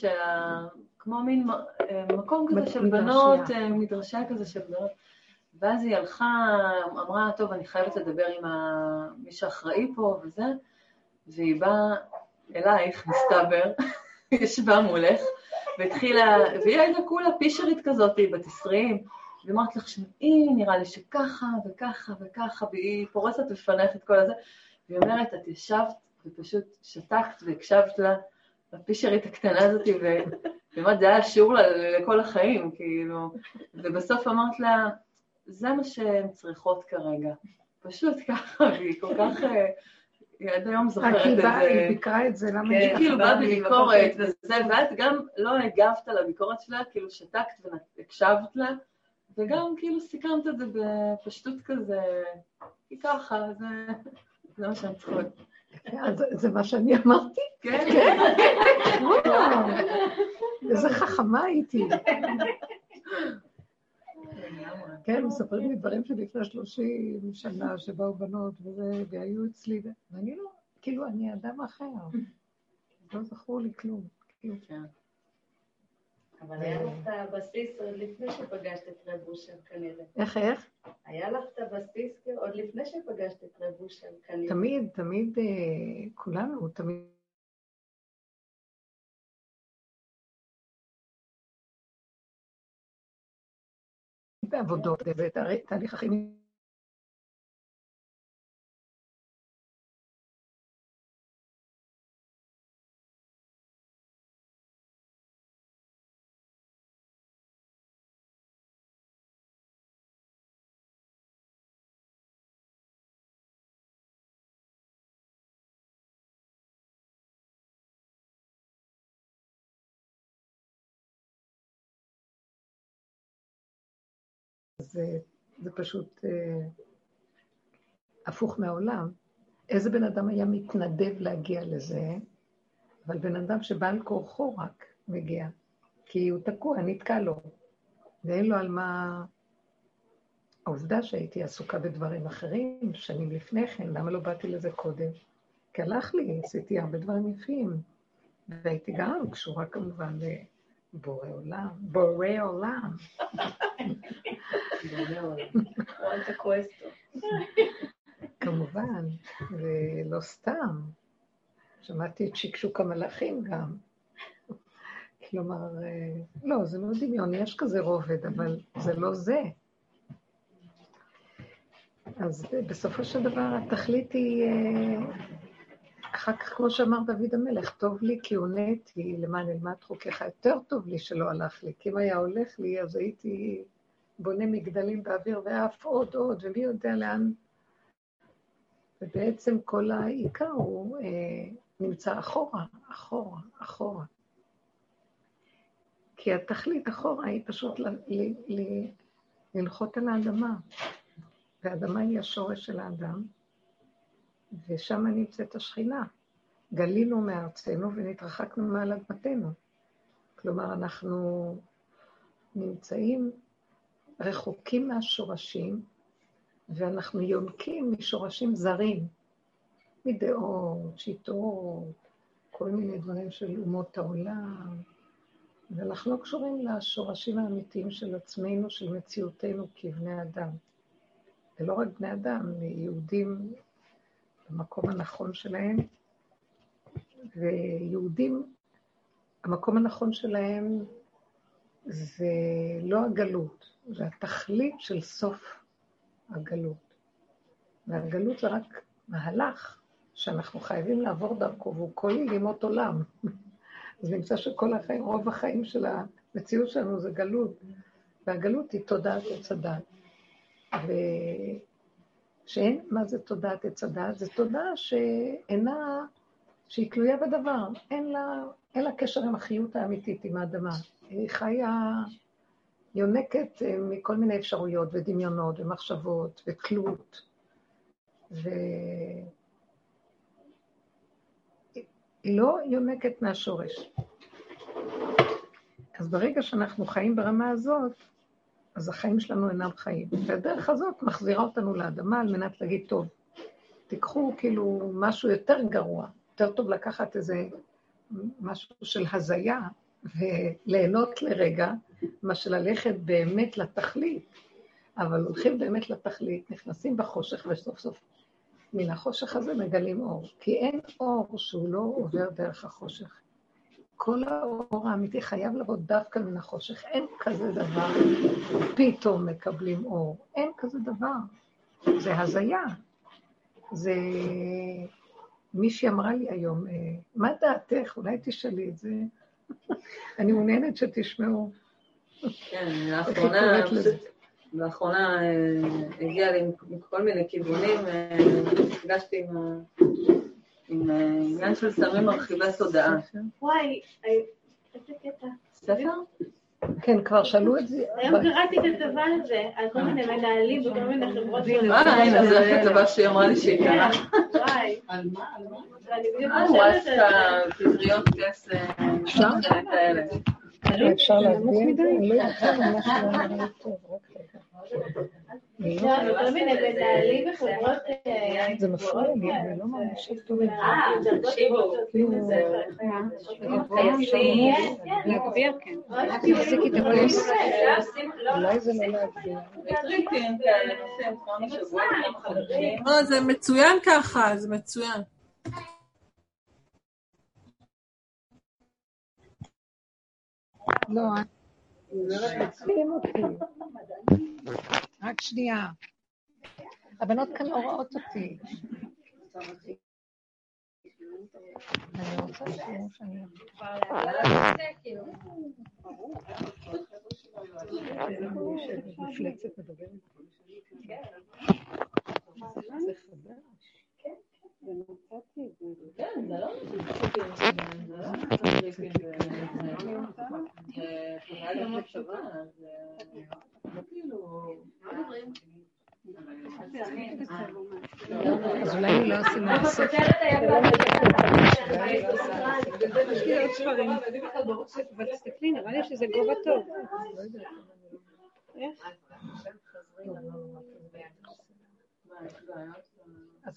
שה... כמו מין מקום כזה של בנות, מדרשה כזה של בנות. ואז היא הלכה, אמרה, טוב, אני חייבת לדבר עם מי שאחראי פה וזה, והיא באה אלייך, מסתבר, ישבה מולך, והתחילה, והיא הייתה כולה פישרית כזאת, בת עשרים, ואמרת לך, שמעי, נראה לי שככה וככה וככה, והיא פורסת בפניך את כל הזה, והיא אומרת, את ישבת ופשוט שתקת והקשבת לה, לפישרית הקטנה הזאת, ובאמת זה היה שיעור לכל החיים, כאילו, ובסוף אמרת לה, זה מה שהן צריכות כרגע. פשוט ככה, והיא כל כך... אה, היא עד היום זוכרת את זה. היא ביקרה את זה, למה כן, היא כאילו באה בביקורת וזה, ואת גם לא הגבת על הביקורת שלה, כאילו שתקת והקשבת לה, וגם כאילו סיכמת את זה בפשטות כזה, היא ככה, זה מה שהן צריכות. זה מה שאני אמרתי? כן. כן. איזה חכמה הייתי. כן, מספרים לי דברים שלפני שלושים שנה שבאו בנות וזה, והיו אצלי, ואני לא, כאילו, אני אדם אחר. לא זכור לי כלום. כן. אבל היה לך את הבסיס עוד לפני שפגשת את רב אושר כנראה. איך, איך? היה לך את הבסיס עוד לפני שפגשת את רב אושר כנראה. תמיד, תמיד, אה, כולנו, תמיד. בעבודות, זה תהליך הכי... זה, זה פשוט אה, הפוך מהעולם. איזה בן אדם היה מתנדב להגיע לזה, אבל בן אדם שבעל כורחו רק מגיע, כי הוא תקוע, נתקע לו, ואין לו על מה... העובדה שהייתי עסוקה בדברים אחרים שנים לפני כן, למה לא באתי לזה קודם? כי הלך לי, עשיתי הרבה דברים יפים, והייתי גם קשורה כמובן לבורא עולם, בורא עולם. כמובן, ולא סתם. שמעתי את שקשוק המלאכים גם. כלומר, אה, לא, זה לא דמיון, יש כזה רובד, אבל זה לא זה. אז בסופו של דבר התכלית היא, אה, אחר כך, כמו שאמר דוד המלך, טוב לי כי הונאתי למען אלמד חוקיך, יותר טוב לי שלא הלך לי, כי אם היה הולך לי, אז הייתי בונה מגדלים באוויר ואף עוד עוד, ומי יודע לאן. ובעצם כל העיקר הוא אה, נמצא אחורה, אחורה, אחורה. כי התכלית אחורה היא פשוט ל, ל, ל, לנחות על האדמה. והאדמה היא השורש של האדם, ושם נמצאת השכינה. גלינו מארצנו ונתרחקנו מעל אדמתנו. כלומר, אנחנו נמצאים רחוקים מהשורשים, ואנחנו יונקים משורשים זרים, מדעות, שיטות, כל מיני דברים של אומות העולם, ואנחנו לא קשורים לשורשים האמיתיים של עצמנו, של מציאותנו כבני אדם. ולא רק בני אדם, יהודים במקום הנכון שלהם, ויהודים, המקום הנכון שלהם זה לא הגלות, זה התכלית של סוף הגלות. והגלות זה רק מהלך שאנחנו חייבים לעבור דרכו, והוא כל ימות עולם. אז נמצא שכל החיים, רוב החיים של המציאות שלנו זה גלות, והגלות היא תודעת עץ הדת. ושאין, מה זה תודעת עץ הדת? זו תודעה שאינה, שהיא תלויה בדבר, אין לה, אין לה קשר עם החיות האמיתית, עם האדמה. היא חיה, יונקת אה, מכל מיני אפשרויות ודמיונות ומחשבות ותלות. והיא לא יונקת מהשורש. אז ברגע שאנחנו חיים ברמה הזאת, אז החיים שלנו אינם חיים. והדרך הזאת מחזירה אותנו לאדמה על מנת להגיד, טוב, תיקחו כאילו משהו יותר גרוע, יותר טוב לקחת איזה משהו של הזיה, וליהנות לרגע, מה שללכת באמת לתכלית. אבל הולכים באמת לתכלית, נכנסים בחושך, וסוף סוף מן החושך הזה מגלים אור. כי אין אור שהוא לא עובר דרך החושך. כל האור האמיתי חייב לבוא דווקא מן החושך. אין כזה דבר, פתאום מקבלים אור. אין כזה דבר. זה הזיה. זה... מישהי אמרה לי היום, אה, מה דעתך? אולי תשאלי את זה. אני מעוניינת שתשמעו. כן, לאחרונה, לאחרונה אה, הגיע לי מכל מיני כיוונים, אה, נפגשתי עם עניין של סמים מרחיבי תודעה. וואי, איזה קטע. ספר? כן, כבר שאלו את זה. היום קראתי כתבה על זה, על כל מיני מנהלים וכל מיני חברות. אה, זו הכתבה שהיא אמרה לי שהיא קרה. וואי. על מה? על מה? וואטסאפ, פטריות כסף. אפשר? אני לא יודעת שאומר טוב, רק זה מפריע לי, אני לא ממש טוב. להגביה, כן. תחזיקי את הכוס. אולי זה לא. זה מצוין ככה, זה מצוין. לא, אותי. רק שנייה. הבנות כאן לא רואות אותי. אני רוצה שיראו שאני... מפלצת מדברת. כן, זה לא אז אולי לא עושים מה לעשות. יש לי עוד ספרים. ותסתכלי, נראה לי שזה גובה טוב. איך?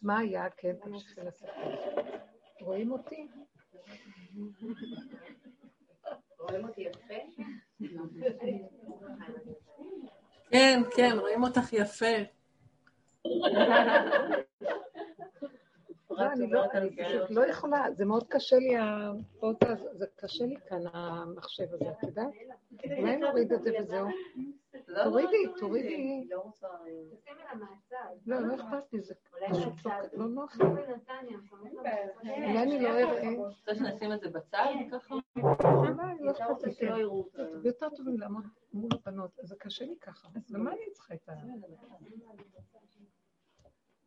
אז מה היה? כן, תמשיכי לספר. רואים אותי? רואים אותי יפה? כן, כן, רואים אותך יפה. לא, אני לא, פשוט לא יכולה, זה מאוד קשה לי, זה קשה לי כאן המחשב הזה, את יודעת? אולי נוריד את זה וזהו. תורידי, תורידי. לא, לא אכפת לי, זה לא נוח לי. אולי אני לא אראה. רוצה שנשים את זה בצד ככה? לא. יותר טוב לי לעמוד מול הבנות, זה קשה לי ככה. ומה אני צריכה את ה...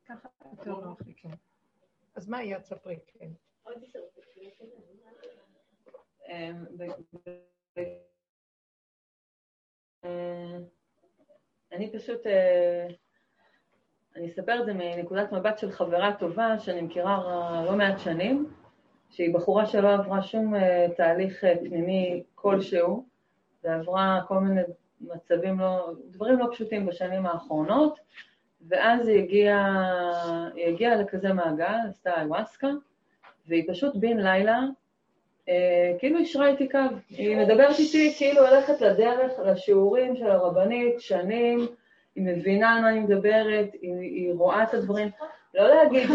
ככה יותר נוח לי, כן. אז מה היה? תספרי, כן. אני פשוט, אני אספר את זה מנקודת מבט של חברה טובה שאני מכירה לא מעט שנים, שהיא בחורה שלא עברה שום תהליך פנימי כלשהו, ועברה כל מיני מצבים לא, דברים לא פשוטים בשנים האחרונות, ואז היא הגיעה, היא הגיעה לכזה מעגל, עשתה איווסקה, והיא פשוט בן לילה, אה, כאילו אישרה איתי קו. היא מדברת איתי כאילו הולכת לדרך, לשיעורים של הרבנית, שנים, היא מבינה על מה אני מדברת, היא, היא רואה את הדברים. לא להגיד ש...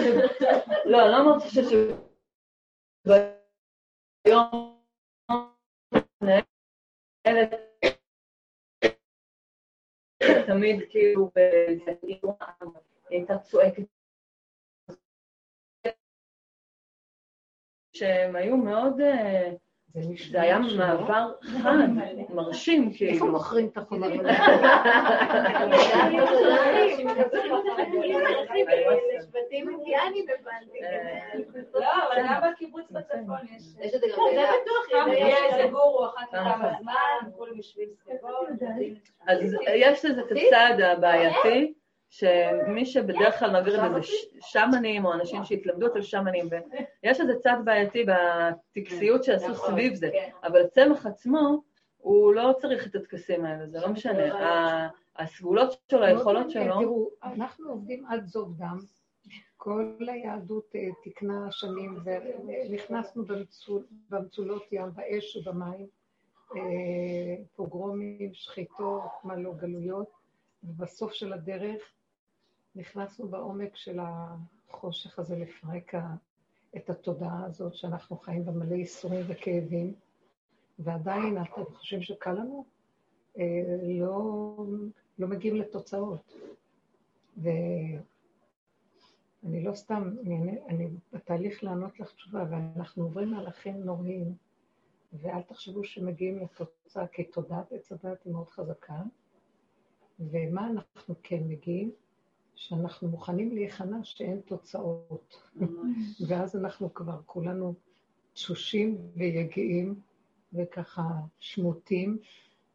לא, אני לא אמרתי ש... ביום תמיד כאילו, הייתה צועקת. שהם היו מאוד, אה, זה היה מעבר חד, מרשים, כאילו. איפה מוכרים את החומרים? לא. אז יש לזה את הצד הבעייתי. שמי שבדרך כלל מעביר את זה זה שמנים או אנשים שהתלמדו אצל שמנים, ויש איזה צד בעייתי בטקסיות שעשו סביב זה, אבל הצמח עצמו, הוא לא צריך את הטקסים האלה, זה לא משנה. הסגולות שלו, היכולות שלו... תראו, אנחנו עובדים עד זוב דם. כל היהדות תיקנה שנים, ונכנסנו במצולות ים, באש ובמים, אה, פוגרומים, שחיתות, מה לא גלויות, ובסוף של הדרך נכנסנו בעומק של החושך הזה לפרק את התודעה הזאת שאנחנו חיים במלא ייסורים וכאבים, ועדיין אתם חושבים שקל לנו? אה, לא, לא מגיעים לתוצאות. ואני לא סתם, אני, אני בתהליך לענות לך תשובה, ואנחנו עוברים מהלכים נוראים, ואל תחשבו שמגיעים לתוצאה, כי תודעת עץ הדת היא מאוד חזקה, ומה אנחנו כן מגיעים? שאנחנו מוכנים להיכנע שאין תוצאות. ואז אנחנו כבר כולנו תשושים ויגעים, וככה שמוטים,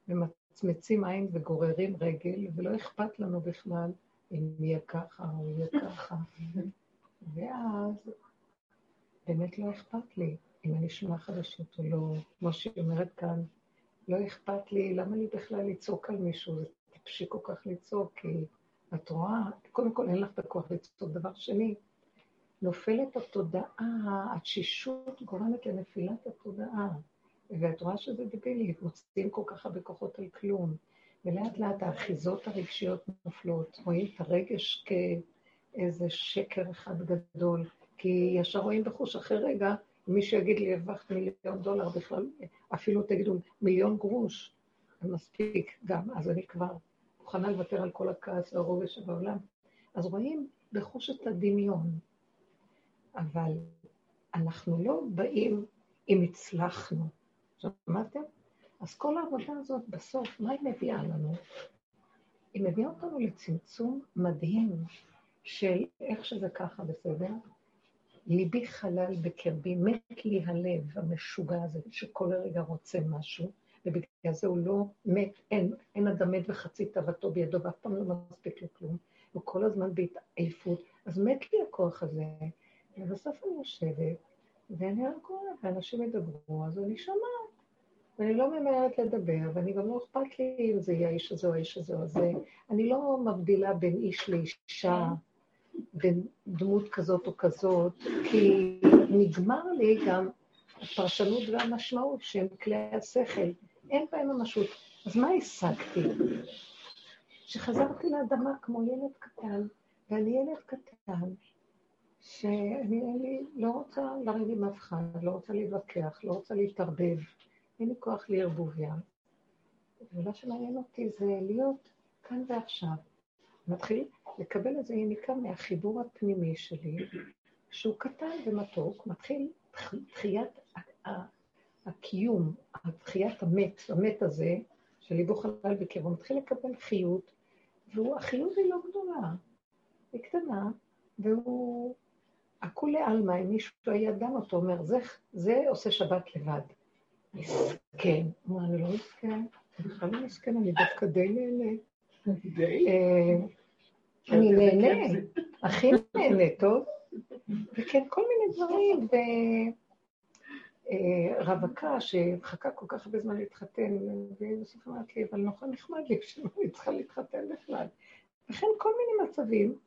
ומצמצים עין וגוררים רגל, ולא אכפת לנו בכלל אם יהיה ככה או יהיה ככה. ואז באמת לא אכפת לי אם אני אשמע חדשות או לא. כמו שהיא אומרת כאן, לא אכפת לי, למה לי בכלל לצעוק על מישהו? זה טיפשי כל כך לצעוק, כי את רואה, קודם כל אין לך את הכוח לצעוק. דבר שני, נופלת התודעה, התשישות גורמת לנפילת התודעה. ואת רואה שזה דבילי, מוצאים כל כך הרבה כוחות על כלום. ולאט לאט האחיזות הרגשיות נופלות, רואים את הרגש כאיזה שקר אחד גדול, כי ישר רואים בחוש אחרי רגע, מי שיגיד לי, הרווחת מיליון דולר בכלל, אפילו תגידו מיליון גרוש, מספיק גם, אז אני כבר מוכנה לוותר על כל הכעס והרוגש שבעולם. אז רואים בחוש את הדמיון, אבל אנחנו לא באים אם הצלחנו. שמעתם? אז כל העבודה הזאת בסוף, מה היא מביאה לנו? היא מביאה אותנו לצמצום מדהים של איך שזה ככה, בסדר? ליבי חלל בקרבי, מת לי הלב המשוגע הזה, שכל רגע רוצה משהו, ובגלל זה הוא לא מת, אין, אין אדם מת וחצי תאוותו בידו, ואף פעם לא מספיק לו כלום, הוא כל הזמן בהתעייפות, אז מת לי הכוח הזה, ובסוף אני יושבת, ואני רק רואה, ואנשים ידברו, אז אני שומעת. ואני לא ממהרת לדבר, ואני גם לא אכפת לי אם זה יהיה האיש הזה או האיש הזה או זה. אני לא מבדילה בין איש לאישה, בין דמות כזאת או כזאת, כי נגמר לי גם הפרשנות והמשמעות שהם כלי השכל. אין בהם ממשות. אז מה השגתי? שחזרתי לאדמה כמו ילד קטן, ואני ילד קטן, שאני לי, לא רוצה לריב עם אף אחד, לא רוצה להתווכח, לא רוצה להתערבב. אין לי כוח לערבוביה. ומה שמעניין אותי זה להיות כאן ועכשיו. מתחיל לקבל איזה יניקה מהחיבור הפנימי שלי, שהוא קטן ומתוק, מתחיל תחיית הקיום, תחיית המת, המת הזה, של ליבו חלל בקרבו, מתחיל לקבל חיות, והחיות היא לא גדולה, היא קטנה, והוא, הכולי עלמא, אם מישהו היה דן אותו, אומר, זה, זה עושה שבת לבד. מסכן. אמר, אני לא מסכן, אני בכלל לא מסכן, אני דווקא די נהנה. אה, אני נהנה, הכי נהנה, טוב? וכן, כל מיני דברים, ורווקה אה, שמחכה כל כך הרבה זמן להתחתן, ובסוף אמרת לי, אבל נורא נחמד לי, כשאני צריכה להתחתן בכלל. וכן, כל מיני מצבים.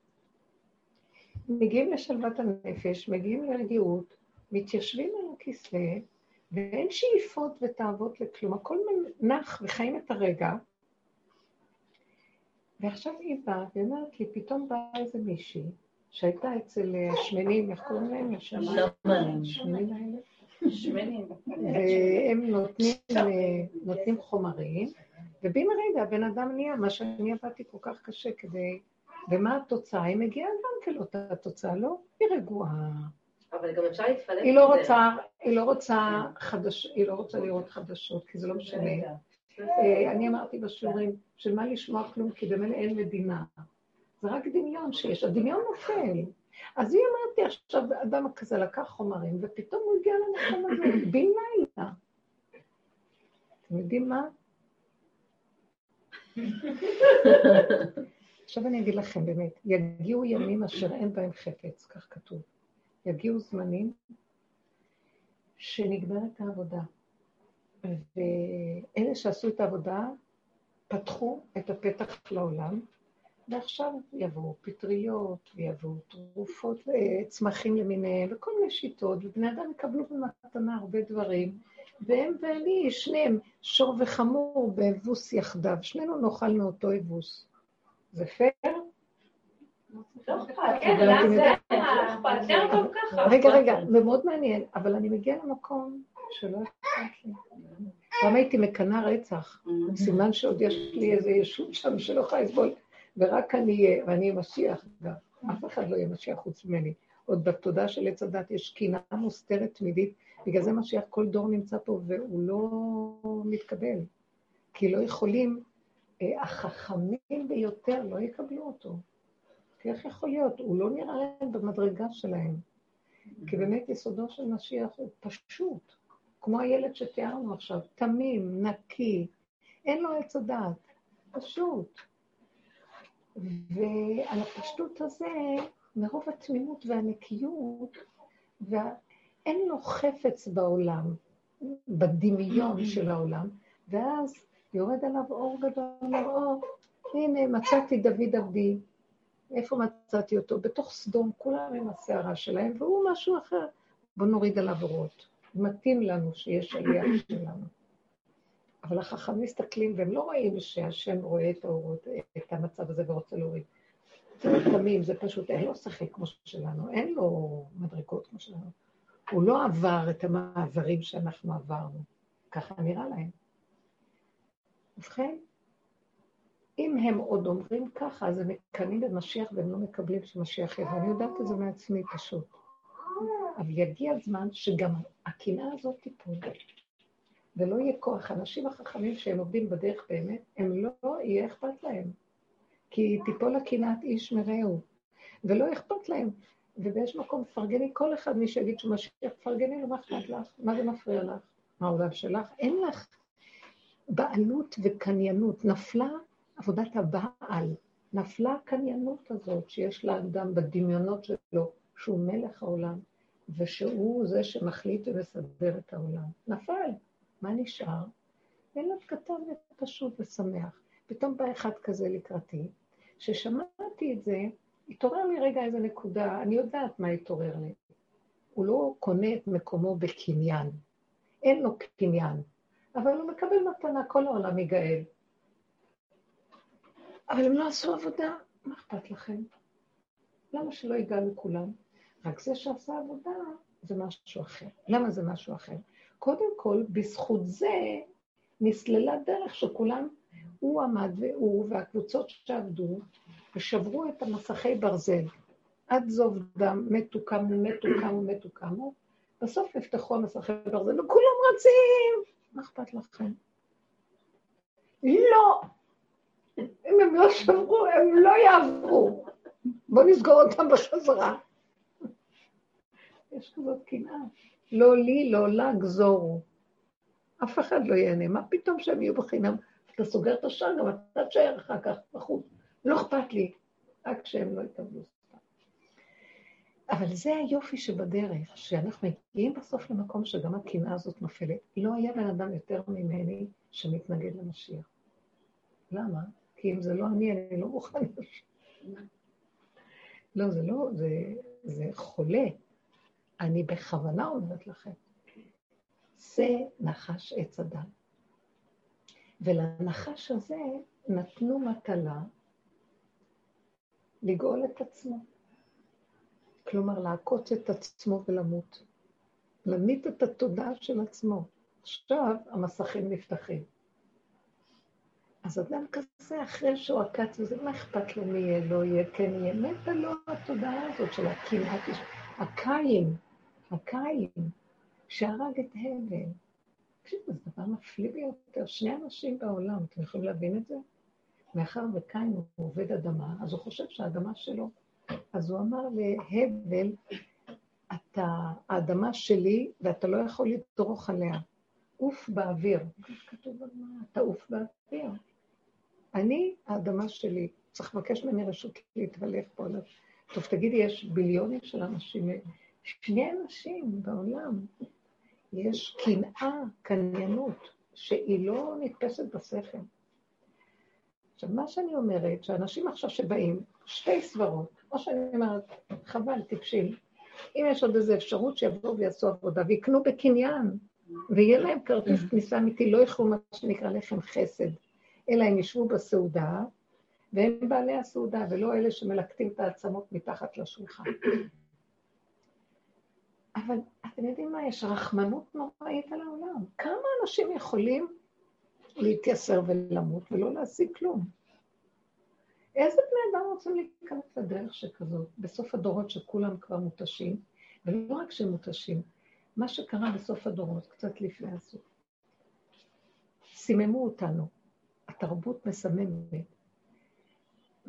מגיעים לשלוות הנפש, מגיעים לרגיעות, מתיישבים על הכיסא, ואין שאיפות ותאוות לכלום, הכל נח וחיים את הרגע. ועכשיו היא באה ואומרת לי, פתאום באה איזה מישהי שהייתה אצל השמנים, איך קוראים להם? השמנים. והם נותנים, נותנים חומרים, ובן רגע הבן אדם נהיה, מה שאני עבדתי כל כך קשה כדי... ומה התוצאה? היא מגיעה גם כן לאותה תוצאה, לא? היא רגועה. אבל גם אפשר להתפלל היא לא רוצה, היא לא רוצה חדש, היא לא רוצה לראות חדשות, כי זה לא משנה. אה, אני אמרתי בשיעורים, של מה לשמוע כלום, כי במילא אין מדינה. זה רק דמיון שיש, הדמיון נופל. אז היא אמרתי, עכשיו אדם כזה לקח חומרים, ופתאום הוא הגיע למקום הזה, בן לילה. אתם יודעים מה? עכשיו אני אגיד לכם באמת, יגיעו ימים אשר אין בהם חפץ, כך כתוב. יגיעו זמנים שנגמרת העבודה. ואלה שעשו את העבודה פתחו את הפתח לעולם, ועכשיו יבואו פטריות, ויבואו תרופות, צמחים למיניהם, וכל מיני שיטות, ובני אדם יקבלו במתנה הרבה דברים, והם ואני, שניהם, שור וחמור באבוס יחדיו, שנינו נאכל מאותו אבוס. זה פייר? רגע, רגע, זה מאוד מעניין, אבל אני מגיעה למקום שלא אכפת לי. פעם הייתי מקנאה רצח, סימן שעוד יש לי איזה ישות שם שלא יכולה לסבול, ורק אני אהיה, ואני אהיה משיח גם. אף אחד לא יהיה משיח חוץ ממני. עוד בתודעה של עץ הדת יש קנאה מוסתרת תמידית, בגלל זה משיח כל דור נמצא פה והוא לא מתקבל. כי לא יכולים, אה, החכמים ביותר לא יקבלו אותו. כי איך יכול להיות? הוא לא נראה במדרגה שלהם. כי באמת יסודו של משיח הוא פשוט, כמו הילד שתיארנו עכשיו, תמים, נקי, אין לו עץ הדעת, פשוט. ועל הפשטות הזה, מרוב התמימות והנקיות, ואין לו חפץ בעולם, בדמיון של העולם, ואז יורד עליו אור גדול, אור, הנה מצאתי דוד עבדי, איפה מצאתי אותו? בתוך סדום, כולם עם הסערה שלהם, והוא משהו אחר. בואו נוריד עליו אורות. מתאים לנו שיש עלייה שלנו. אבל החכמים מסתכלים והם לא רואים שהשם רואה את האורות, את המצב הזה ורוצה להוריד. זה תמים, זה פשוט, אין לו שכל כמו שלנו, אין לו מדרגות כמו שלנו. הוא לא עבר את המעברים שאנחנו עברנו, ככה נראה להם. ובכן, אם הם עוד אומרים ככה, אז הם מקנאים במשיח והם לא מקבלים שמשיח יבוא. אני יודעת את זה מעצמי פשוט. אבל יגיע הזמן שגם הקנאה הזאת תיפול. ולא יהיה כוח. האנשים החכמים שהם עובדים בדרך באמת, הם לא יהיה אכפת להם. כי תיפול הקנאת איש מרעהו. ולא אכפת להם. ובאיש מקום, פרגני כל אחד, מי שיגיד שהוא משיח, פרגני לו, מה אכפת לך? מה זה מפריע לך? מה העולם שלך? אין לך בעלות וקניינות. נפלה עבודת הבעל. נפלה הקניינות הזאת שיש לאדם בדמיונות שלו, שהוא מלך העולם, ושהוא זה שמחליט ומסדר את העולם. נפל. מה נשאר? ילד קטן ופשוט ושמח. פתאום בא אחד כזה לקראתי, ששמעתי את זה, התעורר לי רגע איזה נקודה, אני יודעת מה התעורר לי. הוא לא קונה את מקומו בקניין, אין לו קניין, אבל הוא מקבל מתנה, כל העולם ייגאל. אבל הם לא עשו עבודה, מה אכפת לכם? למה שלא יגאלו כולם? רק זה שעשה עבודה זה משהו אחר. למה זה משהו אחר? קודם כל, בזכות זה נסללה דרך שכולם, הוא עמד והוא והקבוצות שעבדו ושברו את המסכי ברזל. עד זוב דם, מתו קמו, מתו קמו, מתו קמו. בסוף נפתחו המסכי ברזל וכולם רצים. מה אכפת לכם? לא, אם הם לא שברו, הם לא יעברו. בואו נסגור אותם בחזרה. יש כזאת קנאה. לא לי, לא לה, גזורו. אף אחד לא ייהנה. מה פתאום שהם יהיו בחינם? אתה סוגר את השער, גם אתה תשאר אחר כך בחוץ. לא אכפת לי, רק שהם לא יקבלו סתם. אבל זה היופי שבדרך, שאנחנו מגיעים בסוף למקום שגם הקנאה הזאת נופלת. לא היה בן אדם יותר ממני שמתנגד למשיח. למה? כי אם זה לא אני, אני לא מוכן לא, זה לא, זה, זה חולה. אני בכוונה אומרת לכם, זה נחש עץ הדת. ולנחש הזה נתנו מטלה לגאול את עצמו. כלומר, לעקוץ את עצמו ולמות. להמית את התודעה של עצמו. עכשיו המסכים נפתחים. אז אדם כזה, אחרי שהוא עקץ וזה, מה אכפת לו מי יהיה, לא יהיה, כן יהיה? מתה לו התודעה הזאת של הקנאת, הקין, הקין, שהרג את הבל. תקשיבו, זה דבר מפליא ביותר. שני אנשים בעולם, אתם יכולים להבין את זה? מאחר וקין הוא עובד אדמה, אז הוא חושב שהאדמה שלו. אז הוא אמר להבל, אתה, האדמה שלי, ואתה לא יכול לדרוך עליה. עוף באוויר. כתוב על מה? תעוף באוויר. אני, האדמה שלי, צריך לבקש ממני רשות להתוולך פה. טוב, תגידי, יש ביליונים של אנשים, שני אנשים בעולם, יש קנאה, קניינות, שהיא לא נתפסת בשכל. עכשיו, מה שאני אומרת, שאנשים עכשיו שבאים, שתי סברות, או שאני אומרת, חבל, טיפשים, אם יש עוד איזו אפשרות שיבואו ויעשו עבודה ויקנו בקניין, ויהיה להם כרטיס כניסה אמיתי, לא יאכלו מה שנקרא לחם חסד, אלא הם ישבו בסעודה, והם בעלי הסעודה, ולא אלה שמלקטים את העצמות מתחת לשולחן. אבל אתם יודעים מה? יש רחמנות נוראית על העולם. כמה אנשים יכולים להתייסר ולמות ולא להשיג כלום? איזה בני אדם רוצים להיכנס לדרך שכזאת, בסוף הדורות שכולם כבר מותשים, ולא רק שהם מותשים, מה שקרה בסוף הדורות, קצת לפני הסוף. סיממו אותנו, התרבות מסממת.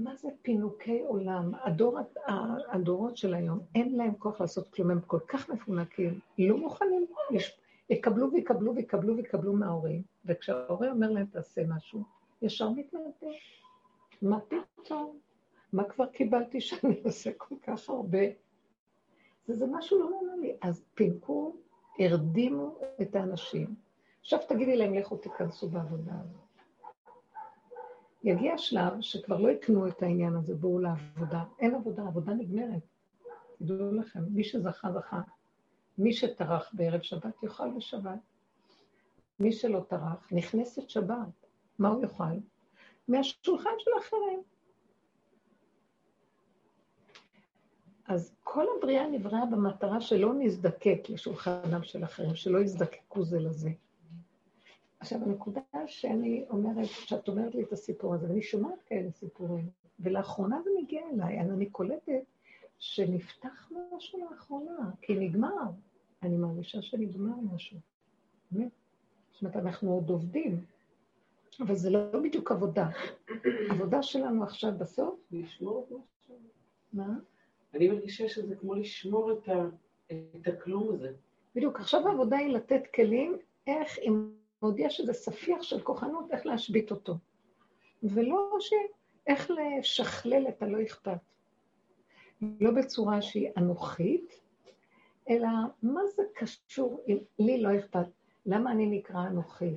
מה זה פינוקי עולם? הדור, הדורות של היום, אין להם כוח לעשות כלום, הם כל כך מפונקים, לא מוכנים, יש, יקבלו ויקבלו ויקבלו ויקבלו מההורים, וכשההורה אומר להם תעשה משהו, ישר מתנדב. מה פתאום? מה כבר קיבלתי שאני עושה כל כך הרבה? וזה משהו לא נורמלי. אז פינקו, הרדימו את האנשים. עכשיו תגידי להם, לכו תיכנסו בעבודה הזאת. יגיע שלב שכבר לא יקנו את העניין הזה, בואו לעבודה. אין עבודה, עבודה נגמרת. תדעו לכם, מי שזכה, זכה. מי שטרח בערב שבת, יאכל בשבת. מי שלא טרח, נכנסת שבת. מה הוא יאכל? מהשולחן של האחרים. אז כל הבריאה נבראה במטרה שלא נזדקק לשולחנם של אחרים, שלא יזדקקו זה לזה. עכשיו, הנקודה שאני אומרת, שאת אומרת לי את הסיפור הזה, ואני שומעת כאלה סיפורים, ולאחרונה זה מגיע אליי, אז אני קולטת שנפתח משהו לאחרונה, כי נגמר. אני מרגישה שנגמר משהו. באמת. זאת אומרת, אנחנו עוד עובדים, אבל זה לא בדיוק עבודה. עבודה שלנו עכשיו בסוף... לשמור את משהו. מה? אני מרגישה שזה כמו לשמור את, ה... את הכלום הזה. בדיוק, עכשיו העבודה היא לתת כלים איך, אם עוד יש איזה ספיח של כוחנות, איך להשבית אותו. ולא ש... איך לשכלל את הלא אכפת. לא בצורה שהיא אנוכית, אלא מה זה קשור, אם לי לא אכפת, למה אני נקרא אנוכי?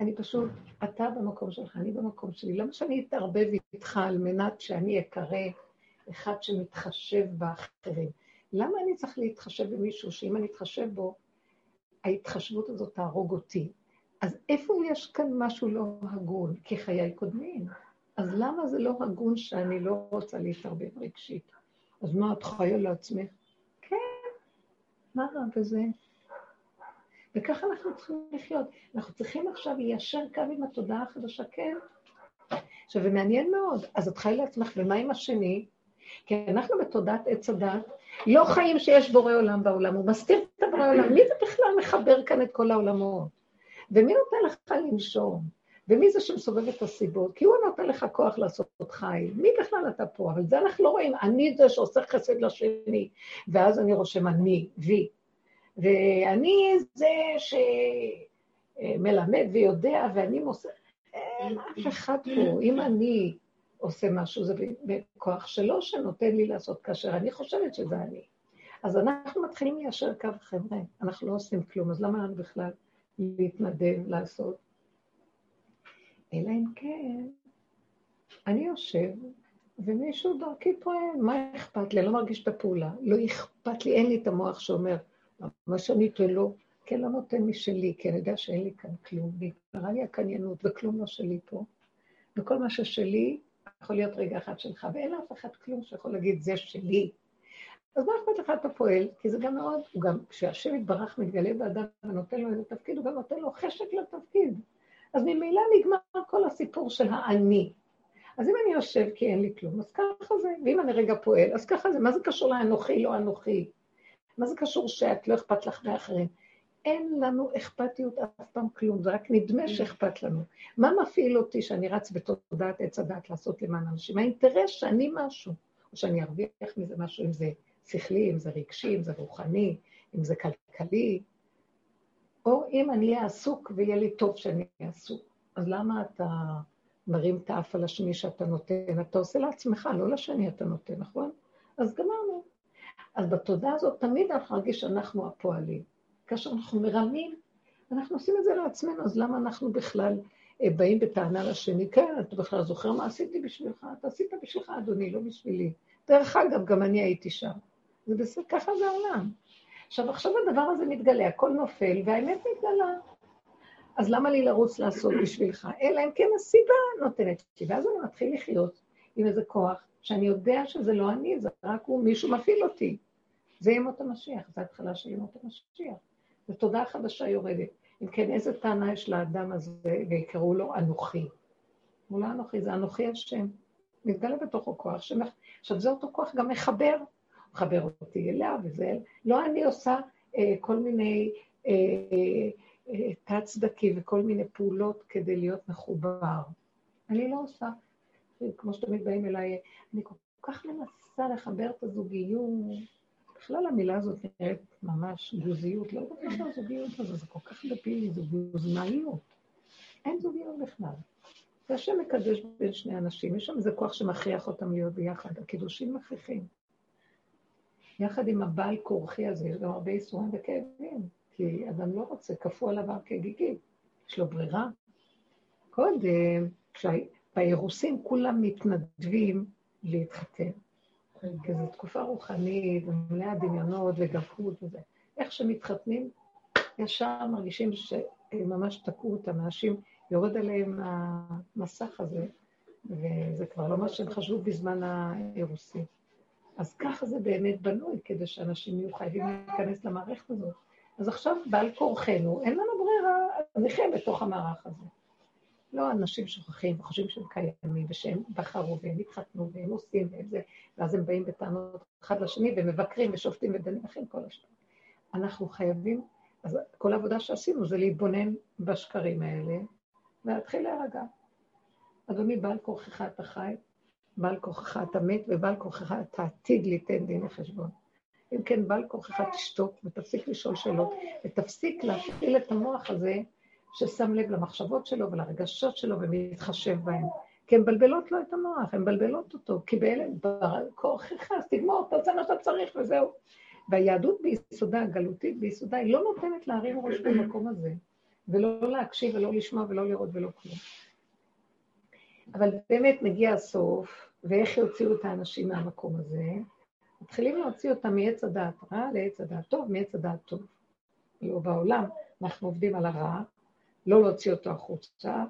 אני פשוט, אתה במקום שלך, אני במקום שלי. למה שאני אתערבב איתך על מנת שאני אקרא אחד שמתחשב באחרים? למה אני צריך להתחשב במישהו שאם אני אתחשב בו, ההתחשבות הזאת תהרוג אותי? אז איפה יש כאן משהו לא הגון? כי חיי קודמים. אז למה זה לא הגון שאני לא רוצה להתערבב רגשית? אז מה, את חיה לעצמך? כן, מה רע בזה? וככה אנחנו צריכים לחיות. אנחנו צריכים עכשיו ליישר קו עם התודעה החדשה, כן. עכשיו, זה מעניין מאוד, אז את חי לעצמך, ומה עם השני? כי אנחנו בתודעת עץ הדת לא חיים שיש בורא עולם בעולם, הוא מסתיר את הבורא עולם. מי זה בכלל מחבר כאן את כל העולמות? ומי נותן לך לנשום? ומי זה שמסובב את הסיבות? כי הוא נותן לך כוח לעשות חי. מי בכלל אתה פה? אבל זה אנחנו לא רואים. אני זה שעושה חסד לשני, ואז אני רושם אני, וי. ואני זה שמלמד ויודע, ואני מוסר... אין אף אחד פה. אם אני עושה משהו, זה בכוח שלו שנותן לי לעשות, כאשר אני חושבת שזה אני. אז אנחנו מתחילים ליישר קו, חבר'ה, אנחנו לא עושים כלום, אז למה לנו בכלל להתנדב, לעשות? אלא אם כן, אני יושב, ומישהו דרכי פועל, מה אכפת לי? אני לא מרגיש את הפעולה, לא אכפת לי, אין לי את המוח שאומר, מה שאני אתן לו, כן, לא נותן משלי, כי אני יודע שאין לי כאן כלום, ונקרא לי הקניינות, וכלום לא שלי פה. וכל מה ששלי יכול להיות רגע אחד שלך, ואין לאף אחד כלום שיכול להגיד, זה שלי. אז מה אכפת לך אתה פועל? כי זה גם מאוד, הוא גם, כשהשם יתברך מתגלה באדם ונותן לו איזה תפקיד, הוא גם נותן לו חשק לתפקיד. אז ממילא נגמר כל הסיפור של האני. אז אם אני יושב כי אין לי כלום, אז ככה זה, ואם אני רגע פועל, אז ככה זה, מה זה קשור לאנוכי, לא אנוכי? מה זה קשור שאת לא אכפת לך מאחרים? אין לנו אכפתיות אף פעם כלום, זה רק נדמה שאכפת לנו. מה מפעיל אותי שאני רץ בתודעת עץ הדת לעשות למען אנשים? האינטרס שאני משהו, או שאני ארוויח מזה משהו, אם זה שכלי, אם זה רגשי, אם זה רוחני, אם זה כלכלי, או אם אני אהיה עסוק ויהיה לי טוב שאני אהיה עסוק. אז למה אתה מרים את האף על השני שאתה נותן? אתה עושה לעצמך, לא לשני אתה נותן, נכון? אז גמרנו. אז בתודעה הזאת תמיד אנחנו נרגיש שאנחנו הפועלים. כאשר אנחנו מרמים, אנחנו עושים את זה לעצמנו, אז למה אנחנו בכלל אה, באים בטענה לשני? כן, אתה בכלל זוכר מה עשיתי בשבילך? אתה עשית בשבילך, אדוני, לא בשבילי. דרך אגב, גם אני הייתי שם. זה בסדר, ככה זה העולם. עכשיו, עכשיו הדבר הזה מתגלה, הכל נופל, והאמת מתגלה. אז למה לי לרוץ לעשות בשבילך? אלא אם כן הסיבה נותנת לי. ואז אני מתחיל לחיות עם איזה כוח, שאני יודע שזה לא אני, זה רק הוא, מישהו מפעיל אותי. זה ימות המשיח, זו התחלה של ימות המשיח. זו תודעה חדשה יורדת. אם כן, איזה טענה יש לאדם הזה, ויקראו לו אנוכי? הוא לא אנוכי, זה אנוכי השם. מתגלה בתוכו כוח שמח... עכשיו, זה אותו כוח גם מחבר. מחבר אותי אליה, וזה... לא אני עושה אה, כל מיני אה, אה, תת-צדקי וכל מיני פעולות כדי להיות מחובר. אני לא עושה. כמו שתמיד באים אליי, אני כל כך מנסה לחבר את הזוגיות. בכלל המילה הזאת נראית ממש גוזיות, לא יודעת מה הזוגיות הזאת, זה כל כך דפילי, זה גוזמאיות. אין זוגיות בכלל. והשם מקדש בין שני אנשים, יש שם איזה כוח שמכריח אותם להיות ביחד, הקידושים מכריחים. יחד עם הבעל כורחי הזה, יש גם הרבה איסורים וכאבים, כי אדם לא רוצה, כפו עליו הר כגיגית, יש לו ברירה. קודם, באירוסין כולם מתנדבים להתחתן, כי זו תקופה רוחנית, ומלאה דמיונות וגבהות וזה. איך שמתחתנים, ישר מרגישים שממש תקעו אותם, אנשים יורד עליהם המסך הזה, וזה כבר לא מה שהם חשבו בזמן האירוסי. אז ככה זה באמת בנוי, כדי שאנשים יהיו חייבים להיכנס למערכת הזאת. אז עכשיו, בעל כורחנו, אין לנו ברירה, נחיה בתוך המערך הזה. לא אנשים שוכחים וחושבים שהם קיימים, ושהם בחרו והם התחתנו והם עושים והם זה, ואז הם באים בטענות אחד לשני ומבקרים ושופטים ודנים אחרים כל השאר. אנחנו חייבים, אז כל העבודה שעשינו זה להתבונן בשקרים האלה, ולהתחיל להירגע. אדוני, בעל כוחך אתה חי, בעל כוחך אתה מת, ובעל כוחך אתה עתיד ליתן דין וחשבון. אם כן, בעל כוחך תשתוק ותפסיק לשאול שאלות, ותפסיק להפעיל את המוח הזה ששם לב למחשבות שלו ולרגשות שלו ומתחשב בהם. כי הן מבלבלות לו את המוח, הן מבלבלות אותו, כי באלה, כוחך, אז תגמור, תעשה מה שאתה צריך וזהו. והיהדות ביסודה, הגלותית ביסודה, היא לא נותנת להרים ראש במקום הזה. ולא להקשיב ולא לשמוע ולא לראות ולא כלום. אבל באמת מגיע הסוף, ואיך יוציאו את האנשים מהמקום הזה? מתחילים להוציא אותם מעץ הדעת רע לעץ הדעת טוב, מעץ הדעת טוב. לא בעולם, אנחנו עובדים על הרע, לא להוציא אותו החוצה,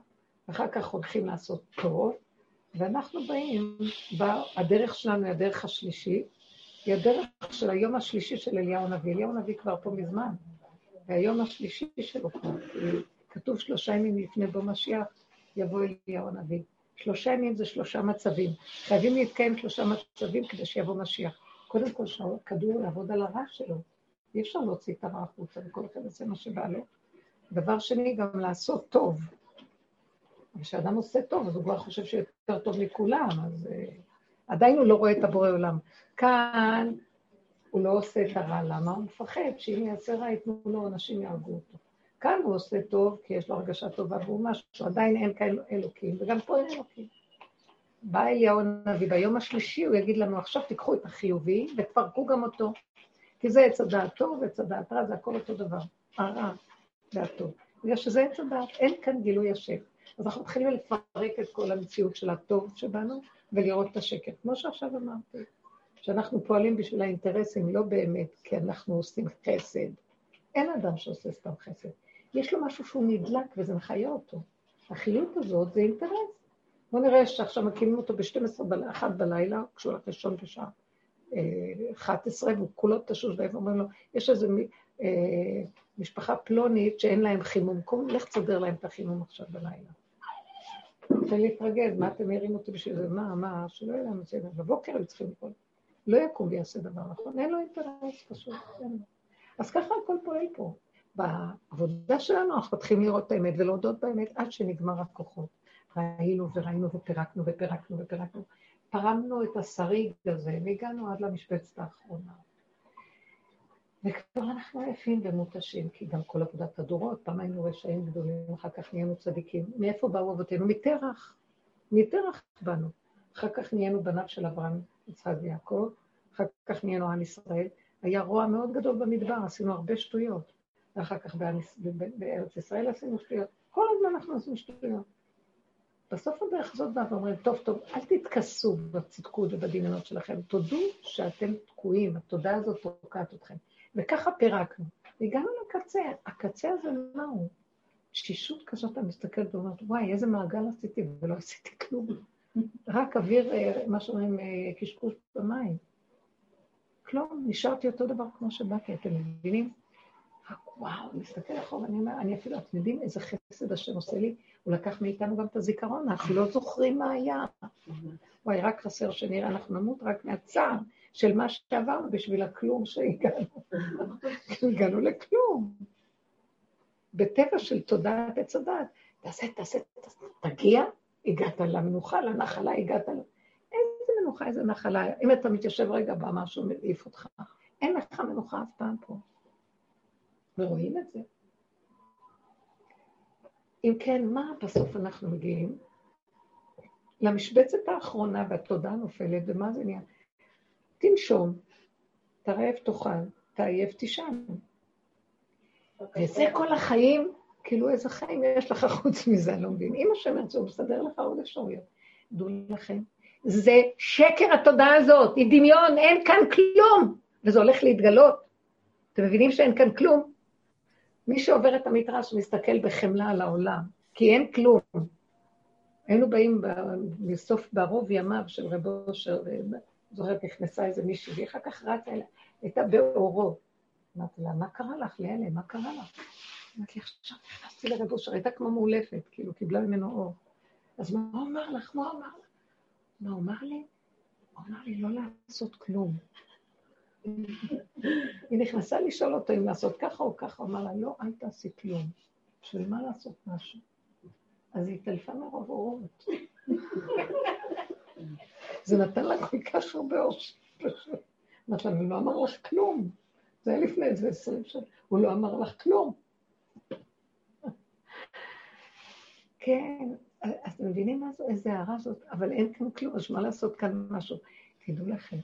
ואחר כך הולכים לעשות טוב, ואנחנו באים, הדרך שלנו היא הדרך השלישית, היא הדרך של היום השלישי של אליהו הנביא. אליהו הנביא כבר פה מזמן. והיום השלישי שלו כבר, כתוב שלושה ימים לפני בוא משיח, יבוא אליהו הנביא. שלושה ימים זה שלושה מצבים. חייבים להתקיים שלושה מצבים כדי שיבוא משיח. קודם כל שהכדור יעבוד על הרע שלו. אי אפשר להוציא את הרע החוצה, וכל אחד יעשה מה שבא לו. דבר שני, גם לעשות טוב. וכשאדם עושה טוב, אז הוא כבר חושב שהוא יותר טוב מכולם, אז uh, עדיין הוא לא רואה את הבורא עולם. כאן הוא לא עושה את הרע, למה? הוא מפחד שאם יעשה רע ייתנו לו, אנשים יהרגו אותו. כאן הוא עושה טוב, כי יש לו הרגשה טובה והוא משהו, עדיין אין כאלה אלוקים, וגם פה אין אלוקים. בא אליהו הנביא, ביום השלישי הוא יגיד לנו, עכשיו תיקחו את החיובי ותפרקו גם אותו. כי זה עץ הדעת טוב ועץ הדעת רע, זה הכל אותו דבר. הרע והטוב. בגלל שזה עץ הדעת, אין כאן גילוי השם. אז אנחנו מתחילים לפרק את כל המציאות של הטוב שבנו ולראות את השקר. כמו שעכשיו אמרתי. שאנחנו פועלים בשביל האינטרסים, לא באמת כי אנחנו עושים חסד. אין אדם שעושה סתם חסד. יש לו משהו שהוא נדלק וזה מחיה אותו. החיות הזאת זה אינטרס. בואו נראה שעכשיו מקימים אותו ב-12 ב-1 בלילה, כשהוא הולך לישון בשעה 11, והוא כולו תשוש ואומרים לו, יש איזו אה, משפחה פלונית שאין להם חימום, קום, לך תסדר להם את החימום עכשיו בלילה. רוצה להתרגז, מה אתם מעירים אותי בשביל זה? מה, מה, שלא יהיה להם זה. בבוקר הם צריכים לקרוא. לא יקום ויעשה דבר נכון, אין לו אינטרס פשוט, אין אז ככה הכל פועל פה. בעבודה שלנו אנחנו מתחילים לראות את האמת ולהודות באמת עד שנגמר הכוחות. ראינו וראינו ופירקנו ופירקנו ופירקנו. פרמנו את השריג הזה והגענו עד למשבצת האחרונה. וכבר אנחנו עייפים ומותשים, כי גם כל עבודת הדורות, פעם היינו רשעים גדולים, אחר כך נהיינו צדיקים. מאיפה באו אבותינו? מטרח. מטרח באנו. אחר כך נהיינו בניו של אברהם, יצחק ויעקב, אחר כך נהיינו עם ישראל. היה רוע מאוד גדול במדבר, עשינו הרבה שטויות. ואחר כך בארץ ישראל עשינו שטויות. כל הזמן אנחנו עושים שטויות. בסוף הדרך הזאת באה ואומרים, טוב, טוב, אל תתכסו בצדקות ובדמיונות שלכם, תודו שאתם תקועים, התודעה הזאת תוקעת אתכם. וככה פירקנו. והגענו לקצה, הקצה הזה מה הוא? תשישות כזאת, אתה מסתכל ואומרת, וואי, איזה מעגל עשיתי ולא עשיתי כלום. רק אוויר, אה, מה שאומרים, אה, קשקוש במים. כלום, נשארתי אותו דבר כמו שבאתי, אתם מבינים? רק וואו, מסתכל אחורה, אני אומר, אני אפילו, אתם יודעים איזה חסד השם עושה לי? הוא לקח מאיתנו גם את הזיכרון, אנחנו לא זוכרים מה היה. וואי, רק חסר שנראה, אנחנו נמות רק מהצער של מה שעברנו בשביל הכלום שהגענו. הגענו לכלום. בטבע של תודעת עץ הדת, תעשה, תעשה, תגיע, הגעת למנוחה, לנחלה, הגעת ל... איזה מנוחה, איזה נחלה. אם אתה מתיישב רגע בה, משהו מעיף אותך. אין לך מנוחה אף פעם פה. ורואים את זה. אם כן, מה בסוף אנחנו מגיעים? למשבצת האחרונה והתודעה נופלת, ומה זה נהיה? תנשום, תרעב תאכל, תעייף תישן. וזה כל החיים, כאילו איזה חיים יש לך חוץ מזה, אני לא מבין. אם השם ירצה, הוא מסדר לך עוד אפשרויות. דעו לכם, זה שקר התודעה הזאת, היא דמיון, אין כאן כלום, וזה הולך להתגלות. אתם מבינים שאין כאן כלום? מי שעובר את המדרש מסתכל בחמלה על העולם, כי אין כלום. היינו באים בסוף, בערוב ימיו של רב אושר, זוכרת, נכנסה איזה מישהי, והיא אחר כך רצה אליה, הייתה באורות. אמרתי לה, מה קרה לך, ליאלה, מה קרה לך? אמרתי לי, עכשיו נכנסתי לרב אושר, הייתה כמו מאולפת, כאילו, קיבלה ממנו אור. אז מה הוא אמר לך? מה הוא אמר לך? מה הוא אמר לי? הוא אמר לי לא לעשות כלום. היא נכנסה לשאול אותו אם לעשות ככה או ככה, הוא אמר לה, לא, אל תעשי כלום. בשביל מה לעשות משהו? אז היא התעלפה מרוב אורות. זה נתן לה כל כך הרבה פשוט. אמרת לה, הוא לא אמר לך כלום. זה היה לפני איזה עשרים שנה. הוא לא אמר לך כלום. כן, אז אתם מבינים מה זו? איזה הערה זאת? אבל אין כאן כלום, אז מה לעשות כאן משהו? תדעו לכם,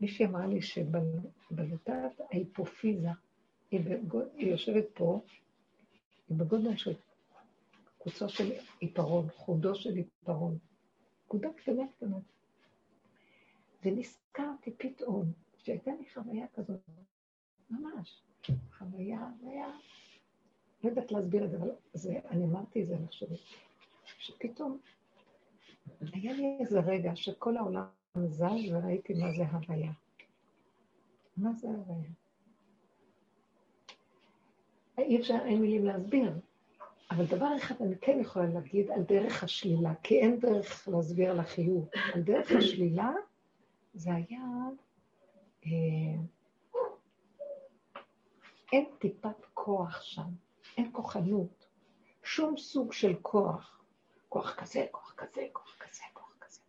מישהי אמרה לי שבלוטת ההיפופיזה, היא, בגוד, היא יושבת פה, היא בגודל של קוצו של עיפרון, חודו של עיפרון, נקודה קטנה קטנה. ונזכרתי פתאום שהייתה לי חוויה כזאת, ממש, חוויה, חוויה, לא יודעת להסביר את זה, אבל זה, אני אמרתי את זה, אני חושבת, שפתאום היה לי איזה רגע שכל העולם זז וראיתי מה זה הוויה. מה זה הוויה? אי אפשר, אין מילים להסביר, אבל דבר אחד אני כן יכולה להגיד על דרך השלילה, כי אין דרך להסביר על החיוב. על דרך השלילה זה היה... אה, אין טיפת כוח שם, אין כוחנות, שום סוג של כוח. כוח כזה, כוח כזה, כוח כזה, כוח כזה.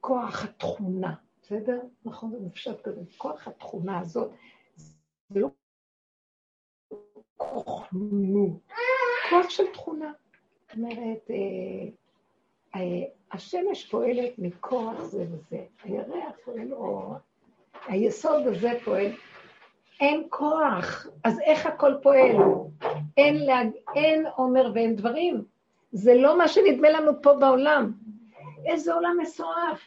כוח התכונה, בסדר? נכון, זה מופשט כזה. כוח התכונה הזאת, זה לא כוחנות, כוח של תכונה. זאת אומרת, אה, השמש פועלת מכוח זה וזה, הירח פועל אור, היסוד הזה פועל, אין כוח, אז איך הכל פועל? אין, להג... אין עומר ואין דברים. זה לא מה שנדמה לנו פה בעולם. איזה עולם מסועף,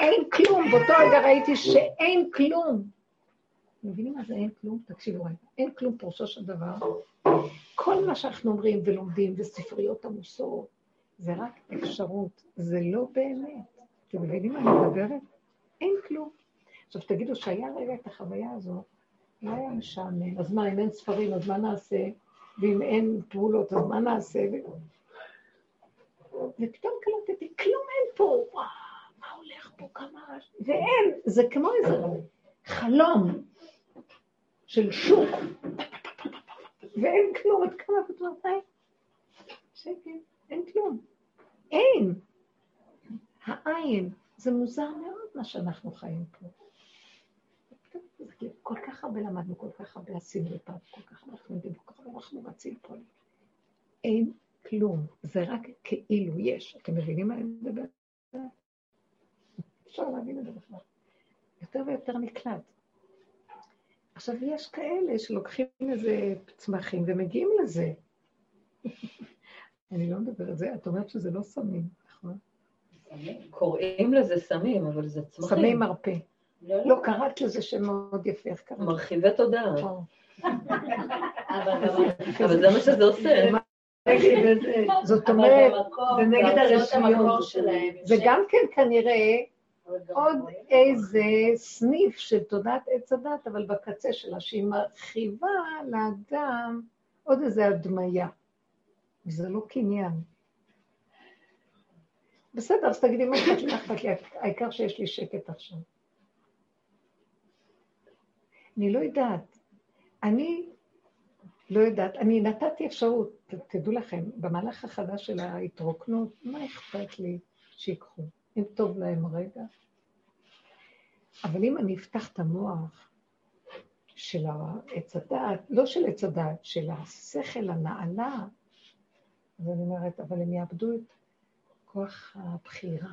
אין כלום. באותו רגע ראיתי שאין כלום. מבינים מה זה אין כלום? תקשיבו רגע. אין כלום פירושו של דבר. כל מה שאנחנו אומרים ולומדים, וספריות עמוסות, זה רק אפשרות, זה לא באמת. אתם מבינים מה אני מדברת? אין כלום. עכשיו תגידו שהיה רגע את החוויה הזו, לא היה משעמם. אז מה, אם אין ספרים, אז מה נעשה? ואם אין פעולות, אז מה נעשה? ופתאום קלטתי, כלום אין פה, וואו, מה הולך פה, כמה ואין, זה כמו איזה חלום של שוק, ואין כלום, את כמה פתאום, שקט, אין כלום, אין. העין, זה מוזר מאוד מה שאנחנו חיים פה. כל כך הרבה למדנו, כל כך הרבה עשינו לפעם, כל כך הרבה אנחנו יודעים, כל כך הרבה אנחנו רצים פה. אין כלום, זה רק כאילו יש. אתם מבינים מה אני מדבר? אפשר להבין את זה בכלל. יותר ויותר נקלט. עכשיו, יש כאלה שלוקחים איזה צמחים ומגיעים לזה. אני לא מדברת, זה, את אומרת שזה לא סמים, נכון? קוראים לזה סמים, אבל זה צמחים. סמי מרפא. לא, לא קראת לזה שם מאוד יפה, איך קראת? מרחיבי תודעה. אבל זה מה שזה עושה. זאת אומרת, זה נגד הרשויות. זה גם כן כנראה עוד איזה סניף של תודעת עץ הדת, אבל בקצה שלה, שהיא מרחיבה לאדם עוד איזה הדמיה. וזה לא קניין. בסדר, אז תגידי מה מה אכפת לי, העיקר שיש לי שקט עכשיו. אני לא יודעת. אני לא יודעת, אני נתתי אפשרות, תדעו לכם, במהלך החדש של ההתרוקנות, מה אכפת לי שיקחו? אם טוב להם רגע. אבל אם אני אפתח את המוח של עץ הדעת, לא של עץ הדעת, של השכל הנעלה, אז אני אומרת, אבל הם יאבדו את כוח הבחירה.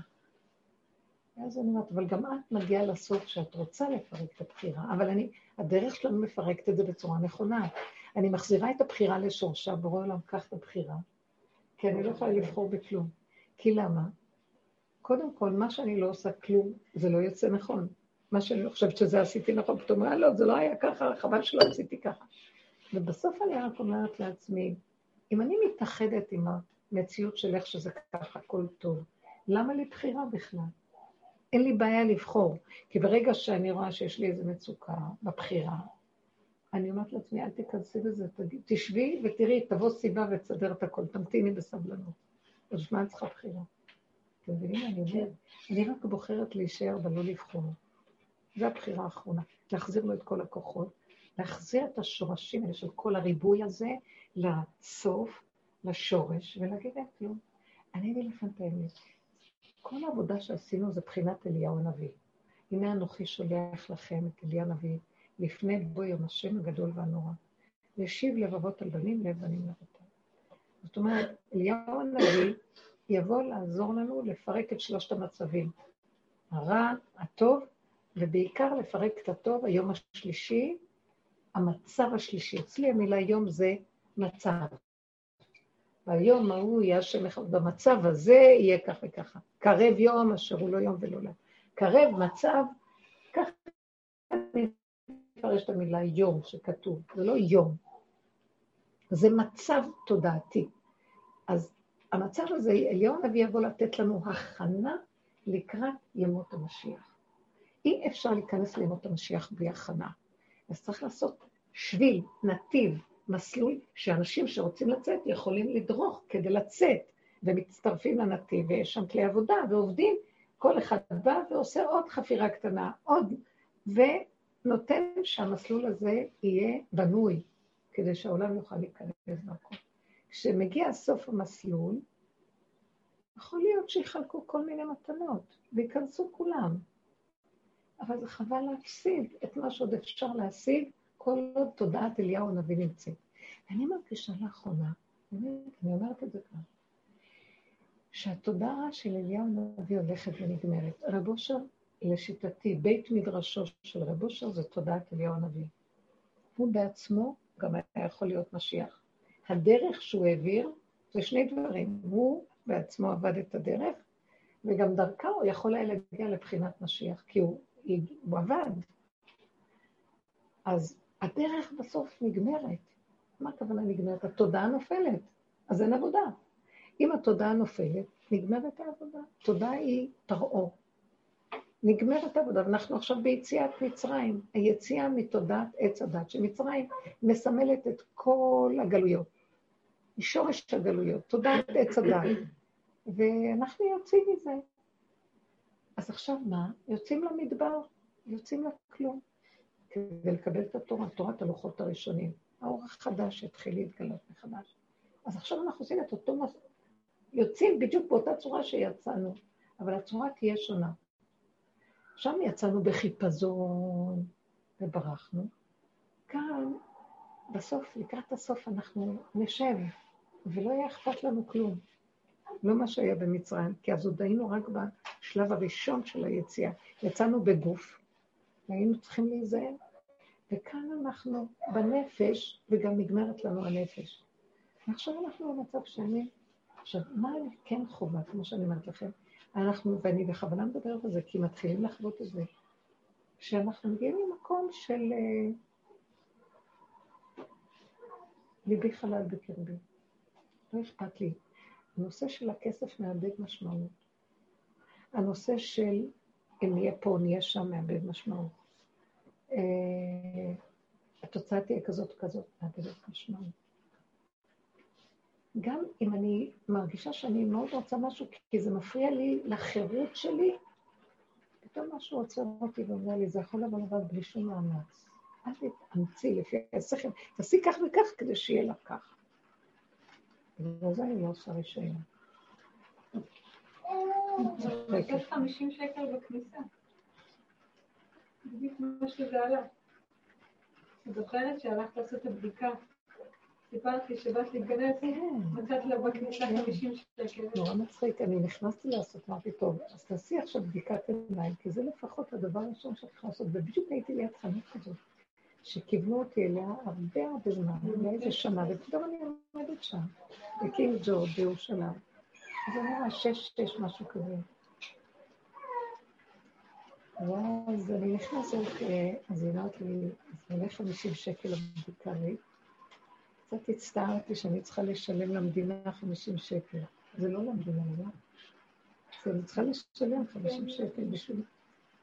ואז אני אומרת, אבל גם את מגיעה לסוף שאת רוצה לפרק את הבחירה, אבל אני, הדרך שלנו מפרקת את זה בצורה נכונה. אני מחזירה את הבחירה לשורשה, בורא עולם, קח את הבחירה, כי אני לא יכולה לבחור בכלום. כי למה? קודם כל, מה שאני לא עושה כלום, זה לא יוצא נכון. מה שאני חושבת שזה עשיתי נכון, פתאום אומרת, לא, זה לא היה ככה, חבל שלא עשיתי ככה. ובסוף אני רק אומרת לעצמי, אם אני מתאחדת עם המציאות של איך שזה ככה, הכל טוב, למה לי בחירה בכלל? אין לי בעיה לבחור, כי ברגע שאני רואה שיש לי איזו מצוקה בבחירה, אני אומרת לעצמי, אל תיכנסי בזה, תשבי ותראי, תבוא סיבה ותסדר את הכל, תמתיני בסבלנות. אז מה אני צריכה בחירה? אתם מבינים מה אני אומרת? אני רק בוחרת להישאר ולא לבחור. זו הבחירה האחרונה. להחזיר לו את כל הכוחות, להחזיר את השורשים האלה של כל הריבוי הזה לסוף, לשורש, ולהגיד להם כלום. אני אגיד לכם את האמת. כל העבודה שעשינו זה בחינת אליהו הנביא. הנה אנוכי שולח לכם את אליהו הנביא לפני בוא יום השם הגדול והנורא. ישיב לבבות על בנים, לב בנים לבתם. זאת אומרת, אליהו הנביא יבוא לעזור לנו לפרק את שלושת המצבים. הרע, הטוב, ובעיקר לפרק את הטוב, היום השלישי, המצב השלישי. אצלי המילה יום זה מצב. והיום ההוא יהיה השם אחד, במצב הזה יהיה כך וככה. קרב יום אשר הוא לא יום ולא לילה. קרב מצב, ככה אני מפרש את המילה יום שכתוב, זה לא יום, זה מצב תודעתי. אז המצב הזה, אליהו הנביא יבוא לתת לנו הכנה לקראת ימות המשיח. אי אפשר להיכנס לימות המשיח בלי הכנה. אז צריך לעשות שביל, נתיב, מסלול, שאנשים שרוצים לצאת יכולים לדרוך כדי לצאת, ומצטרפים לנתיב, ויש שם כלי עבודה, ועובדים, כל אחד בא ועושה עוד חפירה קטנה, עוד, ונותן שהמסלול הזה יהיה בנוי, כדי שהעולם יוכל להיכנס דרכו. כשמגיע סוף המסלול, יכול להיות שיחלקו כל מיני מתנות, וייכנסו כולם. אבל זה חבל להפסיד את מה שעוד אפשר להשיג כל עוד תודעת אליהו הנביא נמצאת. ואני מרגישה לאחרונה, באמת, אני אומרת את זה כאן, שהתודעה של אליהו הנביא הולכת ונגמרת. רב אושר, לשיטתי, בית מדרשו של רב אושר זה תודעת אליהו הנביא. הוא בעצמו גם היה יכול להיות משיח. הדרך שהוא העביר זה שני דברים. הוא בעצמו עבד את הדרך, וגם דרכה הוא יכול היה להגיע לבחינת משיח, כי הוא, הוא עבד. אז הדרך בסוף נגמרת. מה הכוונה נגמרת? התודעה נופלת, אז אין עבודה. אם התודעה נופלת, נגמרת העבודה. תודעה היא פרעה. נגמרת העבודה, ואנחנו עכשיו ביציאת מצרים. היציאה מתודעת עץ הדת של מצרים מסמלת את כל הגלויות. היא שורש הגלויות, תודעת עץ הדת. ואנחנו יוצאים מזה. אז עכשיו מה? יוצאים למדבר, יוצאים לכלום. כדי לקבל את התורה, תורת הלוחות הראשונים. האור החדש יתחיל להתגלות מחדש. אז עכשיו אנחנו עושים את אותו מס... יוצאים בדיוק באותה צורה שיצאנו, אבל הצורה תהיה שונה. שם יצאנו בחיפזון וברחנו. כאן, בסוף, לקראת הסוף, אנחנו נשב, ולא יהיה אכפת לנו כלום. לא מה שהיה במצרים, כי אז עוד היינו רק בשלב הראשון של היציאה. יצאנו בגוף, והיינו צריכים להיזהר. וכאן אנחנו בנפש, וגם נגמרת לנו הנפש. ועכשיו אנחנו במצב שני. עכשיו, מה אני כן חובה, כמו שאני אומרת לכם? אנחנו, ואני בכוונה מדברת על זה, כי מתחילים לחוות את זה. שאנחנו מגיעים למקום של אה, ליבי חלל בקרבי. לא אכפת לי. הנושא של הכסף מאבד משמעות. הנושא של אם נהיה פה נהיה שם מאבד משמעות. אה, התוצאה תהיה כזאת וכזאת, מאבדת משמעות. גם אם אני מרגישה שאני מאוד רוצה משהו, כי זה מפריע לי לחירות שלי, פתאום משהו עוצר אותי ואומר לי, זה יכול לבוא לבד בלי שום מאמץ. אל תתאמצי לפי השכל, תעשי כך וכך כדי שיהיה לך כך. ובגלל זה אני לא עושה רישיון. זה 50 שקל בכניסה. בדיוק מה שזה עלה. את זוכרת שהלכת לעשות את הבדיקה? סיפרת לי שבאת להיכנס, כן. מצאת לה בכניסה 50 כן. שקל. נורא מצחיק, אני נכנסתי לעשות, אמרתי, טוב, אז תעשי עכשיו בדיקת עיניים, כי זה לפחות הדבר הראשון שאת יכולה לעשות, ובדיוק הייתי ליד חנות כזאת, שכיוונו אותי אליה הרבה הרבה זמן, לאיזה שנה, ופתאום אני עומדת שם, בקינג ג'ורג' בירושלים. אז אני רואה שש, שש, משהו כזה. ואז אני נכנסת, אה, אז היא אומרת לי, אז זה עולה 50 שקל לבדיקה לי. קצת הצטערתי שאני צריכה לשלם למדינה 50 שקל. זה לא למדינה, לא? אני צריכה לשלם 50 שקל בשביל...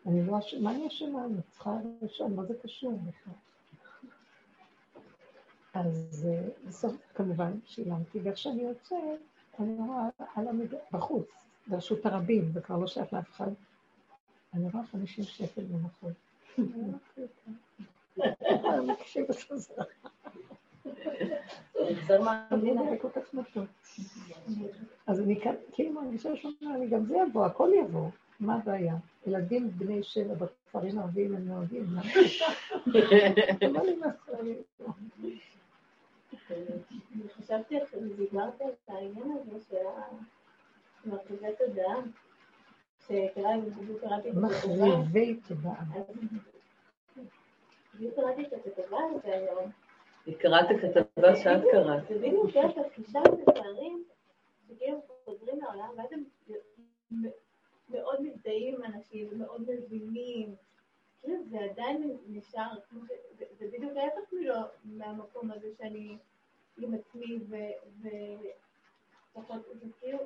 אני לא אשמה, מה אני אשמה? אני צריכה לשלם, מה זה קשור בכלל? אז אה, בסוף כמובן שילמתי, ואיך שאני יוצאת, אני רואה על המד... בחוץ, ברשות הרבים, זה כבר לא שייך לאף אחד. אני רואה 50 שקל במחוז. אז אני כאן, כאילו מרגישה שאומר, אני גם זה יבוא, הכל יבוא, מה הבעיה? ילדים בני שבע בכפרים הערביים הם נוהגים, מה? אני חשבתי, דיברת על העניין הזה של מרכיבי תודעה, מחריבי תודעה. בדיוק קראתי את הכתבה הזאת היום. קראת כתבה שאת קראת. זה בדיוק יש התחושה לתארים, שכאילו חוזרים לעולם, ואז הם מאוד מזדהים עם אנשים, מאוד מבינים. כאילו זה עדיין נשאר, זה בדיוק ההפך מהמקום הזה שאני עם עצמי, ופחות, זה כאילו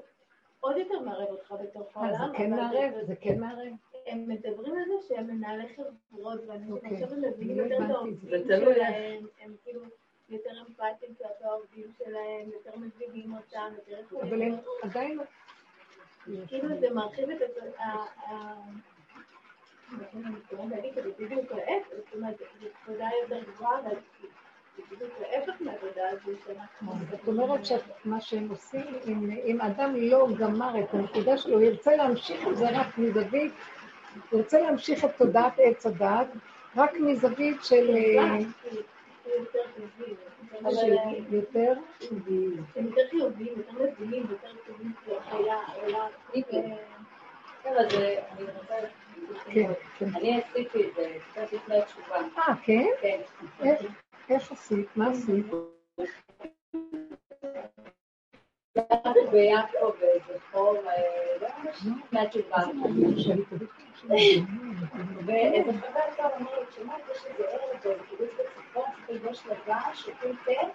עוד יותר מערב אותך בתוך העולם. זה כן מערב, זה כן מערב. הם מדברים על זה שהם מנהלי חברות, ואנשים אוקיי. עכשיו מבינים יותר את העובדים שלהם, הם כאילו יותר אמפתיים כלפי העובדים שלהם, יותר מבינים אותם, יותר יכולים... אבל הם עדיין... כאילו זה מרחיב את זאת אומרת, שמה שהם עושים, אם אדם לא גמר את הנקודה שלו, הוא ירצה להמשיך את זה רק מזווית, הוא ירצה להמשיך את תודעת עץ הדעת, רק מזווית של... יותר יותר חיוביים, יותר מבינים, יותר טובים אני עשיתי את זה קצת לפני התשובה. אה, כן? כן. איך עשית? מה עשית? ביפו באיזה חור, מהתשובה. ואיזה חבר טוב אמר לי, תשמעת, יש איזה ערב בקיבוץ בצפון, צריך ללבוש לבן, שותים תה,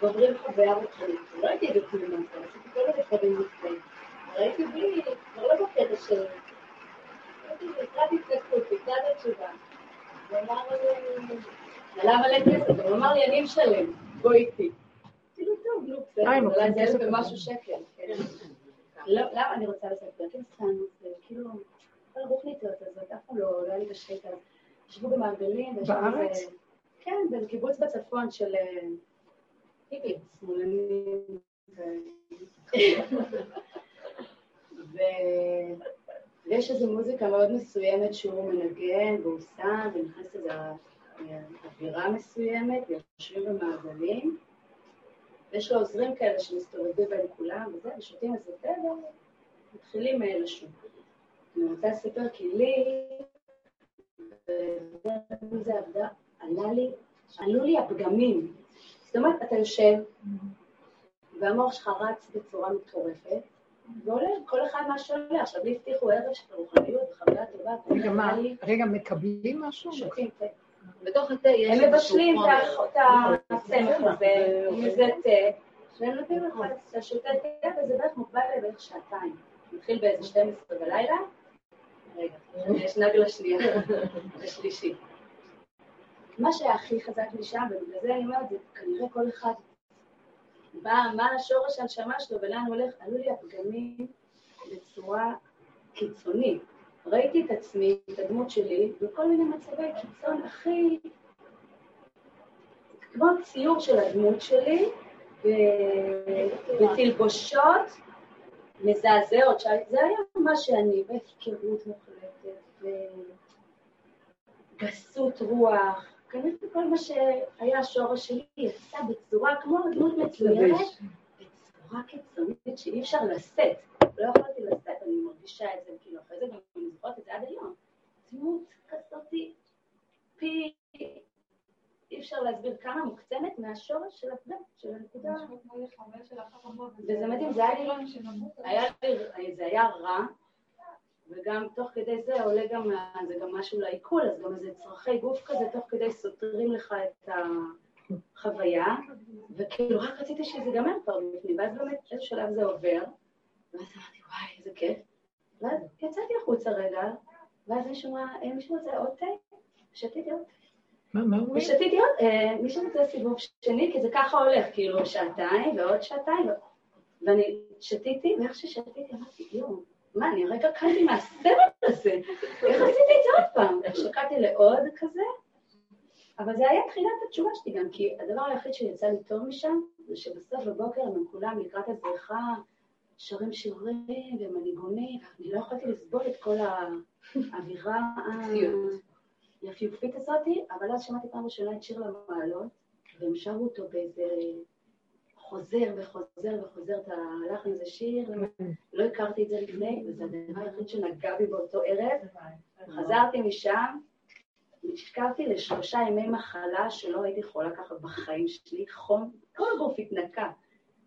ואומרים חוויה רוחנית. לא הייתי מה זה, עשיתי כל מיני דברים לפני. ראיתי בי, כבר לא בקטע של... לקראת התנתקות, לקראת התשובה. ואמר לי... עלה מלא כסף, הוא אמר לי, אני משלם, בוא איתי. כאילו, טוב, נו, בסדר, אולי זה יש במשהו שקל. כן. לא, למה אני רוצה לספר? כאילו, כל הרוחניציות הזאת, אף פעם לא, לא היה לי בשקע. ישבו במעגלים, בארץ? כן, בקיבוץ בצפון של היפים, אה, שמאלנים. ויש איזו מוזיקה מאוד מסוימת שהוא מנגן והוא שם ונכנס לזה אווירה מסוימת, יושבים במעגלים, ויש לו עוזרים כאלה שמסתובבים בין כולם וזה, ושותים איזה תה ומתחילים אה, לשוב. אני רוצה לספר כי לי, זה עבדה, עלה לי, עלו לי הפגמים. זאת אומרת, אתה יושב, והמוח שלך רץ בצורה מטורפת, ועולה כל אחד מה שעולה. עכשיו לי הבטיחו ערב של רוחניות וחוויה טובה. רגע, מה, רגע, מקבלים משהו? שותים תה. בתוך התה יש הם מבשלים את הסמך הזה, מזה תה, והם נותנים לך, אתה שותה תה, וזה בערך מוגבל לבערך שעתיים. מתחיל באיזה 12 בלילה, רגע, יש נג לשנייה, לשלישי. מה שהיה הכי חזק לי שם, ובגלל זה אני אומרת, זה כנראה כל אחד מה, מה השורש הנשמה שלו ולאן הוא הולך, עלו לי הפגמים בצורה קיצונית. ראיתי את עצמי, את הדמות שלי, בכל מיני מצבי קיצון הכי... כמו ציור של הדמות שלי, בתלבושות מזעזעות, זה היה מה שאני, בהפקרות מוחלטת, וגסות רוח, כנראה כל מה שהיה השורש שלי יצא בצורה כמו דמות מצוינת, בצורה קיצונית שאי אפשר לשאת. לא יכולתי לשאת, אני מרגישה את זה, כאילו אחרי זה גם אני זוכרת את זה עד היום. דמות כזאת פי... אי אפשר להסביר כמה מוקצנת מהשורש של הפגם, של הנקודה. וזה מדהים, זה היה לי, זה היה רע, וגם תוך כדי זה עולה גם, זה גם משהו לעיכול, אז גם איזה צרכי גוף כזה, תוך כדי סותרים לך את החוויה, וכאילו רק רציתי שזה ייגמר כבר בפנים, ואז באמת איזה שלב זה עובר, ואז אמרתי, וואי, איזה כיף. ואז יצאתי החוצה רגע, ואז מישהו אמר, אה, מישהו רוצה עוד תה? שתיתי עוד תה. מה, מה? ושתיתי עוד, אה, מישהו רוצה סיבוב שני, כי זה ככה הולך, כאילו שעתיים ועוד שעתיים, ואני שתיתי, ואיך ששתיתי אמרתי, יואו. מה, אני הרגע קמתי מהסרט הזה, איך עשיתי את זה עוד פעם? שקעתי לעוד כזה, אבל זה היה תחילת התשובה שלי גם, כי הדבר היחיד שיצא לי טוב משם, זה שבסוף בבוקר הם כולם לקראת הזריחה, שרים שירים ומניגונים, ואני לא יכולתי לסבול את כל האווירה היפיופית הזאת, אבל אז שמעתי פעם ראשונה את שיר למעלות, והם שרו אותו באיזה חוזר וחוזר וחוזר את הלחן הזה שיר, לא הכרתי את זה לפני, וזה הדבר היחיד שנגע בי באותו ערב. חזרתי משם, נשכבתי לשלושה ימי מחלה שלא הייתי יכולה ככה בחיים שלי, חום, כל הגוף התנקה.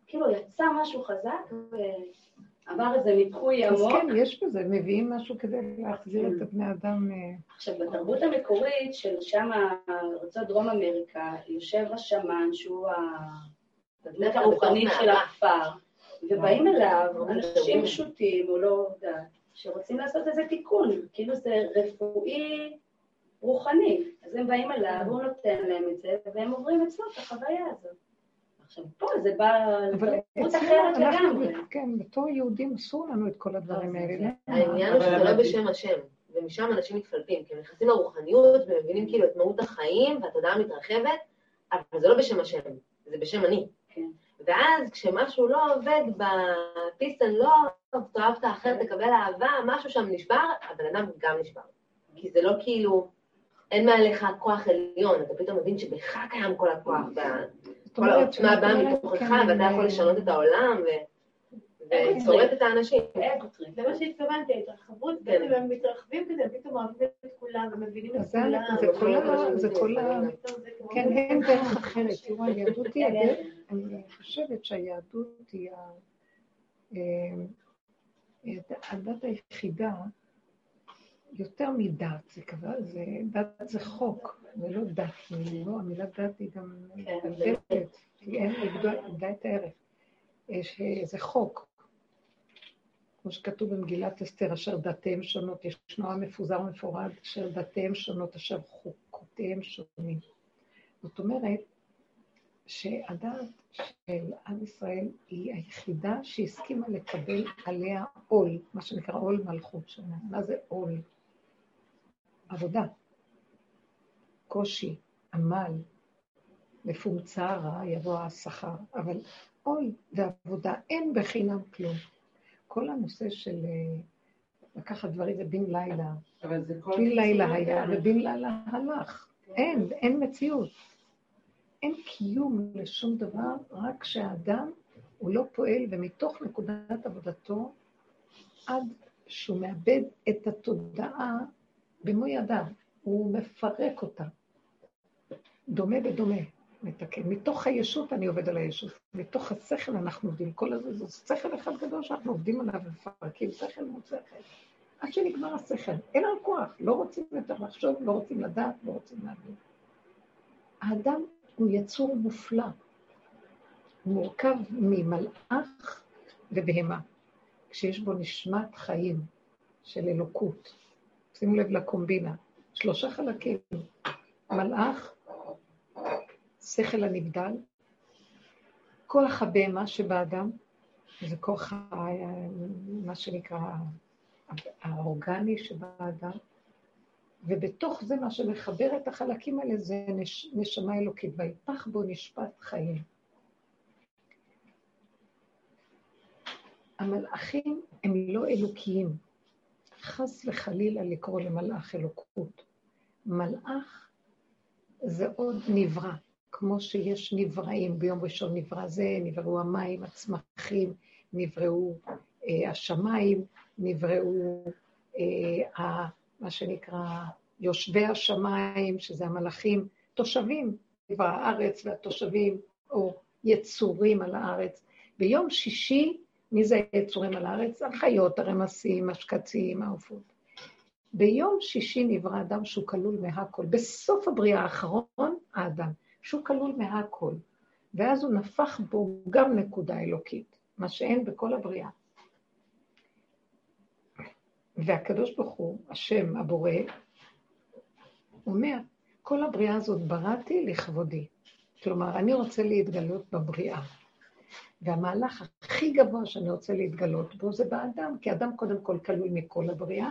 כאילו יצא משהו חזק ועבר איזה מיפוי עמוק. אז כן, יש בזה, מביאים משהו כדי להחזיר את הבני אדם. אה, עכשיו, בתרבות המקורית של שם, ארצות דרום אמריקה, יושב השמן שהוא ה... הדמות הרוחנית של הכפר, ובאים אליו אנשים פשוטים, או לא יודעת, שרוצים לעשות איזה תיקון, כאילו זה רפואי רוחני. אז הם באים אליו, הוא נותן להם את זה, והם עוברים אצלו את החוויה הזאת. עכשיו, פה זה בא לתרבות אחרת לגמרי. כן, בתור יהודים אסור לנו את כל הדברים האלה. העניין הוא שזה לא בשם השם, ומשם אנשים מתפלפים, כי הם נכנסים לרוחניות ומבינים כאילו את מהות החיים והתודעה מתרחבת, אבל זה לא בשם השם, זה בשם אני. כן. ואז כשמשהו לא עובד בפיסטן, לא תאהב את האחר, תקבל אהבה, משהו שם נשבר, הבן אדם גם נשבר. כי זה לא כאילו, אין מעליך כוח עליון, אתה פתאום מבין שבך קיים כל הכוח, כל העוצמה באה מתוכך, כן, ואתה יכול לשנות את העולם, וצורט את האנשים. זה מה שהתכוונתי, ההתרחבות, בעצם הם מתרחבים כזה, פתאום אוהבים את כולם, ומבינים את כולם. זה כל ה... כן, אין דרך אחרת. תראו, היהדות היא הדרך, אני חושבת שהיהדות היא הדת היחידה, יותר מדת, זה כבר, זה, דת זה חוק, זה לא דת, לא, המילה דת היא גם מבלבלת, כי אין איבדה את הערך. זה חוק, כמו שכתוב במגילת אסתר, אשר דתיהם שונות, ישנו עם מפוזר ומפורד, אשר דתיהם שונות, אשר חוקותיהם שונים. זאת אומרת, שהדת של עם ישראל היא היחידה שהסכימה לקבל עליה עול, מה שנקרא עול מלכות שונה. מה זה עול? עבודה, קושי, עמל, לפומצרה יבוא השכר, אבל עול ועבודה, אין בחינם כלום. כל הנושא של אה, לקחת דברים זה בן לילה. אבל זה כל... בן לילה היה ובן לילה הלך. אין, אין מציאות. אין קיום לשום דבר, רק כשהאדם הוא לא פועל, ומתוך נקודת עבודתו, עד שהוא מאבד את התודעה במו ידיו, הוא מפרק אותה. דומה בדומה. מתקן. מתוך הישות אני עובד על הישות. מתוך השכל אנחנו עובדים. כל הזה זה שכל אחד גדול שאנחנו עובדים עליו ומפרקים שכל מול שכל. עד שנגמר השכל. אין לנו כוח. לא רוצים יותר לחשוב, לא רוצים לדעת, לא רוצים להבין. האדם הוא יצור מופלא. הוא מורכב ממלאך ובהמה. כשיש בו נשמת חיים של אלוקות. שימו לב לקומבינה. שלושה חלקים. מלאך, שכל הנבדל, כוח הבהמה שבאדם, זה כוח מה שנקרא האורגני שבאדם, ובתוך זה מה שמחבר את החלקים האלה זה נש, נשמה אלוקית, ויפח בו נשפט חיים. המלאכים הם לא אלוקיים. חס וחלילה לקרוא למלאך אלוקות. מלאך זה עוד נברא, כמו שיש נבראים, ביום ראשון נברא זה, נבראו המים, הצמחים, נבראו אה, השמיים, נבראו אה, מה שנקרא יושבי השמיים, שזה המלאכים, תושבים, נברא הארץ והתושבים, או יצורים על הארץ. ביום שישי, מי זה היצורים על הארץ? החיות, הרמסים, השקצים, העופות. ביום שישי נברא אדם שהוא כלול מהכל. בסוף הבריאה האחרון, האדם, שהוא כלול מהכל. ואז הוא נפח בו גם נקודה אלוקית, מה שאין בכל הבריאה. והקדוש ברוך הוא, השם, הבורא, אומר, כל הבריאה הזאת בראתי לכבודי. כלומר, אני רוצה להתגלות בבריאה. והמהלך הכי גבוה שאני רוצה להתגלות בו זה באדם, כי אדם קודם כל כלול מכל הבריאה,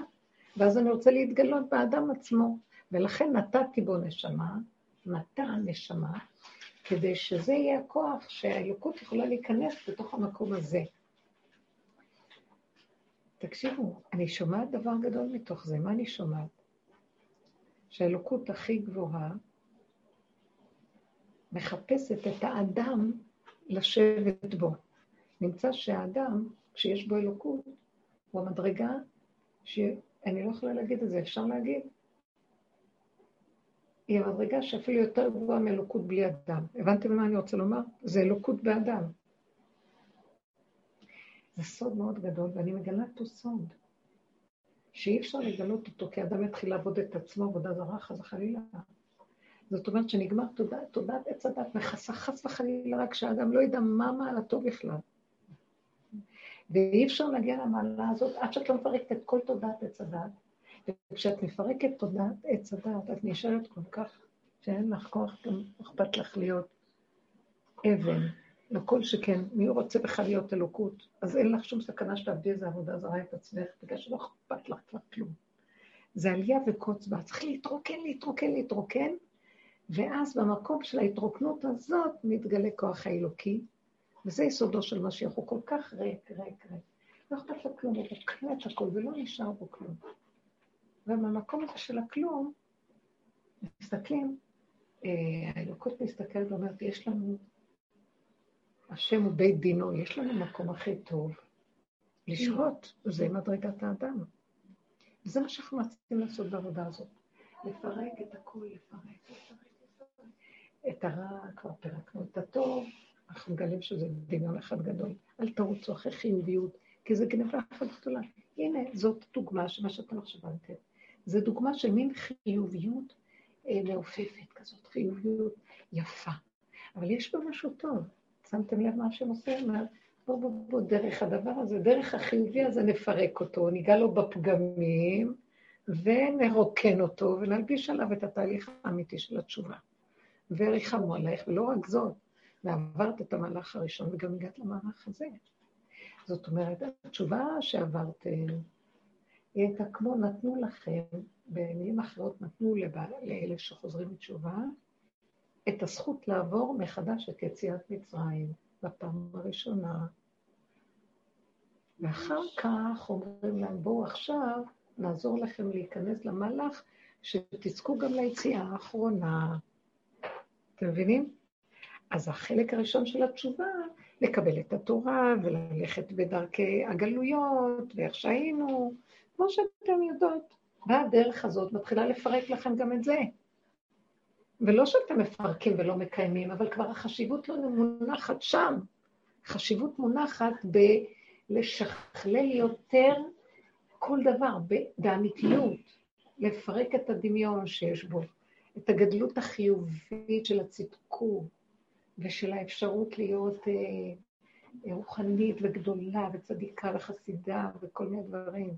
ואז אני רוצה להתגלות באדם עצמו. ולכן נתתי בו נשמה, נתן נשמה, כדי שזה יהיה הכוח שהאלוקות יכולה להיכנס בתוך המקום הזה. תקשיבו, אני שומעת דבר גדול מתוך זה. מה אני שומעת? שהאלוקות הכי גבוהה מחפשת את האדם לשבת בו. נמצא שהאדם, כשיש בו אלוקות, הוא המדרגה שאני לא יכולה להגיד את זה, אפשר להגיד? היא המדרגה שאפילו יותר גבוהה מאלוקות בלי אדם. הבנתם מה אני רוצה לומר? זה אלוקות באדם. זה סוד מאוד גדול, ואני מגלה פה סוד, שאי אפשר לגלות אותו כי אדם יתחיל לעבוד את עצמו עבודה זרה, חס וחלילה. זאת אומרת שנגמר תודעת, תודעת עץ הדת מכסה חס וחלילה רק שהאדם לא ידע מה מעלתו בכלל. ואי אפשר להגיע למעלה הזאת עד שאת לא מפרקת את כל תודעת עץ הדת. וכשאת מפרקת תודעת עץ הדת, את נשארת כל כך שאין לך כוח, גם אכפת לך להיות אבן. לכל שכן, מי רוצה בכלל להיות אלוקות? אז אין לך שום סכנה שתעבדי איזה עבודה זרה את עצמך, בגלל שלא אכפת לך כבר כלום. זה עלייה וקוץ בה, צריך להתרוקן, להתרוקן, להתרוקן, ואז במקום של ההתרוקנות הזאת מתגלה כוח האלוקי, וזה יסודו של משיח, הוא כל כך ריק, ריק, ריק. לא אכפת לו כלום, הוא רוקן את הכול ולא נשאר בו כלום. ובמקום הזה של הכלום, מסתכלים, אה, האלוקות מסתכלת ואומרת, יש לנו, השם הוא בית דינו, יש לנו מקום הכי טוב לשהות, זה מדרגת האדם. וזה מה שאנחנו מציעים לעשות בעבודה הזאת. לפרק את הכול, לפרק, לפרק, לפרק. את הרע כבר פירקנו, את הטוב, אנחנו מגלים שזה דמיון אחד גדול. אל תרוצו אחרי חיוביות, כי זה גנבה אחת גדולה. הנה, זאת דוגמה של מה שאתם עכשיו אמרתם. זו דוגמה של מין חיוביות אה, מעופפת כזאת, חיוביות יפה. אבל יש בה משהו טוב. שמתם לב מה שהם עושים? בוא, בוא, בוא, דרך הדבר הזה, דרך החיובי הזה נפרק אותו, ניגע לו בפגמים, ונרוקן אותו, ונלביש עליו את התהליך האמיתי של התשובה. וריחמו עלייך, ולא רק זאת, ועברת את המהלך הראשון, וגם הגעת למהלך הזה. זאת אומרת, התשובה שעברתם, היא הייתה כמו נתנו לכם, במילים אחרות נתנו לאלה שחוזרים בתשובה, את הזכות לעבור מחדש את יציאת מצרים בפעם הראשונה. ואחר כך אומרים להם, בואו עכשיו נעזור לכם להיכנס למהלך, שתזכו גם ליציאה האחרונה. אתם מבינים? אז החלק הראשון של התשובה, לקבל את התורה וללכת בדרכי הגלויות, ואיך שהיינו, כמו שאתם יודעות. והדרך הזאת מתחילה לפרק לכם גם את זה. ולא שאתם מפרקים ולא מקיימים, אבל כבר החשיבות לא מונחת שם. חשיבות מונחת בלשכלל יותר כל דבר, באמיתיות, לפרק את הדמיון שיש בו, את הגדלות החיובית של הצדקות ושל האפשרות להיות אה, רוחנית וגדולה וצדיקה וחסידה וכל מיני דברים.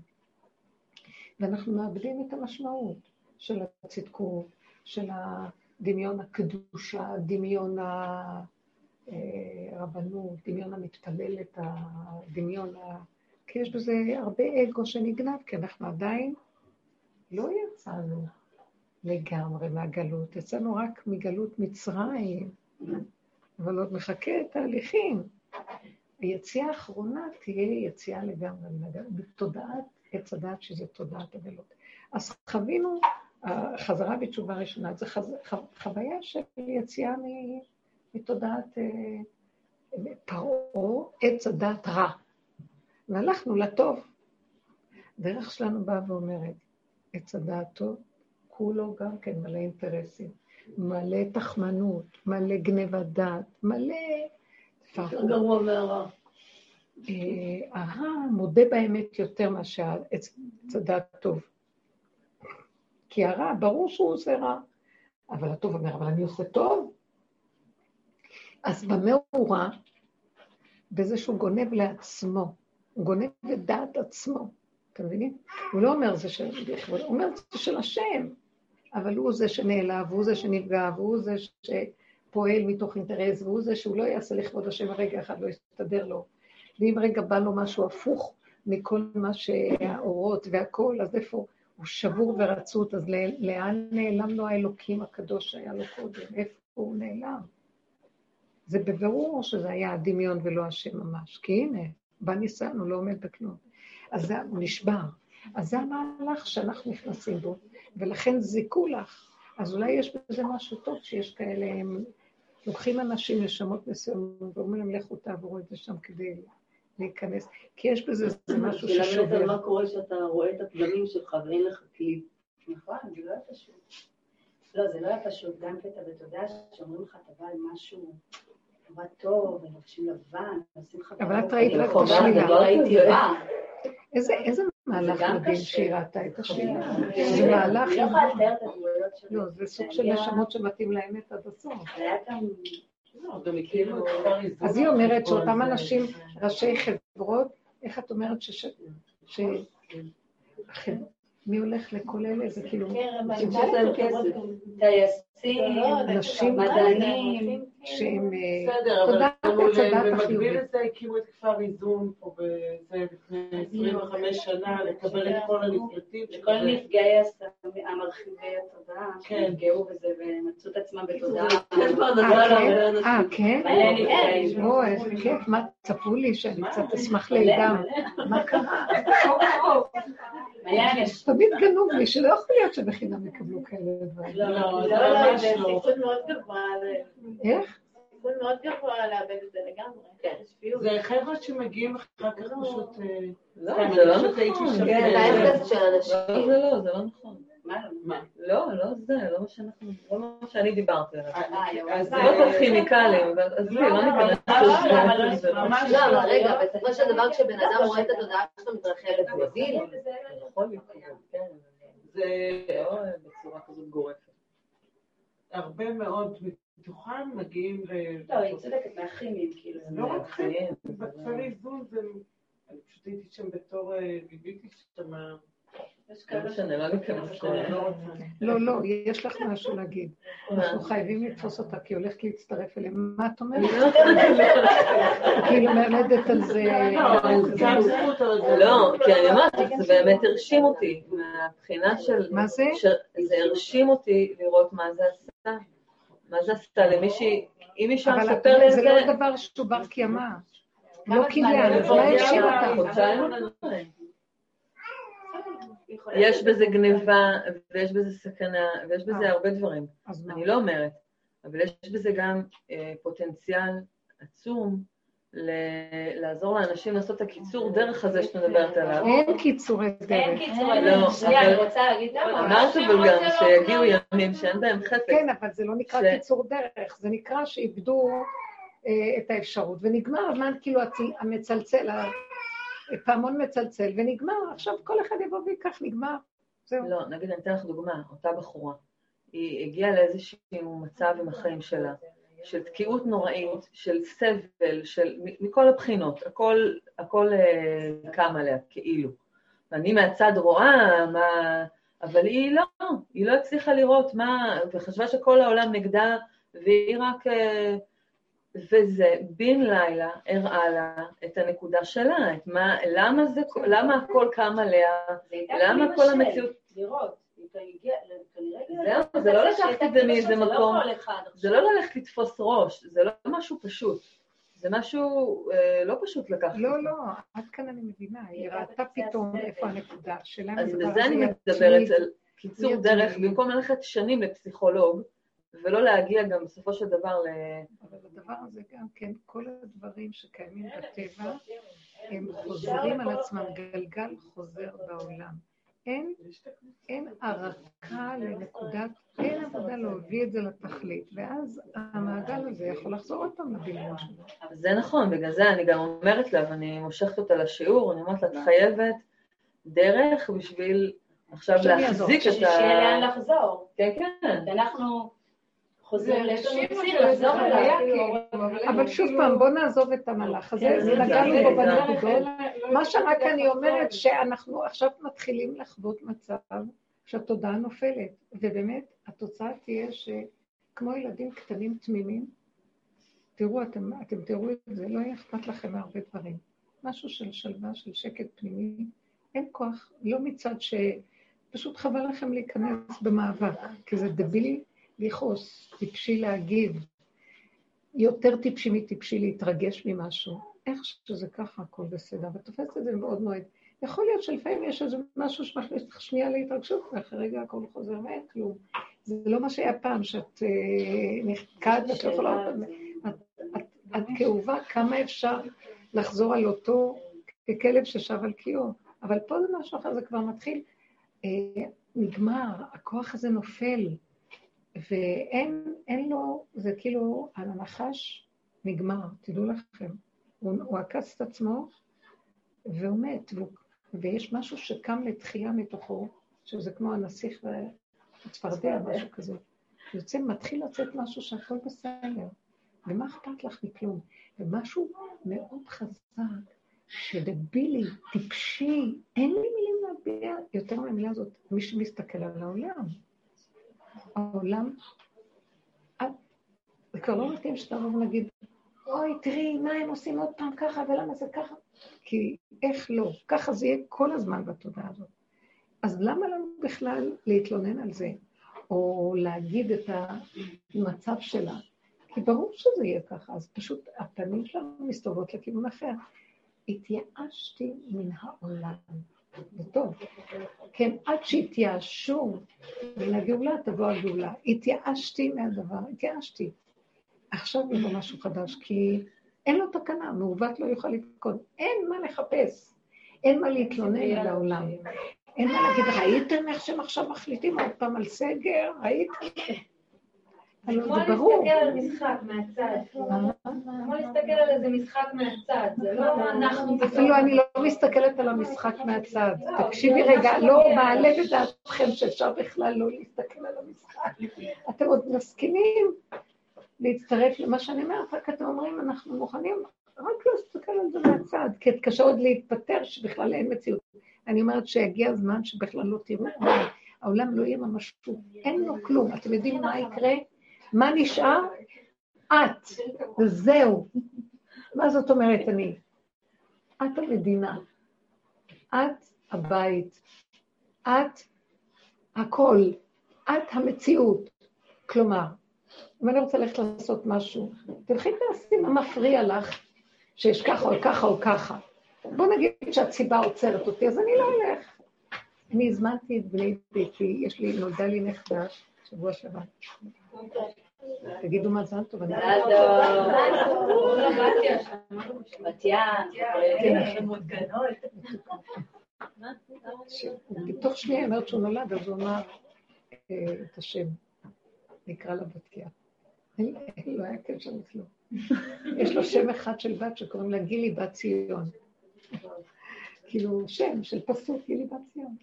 ואנחנו מאבדים את המשמעות של הצדקות, של דמיון הקדושה, דמיון הרבנות, דמיון המתפללת, הדמיון ה... כי יש בזה הרבה אגו שנגנב, כי אנחנו עדיין לא יצאנו לגמרי מהגלות, יצאנו רק מגלות מצרים, אבל עוד מחכה תהליכים. היציאה האחרונה תהיה יציאה לגמרי מהגלות, בתודעת עץ הדת, שזה תודעת הגלות. אז חווינו החזרה בתשובה ראשונה, זו חז... חוויה של יציאה מתודעת אה, פרעה, עץ הדת רע. והלכנו לטוב. הדרך שלנו באה ואומרת, עץ הדעת טוב, כולו גם כן מלא אינטרסים, מלא תחמנות, מלא גנבת דעת, מלא... גרוע מהרע. הרע מודה באמת יותר מאשר עץ הדעת טוב. כי הרע, ברור שהוא עושה רע. אבל הטוב אומר, אבל אני עושה טוב. אז במה הוא רע? בזה שהוא גונב לעצמו. הוא גונב את דעת עצמו. אתם מבינים? הוא לא אומר זה של הוא אומר זה של השם. אבל הוא זה שנעלב, והוא זה שנפגע, והוא זה שפועל מתוך אינטרס, והוא זה שהוא לא יעשה לכבוד השם רגע אחד, לא יסתדר לו. ואם רגע בא לו משהו הפוך מכל מה שהאורות והכול, אז איפה? הוא שבור ורצות, אז לאן נעלם לו האלוקים הקדוש שהיה לו קודם? איפה הוא נעלם? זה בבירור שזה היה הדמיון ולא השם ממש, כי הנה, בא ניסיון, הוא לא עומד בכלום. אז זה, הוא נשבר. אז זה המהלך שאנחנו נכנסים בו, ולכן זיכו לך. אז אולי יש בזה משהו טוב שיש כאלה, הם לוקחים אנשים, נשמות מסוימות, ואומרים להם, לכו תעברו את זה שם כדי להיכנס, כי יש בזה משהו ששובר. זה ללמד על מה קורה כשאתה רואה את הפגמים שלך ואין לך כלי. נכון, זה לא היה פשוט. לא, זה לא היה פשוט, גם קטע בתודעה שאומרים לך, אתה בא על משהו נורא טוב, ולובשים לבן, ועושים לך... אבל את ראית רק את השלילה. לא ראיתי רע. איזה מהלך מדהים שהיא ראתה את השלילה. זה מהלך... לא. לא, זה סוג של נשמות שמתאים לאמת עד הסוף. היה גם... כאילו אז היא אומרת שאותם אנשים, ראשי חברות, איך את אומרת ש... מי הולך לכל אלה? זה כאילו... שיש להם כסף. טייסים, נשים, מדענים. שהם... בסדר, אבל במקביל לזה הקימו את כפר איזון פה בזה לפני 25 שנה, לקבל את כל הנפלטים. כל נפגעי המרחיבי התודעה, שנפגעו בזה ומצאו את עצמם בתודעה. אה, כן? אוי, איזה כיף, מה, תספרו לי שאני קצת אשמח לידם. מה קרה? תמיד גנוב לי, שלא יכול להיות שבחינם יקבלו כאלה דברים. לא, לא, לא, זה סיכון מאוד גבוה. איך? סיכון מאוד גבוה לאבד את זה לגמרי. כן. זה חבר'ה שמגיעים אחר כך פשוט... לא, זה לא נכון. זה האפס של אנשים. לא, זה לא, זה לא נכון. מה? לא, לא זה, לא מה שאנחנו, לא מה שאני דיברתי עליו. אז זה לא כל כימיקלים, עזבי, לא ניכנס לזה. לא, אבל רגע, בסופו של דבר כשבן אדם רואה את התודעה שלו מתרחבת, הוא מבין? יכול להיות, כן. זה לא בצורה כזאת גורפת. הרבה מאוד מתוכם מגיעים ל... לא, היא צודקת, מהכימיים, כאילו. לא רק כימיים, בכפר איזון זה... אני פשוט הייתי שם בתור... ליוויתי שם... לא משנה, לא ניכנס לא, לא, יש לך משהו להגיד. אנחנו חייבים לתפוס אותה, כי היא הולכת להצטרף אליהם. מה את אומרת? כאילו מלמדת על זה... לא, כי אני אמרתי, זה באמת הרשים אותי, מהבחינה של... מה זה? זה הרשים אותי לראות מה זה עשה. מה זה עשתה למישהי, אם אישה מספר לי על זה... אבל זה לא דבר שהוא בר קיימא. לא קניין, זה לא הרשים אותך. יש בזה גניבה, ויש בזה סכנה, ויש בזה הרבה דברים. אני לא אומרת, אבל יש בזה גם פוטנציאל עצום לעזור לאנשים לעשות את הקיצור דרך הזה שאת מדברת עליו. אין קיצורי דרך. אין קיצורי דרך. לא, שנייה, אני רוצה להגיד למה. אמרת אבל גם שיגיעו ימים שאין בהם חפץ. כן, אבל זה לא נקרא קיצור דרך, זה נקרא שאיבדו אה, את האפשרות, ונגמר הזמן כאילו המצלצל, הפעמון מצלצל, ונגמר, עכשיו כל אחד יבוא ויקח, נגמר, זהו. לא, נגיד, אני אתן לך דוגמה, אותה בחורה. היא הגיעה לאיזשהו מצב עם החיים שלה, של תקיעות נוראית, של סבל, של, מכל הבחינות, הכל, הכל uh, קם עליה, כאילו. ואני מהצד רואה מה... אבל היא לא, היא לא הצליחה לראות מה, וחשבה שכל העולם נגדה, והיא רק... וזה בן לילה הראה לה את הנקודה שלה, את מה, למה, זה, למה הכל קם עליה, למה כל המציאות... לראות. זהו, זה לא לקחת את זה מאיזה מקום, זה לא ללכת לתפוס ראש, זה לא משהו פשוט. זה משהו אה, לא פשוט לקחת. לא, לא, עד כאן אני מבינה, היא ראתה פתאום איפה הנקודה שלה. אז בזה אני מדברת על קיצור דרך, במקום ללכת שנים לפסיכולוג, ולא להגיע גם בסופו של דבר ל... אבל הדבר הזה גם כן, כל הדברים שקיימים בטבע, הם חוזרים על עצמם, גלגל חוזר בעולם. אין, אין ערקה לנקודת, אין עבודה להביא את זה לתכלית, ואז המעגל הזה יכול לחזור עוד פעם שלו. זה נכון, בגלל זה אני גם אומרת לה, ואני מושכת אותה לשיעור, אני אומרת לה, את חייבת דרך בשביל עכשיו להחזיק את ה... שיהיה לאן לחזור. כן, כן. אנחנו... כאילו, אבל שוב פעם, בוא נעזוב את המהלך הזה, כן, נגענו בו בנקודות. מה שרק אני אומרת, שאנחנו עכשיו מתחילים לחוות מצב שהתודעה נופלת, ובאמת התוצאה תהיה שכמו ילדים קטנים תמימים, תראו, אתם, אתם תראו את זה, לא יהיה אכפת לכם מהרבה דברים. משהו של שלווה, של שקט פנימי, אין כוח, לא מצד ש... פשוט חבל לכם להיכנס במאבק, כי זה דבילי לכעוס, טיפשי להגיב, יותר טיפשי מטיפשי להתרגש ממשהו. איך שזה ככה, הכל בסדר, ותופסת את זה מאוד מאוד. יכול להיות שלפעמים יש איזה משהו שמכניס אותך שנייה להתרגשות, ואחרי רגע הכל חוזר ואין כלום. זה לא מה שהיה פעם, שאת אה, נחקעת ואת לא יכולה... את כאובה, כמה אפשר לחזור על אותו ככלב ששב על קיאו. אבל פה זה משהו אחר, זה כבר מתחיל, אה, נגמר, הכוח הזה נופל. ואין לו, זה כאילו, על הנחש נגמר, תדעו לכם. הוא, הוא עקץ את עצמו והוא מת, והוא, ויש משהו שקם לתחייה מתוכו, שזה כמו הנסיך והצפרדע, משהו כזה. יוצא, מתחיל לצאת משהו שהכל בסדר. ומה אכפת לך מכלום? ומשהו מאוד חזק, שדבילי, טיפשי, אין לי מילים להביע יותר מהמילה הזאת, מי שמסתכל על העולם. העולם, זה כבר לא מתאים שאתה לא נגיד, אוי, תראי, מה הם עושים עוד פעם ככה, ולמה זה ככה? כי איך לא? ככה זה יהיה כל הזמן בתודעה הזאת. אז למה לנו בכלל להתלונן על זה, או להגיד את המצב שלה? כי ברור שזה יהיה ככה, אז פשוט הפנים שלנו מסתובבות לכיוון אחר. התייאשתי מן העולם. זה טוב. כן, עד שהתייאשו מן הגאולה, תבוא הגאולה. התייאשתי מהדבר, התייאשתי. עכשיו יבוא משהו חדש, כי אין לו תקנה, מעוות לא יוכל לתקון. אין מה לחפש, אין מה להתלונן על העולם. אין מה להגיד, ראיתם איך שהם עכשיו מחליטים עוד פעם על סגר? ראיתם? כמו להסתכל על משחק מהצד. כמו להסתכל על איזה משחק מהצד, זה לא אנחנו... אפילו אני לא מסתכלת על המשחק מהצד. תקשיבי רגע, לא מעלה בדעתכם שאפשר בכלל לא להסתכל על המשחק. אתם עוד מסכימים להצטרף למה שאני אומרת, רק אתם אומרים, אנחנו מוכנים רק להסתכל על זה מהצד, כי את קשה עוד להתפטר שבכלל אין מציאות. אני אומרת שהגיע הזמן שבכלל לא תראו, העולם לא יהיה ממש שוב, אין לו כלום. אתם יודעים מה יקרה? מה נשאר? את, וזהו. מה זאת אומרת אני? את המדינה, את הבית, את הכל, את המציאות. כלומר, אם אני רוצה ללכת לעשות משהו, תלכי תעשי מה מפריע לך שיש ככה או ככה או ככה. בוא נגיד שהסיבה עוצרת אותי, אז אני לא אלך. אני הזמנתי את בני ביתי, יש לי, נולדה לי נכדה שבוע שעבר. תגידו מזל טוב. מזל טוב. בתיה. בתוך שנייה היא אומרת שהוא נולד, אז הוא אמר אה, את השם, נקרא לה בתיה. לא היה קשר לכלום. יש לו שם אחד של בת שקוראים לה גילי בת ציון. כאילו, שם של פסוק, גילי בת ציון.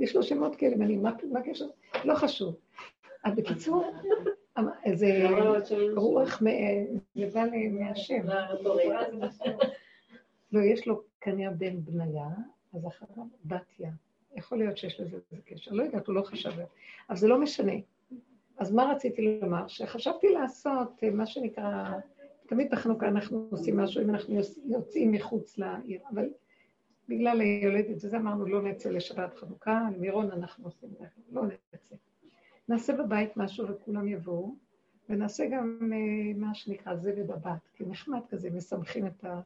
יש לו שמות כאלה, ואני, מה הקשר? לא חשוב. אז בקיצור, איזה רוח מבא מהשם. לא, יש לו כנראה בן בניה, אז אחריו בתיה. יכול להיות שיש לזה איזה קשר. לא יודעת, הוא לא חשב. אבל זה לא משנה. אז מה רציתי לומר? שחשבתי לעשות מה שנקרא, תמיד בחנוכה אנחנו עושים משהו, אם אנחנו יוצאים מחוץ לעיר, אבל בגלל היולדת וזה אמרנו, לא נצא לשבת חנוכה, למירון אנחנו עושים, לא נצא. נעשה בבית משהו וכולם יבואו, ונעשה גם אה, מה שנקרא זבד הבת, כי נחמד כזה, מסמכים את ה...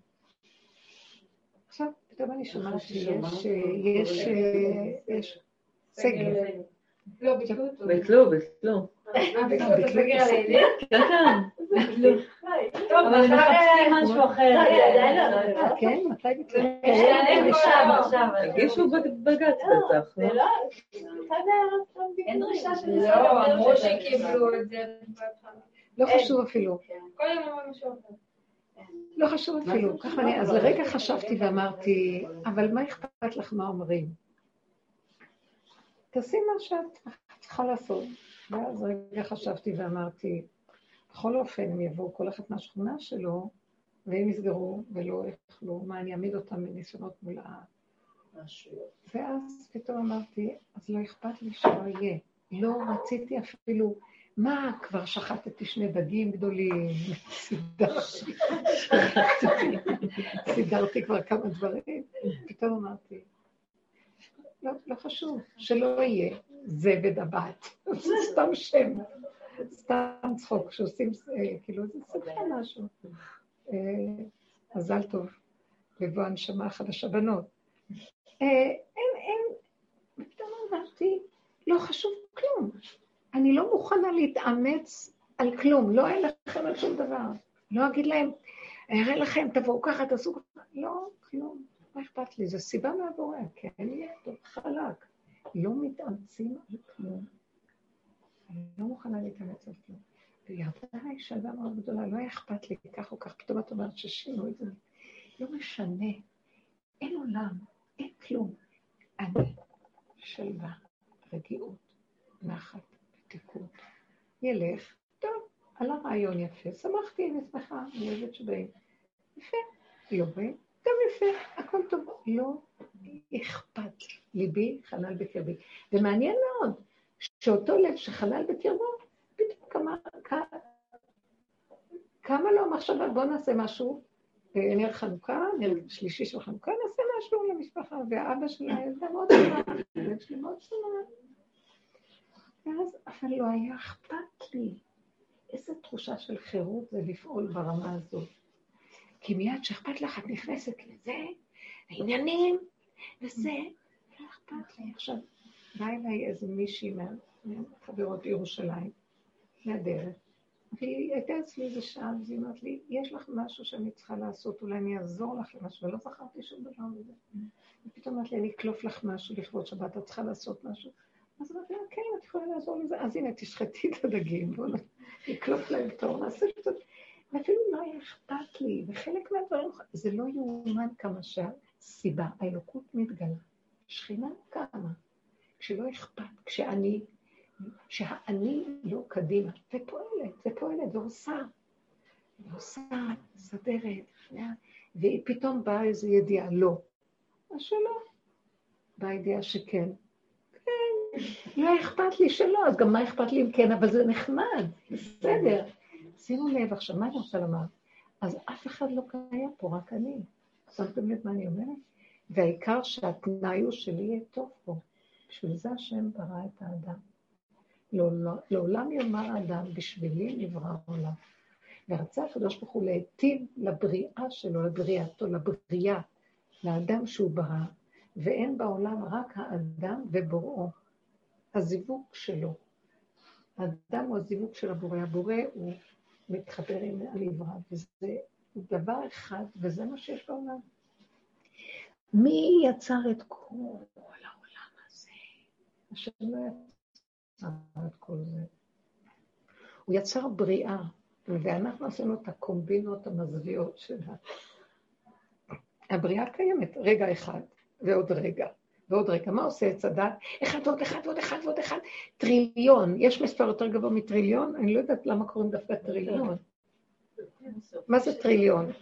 עכשיו, פתאום אני שומעת שיש יש סגר. לא, ביטלו אותו. ביטלו, ביטלו. אה, ביטלו את הסגר על? כן, כן. טוב, אבל מחפשים משהו אחר. כן, מתי? הגישו בג"ץ בטח. לא? אין דרישה של לא, אמרו שקיבלו את זה. לא חשוב אפילו. כל יום אמרו משהו אחר. לא חשוב אפילו. ככה אני, אז לרגע חשבתי ואמרתי, אבל מה אכפת לך מה אומרים? תעשי מה שאת צריכה לעשות. ואז רגע חשבתי ואמרתי, בכל אופן, הם יבואו כל אחד מהשכונה שלו, והם יסגרו ולא יאכלו, מה, אני אעמיד אותם בניסיונות מול ה... ואז פתאום אמרתי, אז לא אכפת לי שלא יהיה. לא רציתי אפילו, מה, כבר שחטתי שני דגים גדולים, סידרתי, סידרתי כבר כמה דברים, פתאום אמרתי, לא, לא חשוב, שלא יהיה זבד הבת, זה סתם שם, סתם צחוק, שעושים, אה, כאילו, זה סגרה משהו. אה, מזל טוב, לבוא הנשמה החדשה בנות. אה, אין, אין, ופתאום אמרתי, לא חשוב כלום. אני לא מוכנה להתאמץ על כלום, לא אין לכם על שום דבר. לא אגיד להם, אראה לכם, תבואו ככה, תעשו ככה. לא, כלום. מה אכפת לי? זו סיבה מהבורא, כן, יהיה טוב, חלק. לא מתאמצים על כלום. אני לא מוכנה להתאמץ על כלום. וירדה עליי שלווה מאוד גדולה, לא היה אכפת לי כך או כך, פתאום את אומרת ששינו את זה. לא משנה, אין עולם, אין כלום. אני שלווה, רגיעות, נחת, מתיקות. ילך, טוב, עלה רעיון יפה, שמחתי, אני שמחה, אני אוהבת שבאים. יפה, באים, גם יפה, הכל טוב. לא אכפת, ליבי חלל בקרבי. ומעניין מאוד, שאותו לב שחלל בקרבו, פתאום כמה, כמה לו המחשבה, בוא נעשה משהו, אה, נר חנוכה, נר שלישי של חנוכה, נעשה משהו למשפחה, והאבא שלה ילדה מאוד שונה, הבן שלי מאוד שונה. ואז, אבל לא היה אכפת לי. איזו תחושה של חירות זה לפעול ברמה הזאת. כי מיד שאכפת לך, את נכנסת לזה, העניינים, וזה, לא אכפת לי. עכשיו, באה אליי איזה מישהי מהחברות בירושלים, מהדרך, והיא הייתה אצלי איזה שעה, והיא אמרת לי, יש לך משהו שאני צריכה לעשות, אולי אני אעזור לך למשהו, ולא זכרתי שום דבר מזה. ופתאום אמרת לי, אני אקלוף לך משהו לכבוד שבת, את צריכה לעשות משהו. אז אמרתי לה, כן, את יכולה לעזור לזה. אז הנה, תשחטי את הדגים, בואו נקלוף להם תור, נעשה קצת. ואפילו לא היה אכפת לי, וחלק מהדברים, זה לא יאומן כמה שהסיבה, האלוקות מתגלה. שכינה קמה, כשלא אכפת, כשאני, שהאני לא קדימה, ופועלת, ופועלת, ועושה, ועושה, מסדרת, ופתאום באה איזו ידיעה, לא. אז שלא. באה ידיעה שכן. כן, לא אכפת לי שלא, אז גם מה אכפת לי אם כן, אבל זה נחמד, בסדר. שימו לב עכשיו, מה אני רוצה לומר? אז אף אחד לא קיים פה, רק אני. שמתם לב מה אני אומרת? והעיקר שהתנאי הוא שלי יהיה טוב פה. בשביל זה השם ברא את האדם. לעולם יאמר האדם, בשבילי נברא העולם. ורצה הקדוש ברוך הוא להיטיב לבריאה שלו, לבריאתו, לבריאה, לאדם שהוא ברא, ואין בעולם רק האדם ובוראו, הזיווג שלו. האדם הוא הזיווג של הבורא. הבורא הוא מתחבר עם הנברא, וזה דבר אחד, וזה מה שיש בעולם. מי יצר את כל העולם? השם לא יצר את כל זה. הוא יצר בריאה, ואנחנו עשינו את הקומבינות המזוויעות שלה. הבריאה קיימת רגע אחד ועוד רגע. ועוד רגע, מה עושה עץ הדת? אחד ועוד אחד ועוד אחד ועוד אחד, טריליון. יש מספר יותר גבוה מטריליון? אני לא יודעת למה קוראים דווקא טריליון. מה זה טריליון?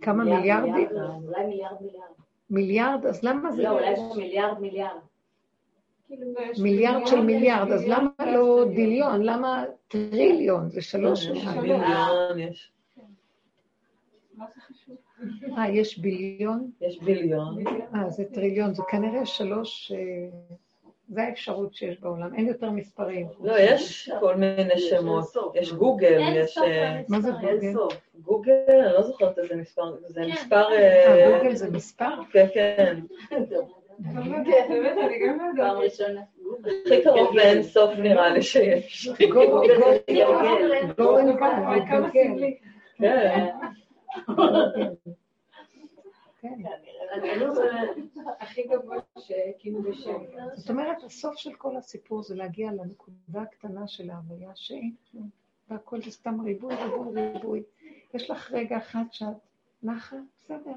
כמה מיליארדים? אולי מיליארד מיליארד. מיליארד? אז למה זה... לא, אולי זה מיליארד מיליארד. מיליארד של מיליארד, אז למה לא דיליון? למה טריליון? זה שלוש. מה זה חשוב? אה, יש ביליון? יש ביליון. אה, זה טריליון, זה כנראה שלוש... אה, זה האפשרות שיש בעולם, אין יותר מספרים. לא, יש כל מיני שמות. יש גוגל, יש... אה, מה זה גוגל? גוגל, אני לא זוכרת איזה מספר, זה כן. מספר... אה, גוגל זה מספר? כן, כן. הכי קרוב לאין נראה לי שיש. גוגל, גוגל, גוגל. כן. זאת אומרת, הסוף של כל הסיפור זה להגיע לנקודה הקטנה של ההוויה שאין כלום, והכל זה סתם ריבוי, ריבוי, ריבוי. יש לך רגע אחד שאת נחה, בסדר,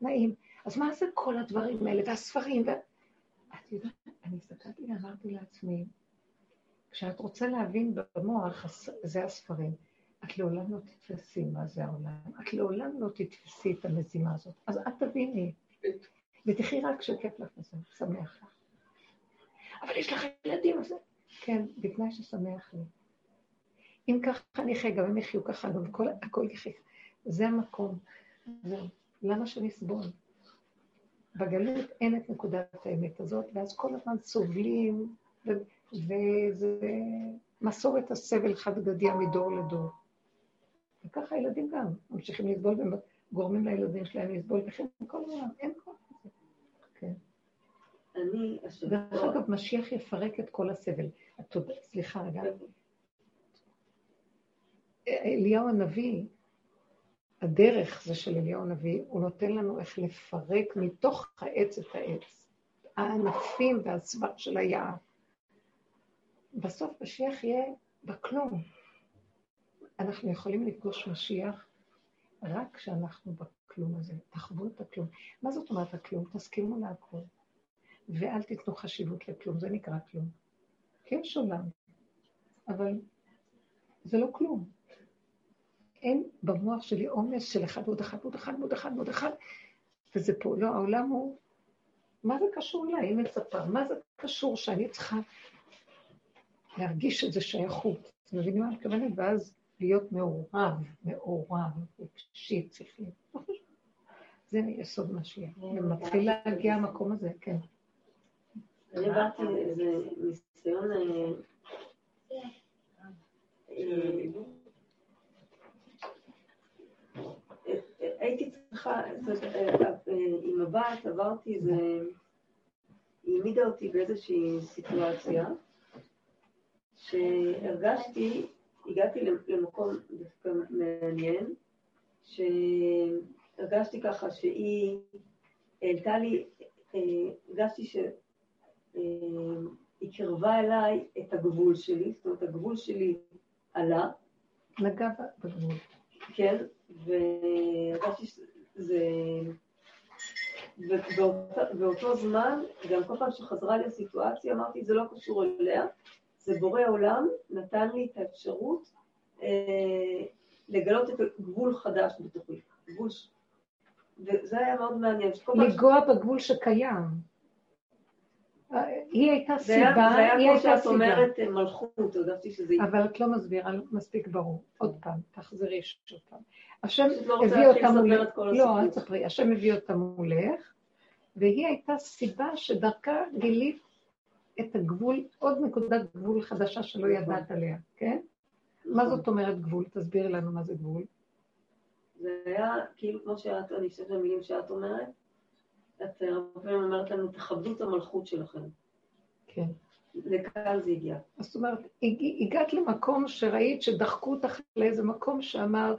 נעים. אז מה זה כל הדברים האלה, והספרים, ו... את יודעת, אני הסתכלתי ואמרתי לעצמי, כשאת רוצה להבין במוח, זה הספרים. את לעולם לא תתפסי מה זה העולם, את לעולם לא תתפסי את המזימה הזאת. אז את תביני, ותחי רק שכיף לך וזה, שמח לך. אבל יש לך ילדים, אז כן, בתנאי ששמח לי. אם ככה נחיה, גם הם יחיו ככה, גם כל, הכל יחיה. זה המקום. זהו. למה שנסבול? בגלות אין את נקודת האמת הזאת, ואז כל הזמן סובלים, וזה מסורת הסבל חד גדיה מדור לדור. וככה הילדים גם ממשיכים לסבול וגורמים לילדים שלהם לסבול, וכן כל העולם, אין כוח כזה. כן. אני, דרך אגב, משיח יפרק את כל הסבל. סליחה רגע. אליהו הנביא, הדרך זה של אליהו הנביא, הוא נותן לנו איך לפרק מתוך העץ את העץ. הענפים והסבר של היער. בסוף משיח יהיה בכלום. אנחנו יכולים לפגוש משיח רק כשאנחנו בכלום הזה. תחוו את הכלום. מה זאת אומרת הכלום? תסכימו להכל. ואל תיתנו חשיבות לכלום, זה נקרא כלום. כי יש עולם, אבל זה לא כלום. אין במוח שלי עומס של אחד ועוד אחד ועוד אחד ועוד אחד ועוד אחד, וזה פה. לא, העולם הוא... מה זה קשור אליי? היא מצפה. מה זה קשור שאני צריכה להרגיש איזו שייכות? אתם מבינים מה אני מתכוונת? ואז להיות מעורב, מעורב, רגשי, שכלי. זה יסוד משיח. ומתחיל להגיע המקום הזה, כן. אני עברתי איזה ניסיון... הייתי צריכה, עם הבת עברתי איזה... היא העמידה אותי באיזושהי סיטואציה שהרגשתי הגעתי למקום דווקא מעניין, שהרגשתי ככה שהיא העלתה לי, הרגשתי שהיא קרבה אליי את הגבול שלי, זאת אומרת הגבול שלי עלה. נגע בגבול. כן, והרגשתי שזה... ובאותו זמן, גם כל פעם שחזרה לי הסיטואציה, אמרתי, זה לא קשור אליה, זה בורא עולם נתן לי את האפשרות אה, לגלות את הגבול חדש בתוכי. גבול. וזה היה מאוד מעניין. לגוע ש... בגבול שקיים. היא הייתה סיבה, היא הייתה סיבה. זה היה כמו שאת אומרת אה, מלכות, הרגשתי שזה... אבל את לא מסבירה מספיק ברור. עוד פעם, תחזרי שוב פעם. השם לא הביא אותה מולך. לא, אל תספרי. השם הביא אותה מולך, והיא הייתה סיבה שדרכה גילית את הגבול, עוד נקודת גבול חדשה שלא נכון. ידעת עליה, כן? מה זאת אומרת גבול? תסבירי לנו מה זה גבול. זה היה כאילו כמו שאת, אני חושבת במילים שאת אומרת, את הרבה פעמים אומרת לנו, תכבדו את המלכות שלכם. כן. לכאן זה הגיע. זאת אומרת, הגעת למקום שראית שדחקו אותך לאיזה מקום שאמרת,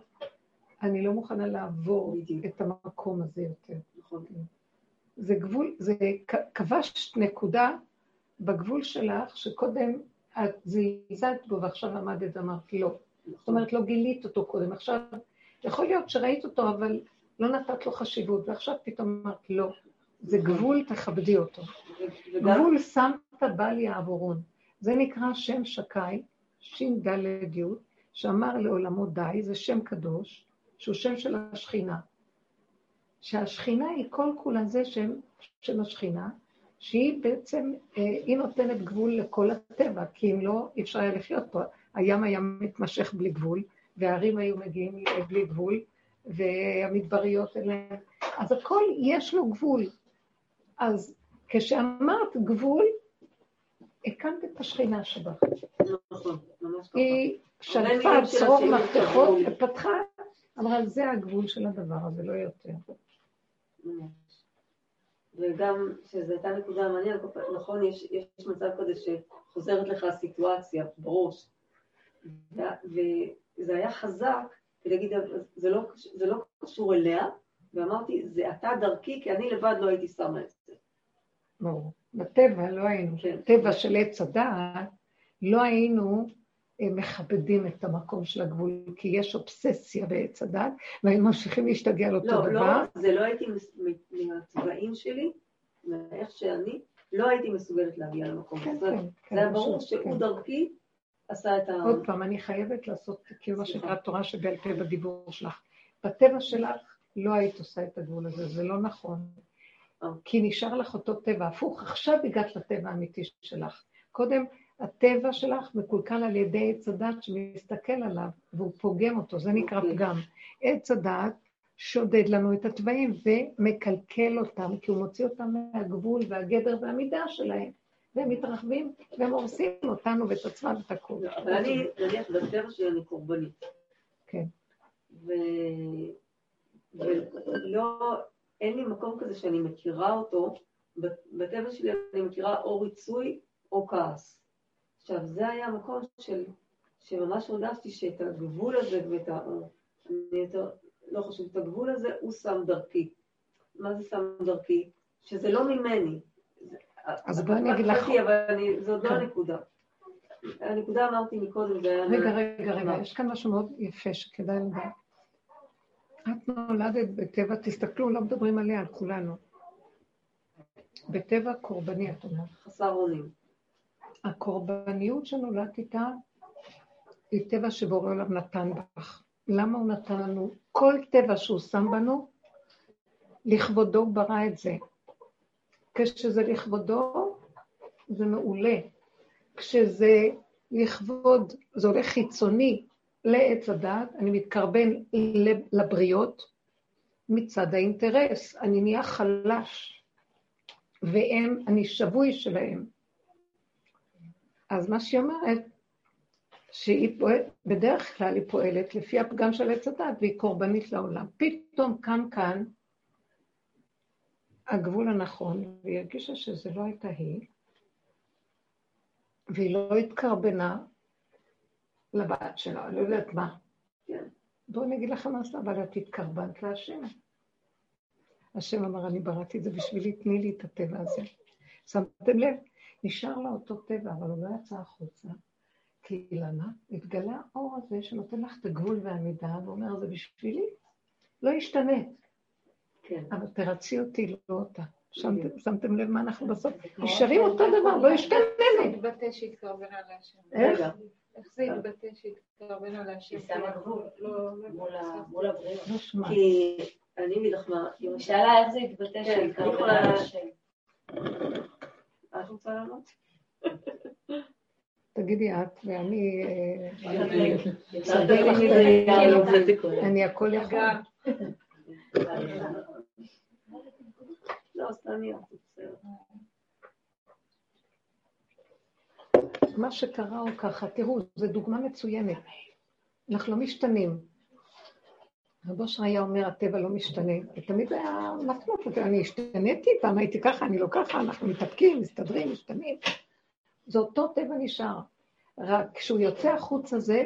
אני לא מוכנה לעבור בדיוק. את המקום הזה יותר. נכון. זה גבול, זה כבשת נקודה בגבול שלך, שקודם את זלזלת בו ועכשיו עמדת ואמרת לא. זאת אומרת, לא גילית אותו קודם. עכשיו, יכול להיות שראית אותו, אבל לא נתת לו חשיבות, ועכשיו פתאום אמרת לא. זה גבול, תכבדי אותו. גבול שמת בל יעבורון. זה נקרא שם שקי, ש"ד י', שאמר לעולמו די, זה שם קדוש, שהוא שם של השכינה. שהשכינה היא כל כולה זה שם של השכינה, שהיא בעצם, אה, היא נותנת גבול לכל הטבע, כי אם לא, אי אפשר היה לחיות פה. הים היה מתמשך בלי גבול, והערים היו מגיעים בלי גבול, והמדבריות אליהם. אז הכל יש לו גבול. אז כשאמרת גבול, הקמת את השכינה שבך. נכון, ממש ככה. היא שלפה צרור מפתחות ופתחה, אמרה, זה הגבול של הדבר הזה, לא יותר. וגם, שזו הייתה נקודה מעניינת, נכון, יש, יש מצב כזה שחוזרת לך הסיטואציה בראש, וזה היה חזק, ולהגיד, זה לא, זה לא קשור אליה, ואמרתי, זה אתה דרכי, כי אני לבד לא הייתי שמה את. ברור. בטבע לא היינו, כן. בטבע של עץ הדעת, לא היינו אה, מכבדים את המקום של הגבול, כי יש אובססיה בעץ הדעת, והיינו ממשיכים להשתגע על אותו לא, לא דבר. לא, זה לא הייתי, מהצבעים שלי, מאיך שאני, לא הייתי מסוגלת להגיע למקום כן, הזה. כן, זה כן, היה ברור שהוא כן. דרכי עשה את ה... עוד פעם, אני חייבת לעשות כאילו מה שנקרא תורה שבעל פה בדיבור שלך. בטבע שלך לא היית עושה את הגבול הזה, זה לא נכון. כי נשאר לך אותו טבע הפוך, עכשיו הגעת לטבע האמיתי שלך. קודם, הטבע שלך מקולקל על ידי עץ הדת שמסתכל עליו והוא פוגם אותו, זה נקרא אוקיי. פגם. עץ הדת שודד לנו את התוואים ומקלקל אותם, כי הוא מוציא אותם מהגבול והגדר והמידה שלהם. והם מתרחבים והם הורסים אותנו ואת עצמם ואת הכול. אבל אני, נניח, בטבע שלי אני קורבנית. כן. ולא, אין לי מקום כזה שאני מכירה אותו, בטבע שלי אני מכירה או ריצוי או כעס. עכשיו, זה היה המקום של, שממש הרגשתי שאת הגבול הזה ואת ה... אני יותר, לא חושבת, את הגבול הזה הוא שם דרכי. מה זה שם דרכי? שזה לא ממני. אז בואי אני אגיד לך... אבל זו עוד לא כן. הנקודה. הנקודה אמרתי מקודם, זה היה... רגע, רגע, רגע, יש כאן משהו מאוד יפה שכדאי לדעת. את נולדת בטבע, תסתכלו, לא מדברים עליה, על כולנו. בטבע קורבני, את אומרת. חסר אונים. הקורבניות שנולדת איתה היא טבע שבורא עולם נתן בך. למה הוא נתן לנו? כל טבע שהוא שם בנו, לכבודו ברא את זה. כשזה לכבודו, זה מעולה. כשזה לכבוד, זה הולך חיצוני לעץ הדת, אני מתקרבן לבריות מצד האינטרס, אני נהיה חלש, והם, אני שבוי שלהם. אז מה שהיא אומרת, שהיא פועלת, בדרך כלל היא פועלת לפי הפגם של עץ הדת והיא קורבנית לעולם. פתאום קם כאן הגבול הנכון, והיא הרגישה שזה לא הייתה היא, והיא לא התקרבנה לבת שלה, לא יודעת מה. כן. בואו אני אגיד לכם מה זה, אבל את התקרבנת להשם. השם אמר, אני בראתי את זה בשבילי, תני לי את הטבע הזה. שמתם לב? נשאר לה אותו טבע, אבל הוא לא יצא החוצה. כי למה? התגלה האור הזה שנותן לך את הגבול והמידה, ואומר, זה בשבילי. לא השתנית. כן. אבל תרצי אותי, לא אותה. שמתם לב מה אנחנו בסוף? נשארים אותו דבר, לא השתננו. איך זה יתבטא שהתקרבנה להשם? איך? איך זה יתבטא שהתקרבנה להשם? היא שמה גבול מול הבריאות. כי אני אגיד לך מה, היא שאלה איך זה יתבטא שהתקרבנה להשם. את רוצה לענות? תגידי את, ואני... אני הכל יכול. לא, מה שקרה הוא ככה, תראו, זו דוגמה מצוינת. אנחנו לא משתנים. רב אושר היה אומר, הטבע לא משתנה, ותמיד היה מפנות אני השתניתי, פעם הייתי ככה, אני לא ככה, אנחנו מתאפקים, מסתדרים, משתנים. זה אותו טבע נשאר. רק כשהוא יוצא החוצה זה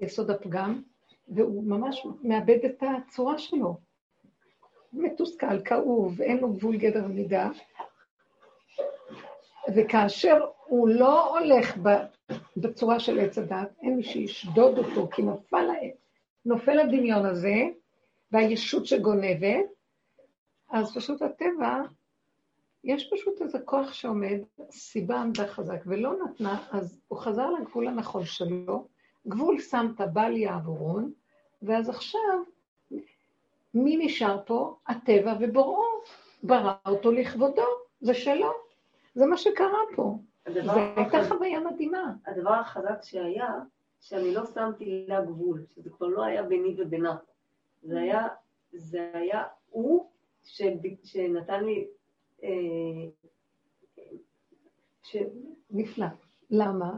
יסוד הפגם, והוא ממש מאבד את הצורה שלו. מתוסכל, כאוב, אין לו גבול גדר מידה. וכאשר הוא לא הולך בצורה של עץ הדת, אין מי שישדוד אותו, כי נפל, נופל הדמיון הזה, והישות שגונבת, אז פשוט הטבע, יש פשוט איזה כוח שעומד, סיבה עמדה חזק ולא נתנה, אז הוא חזר לגבול הנכון שלו, גבול שמת בל יעבורון, ואז עכשיו, מי נשאר פה? הטבע ובוראו, ברא אותו לכבודו, זה שלו. זה מה שקרה פה. זו הייתה חוויה מדהימה. הדבר החזק שהיה, שאני לא שמתי לה גבול, שזה כבר לא היה ביני ובינה. זה היה, זה היה הוא ש, שנתן לי... אה, ש... נפלא. למה?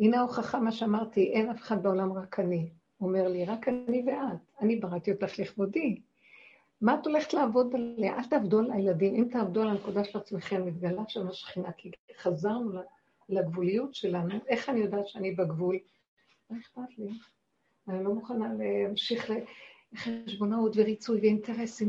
הנה ההוכחה מה שאמרתי, אין אף אחד בעולם רק אני. אומר לי, רק אני ואת. אני בראתי אותך לכבודי. מה את הולכת לעבוד עליה? אל תעבדו על הילדים. אם תעבדו על הנקודה של עצמכם, מתגלה שם השכינה, כי חזרנו לגבוליות שלנו. איך אני יודעת שאני בגבול? מה אכפת לי? אני לא מוכנה להמשיך לחשבונאות וריצוי ואינטרסים,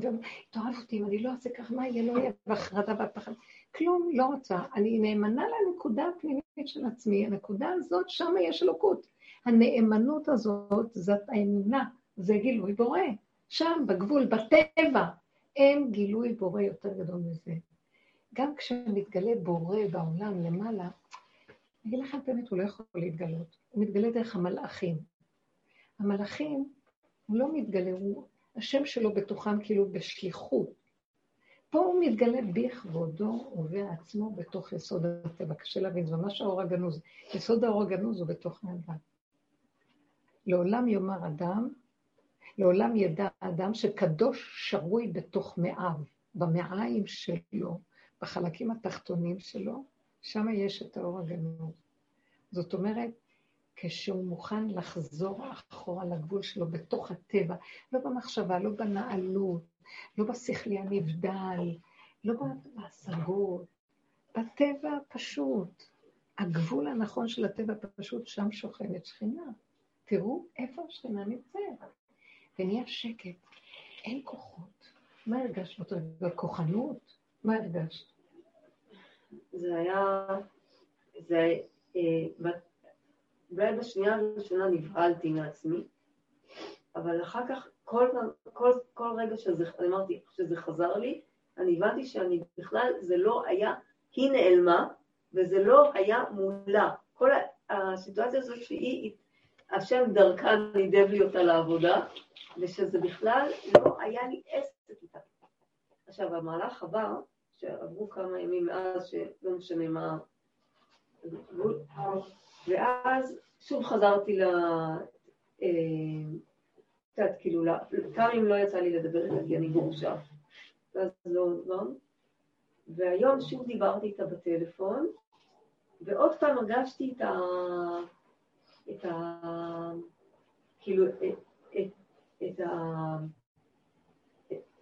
תאהב אותי, אם אני לא אעשה ככה, מה יהיה, לא יהיה, והחרדה והפחד. כלום, לא רוצה. אני נאמנה לנקודה הפנימית של עצמי, הנקודה הזאת, שם יש אלוקות. הנאמנות הזאת, זאת האמונה, זה גילוי בורא. שם, בגבול, בטבע, אין גילוי בורא יותר גדול מזה. גם כשמתגלה בורא בעולם למעלה, אני אגיד לכם באמת, הוא לא יכול להתגלות. הוא מתגלה דרך המלאכים. המלאכים, הוא לא מתגלה, הוא, השם שלו בתוכם כאילו בשליחות. פה הוא מתגלה בכבודו ובעצמו בתוך יסוד הטבע. קשה להבין, זה ממש האור הגנוז. יסוד האור הגנוז הוא בתוך האדם. לעולם יאמר אדם, לעולם ידע אדם שקדוש שרוי בתוך מאיו, במעיים שלו, בחלקים התחתונים שלו, שם יש את האור הגנוז. זאת אומרת, כשהוא מוכן לחזור אחורה לגבול שלו בתוך הטבע, לא במחשבה, לא בנעלות, לא בשכלי הנבדל, לא בהשגות, בטבע הפשוט. הגבול הנכון של הטבע הפשוט, שם שוכנת שכינה. תראו איפה השכינה נמצאת. ונהיה שקט, אין כוחות. מה הרגשת באותו רגע? כוחנות? מה הרגשת? זה היה, זה, אה, אולי בשנייה הראשונה נבהלתי מעצמי, אבל אחר כך, כל, כל, כל רגע שזה, אמרתי, שזה חזר לי, אני הבנתי שאני בכלל, זה לא היה, היא נעלמה, וזה לא היה מולה. כל הסיטואציה הזאת שהיא השם דרכה נידב לי אותה לעבודה, ושזה בכלל לא היה לי עסק איתה. עכשיו, המהלך הבא, שעברו כמה ימים מאז, שלא משנה מה, ואז שוב חזרתי ל... אה, את יודעת, כאילו, כמה ימים לא יצא לי לדבר איתה, כי אני גרושה, ואז לא, לא, והיום שוב דיברתי איתה בטלפון, ועוד פעם הרגשתי את ה... את ה... כאילו, את, את, את, ה...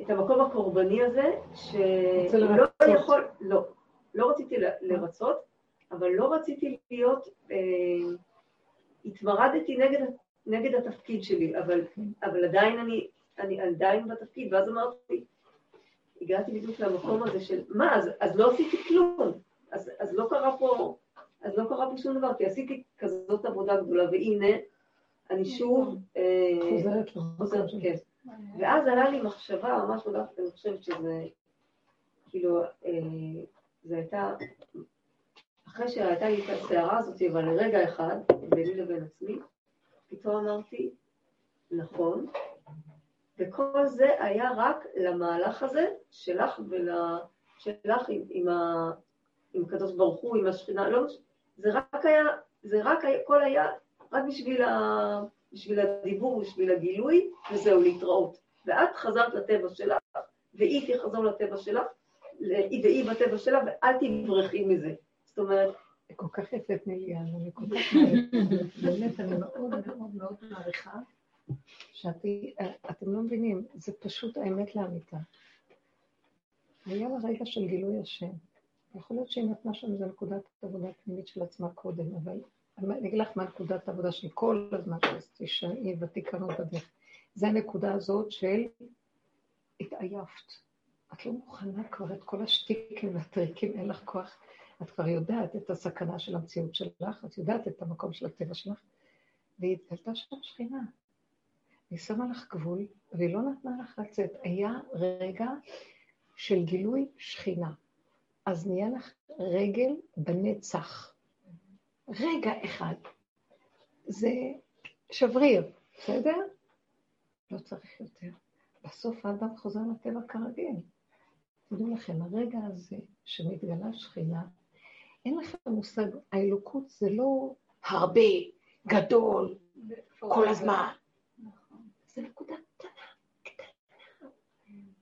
את המקום הקורבני הזה, שלא יכול, לא, לא רציתי לרצות, אבל לא רציתי להיות, אה, התמרדתי נגד, נגד התפקיד שלי, אבל, אבל עדיין אני, אני עדיין בתפקיד, ואז אמרתי, הגעתי בדיוק למקום הזה של, מה, אז, אז לא עשיתי כלום, אז, אז לא קרה פה, אז לא קרה פה שום דבר, כי עשיתי כזאת עבודה גדולה, והנה, אני שוב... אה, חוזרת חוזרת, כן. ואז עלה לי מחשבה, ממש הולכת, אני חושבת שזה, כאילו, אה, זה הייתה, אחרי שהייתה לי את הסערה הזאת, אבל לרגע אחד, ביני לבין עצמי, פתאום אמרתי, נכון, וכל זה היה רק למהלך הזה שלך ול... שלך עם, עם, ה... עם הקדוש ברוך הוא, עם השכינה, לא, זה רק היה, זה רק היה, הכל היה רק בשביל, ה, בשביל הדיבור, בשביל הגילוי, וזהו, להתראות. ואת חזרת לטבע שלך, והיא תחזור לטבע שלך, והיא בטבע שלה, ואל תברכי מזה. זאת אומרת... זה כל כך יפה פנילי, אני כל כך. באמת, אני מאוד מאוד מאוד מעריכה, שאתם לא מבינים, זה פשוט האמת לאמיתה. היה לה רגע של גילוי השם. יכול להיות שהיא נתנה שם איזו נקודת עבודה פנימית של עצמה קודם, אבל אני אגיד לך מה נקודת העבודה שלי כל הזמן שעשיתי, שאני ותיקה מאוד בדרך. זה הנקודה הזאת של התעייפת. את לא מוכנה כבר את כל השטיקים והטריקים, אין לך כוח. את כבר יודעת את הסכנה של המציאות שלך, את יודעת את המקום של הטבע שלך, והיא התגלתה שם שכינה. היא שמה לך גבול, והיא לא נתנה לך לצאת. היה רגע של גילוי שכינה. אז נהיה לך רגל בנצח. רגע אחד. זה שבריר, בסדר? לא צריך יותר. בסוף האדם חוזר לטבע כרגיל. תדעו לכם, הרגע הזה שמתגלה שכינה, אין לכם מושג, האלוקות זה לא הרבה, גדול, כל הזמן. זה נקודה.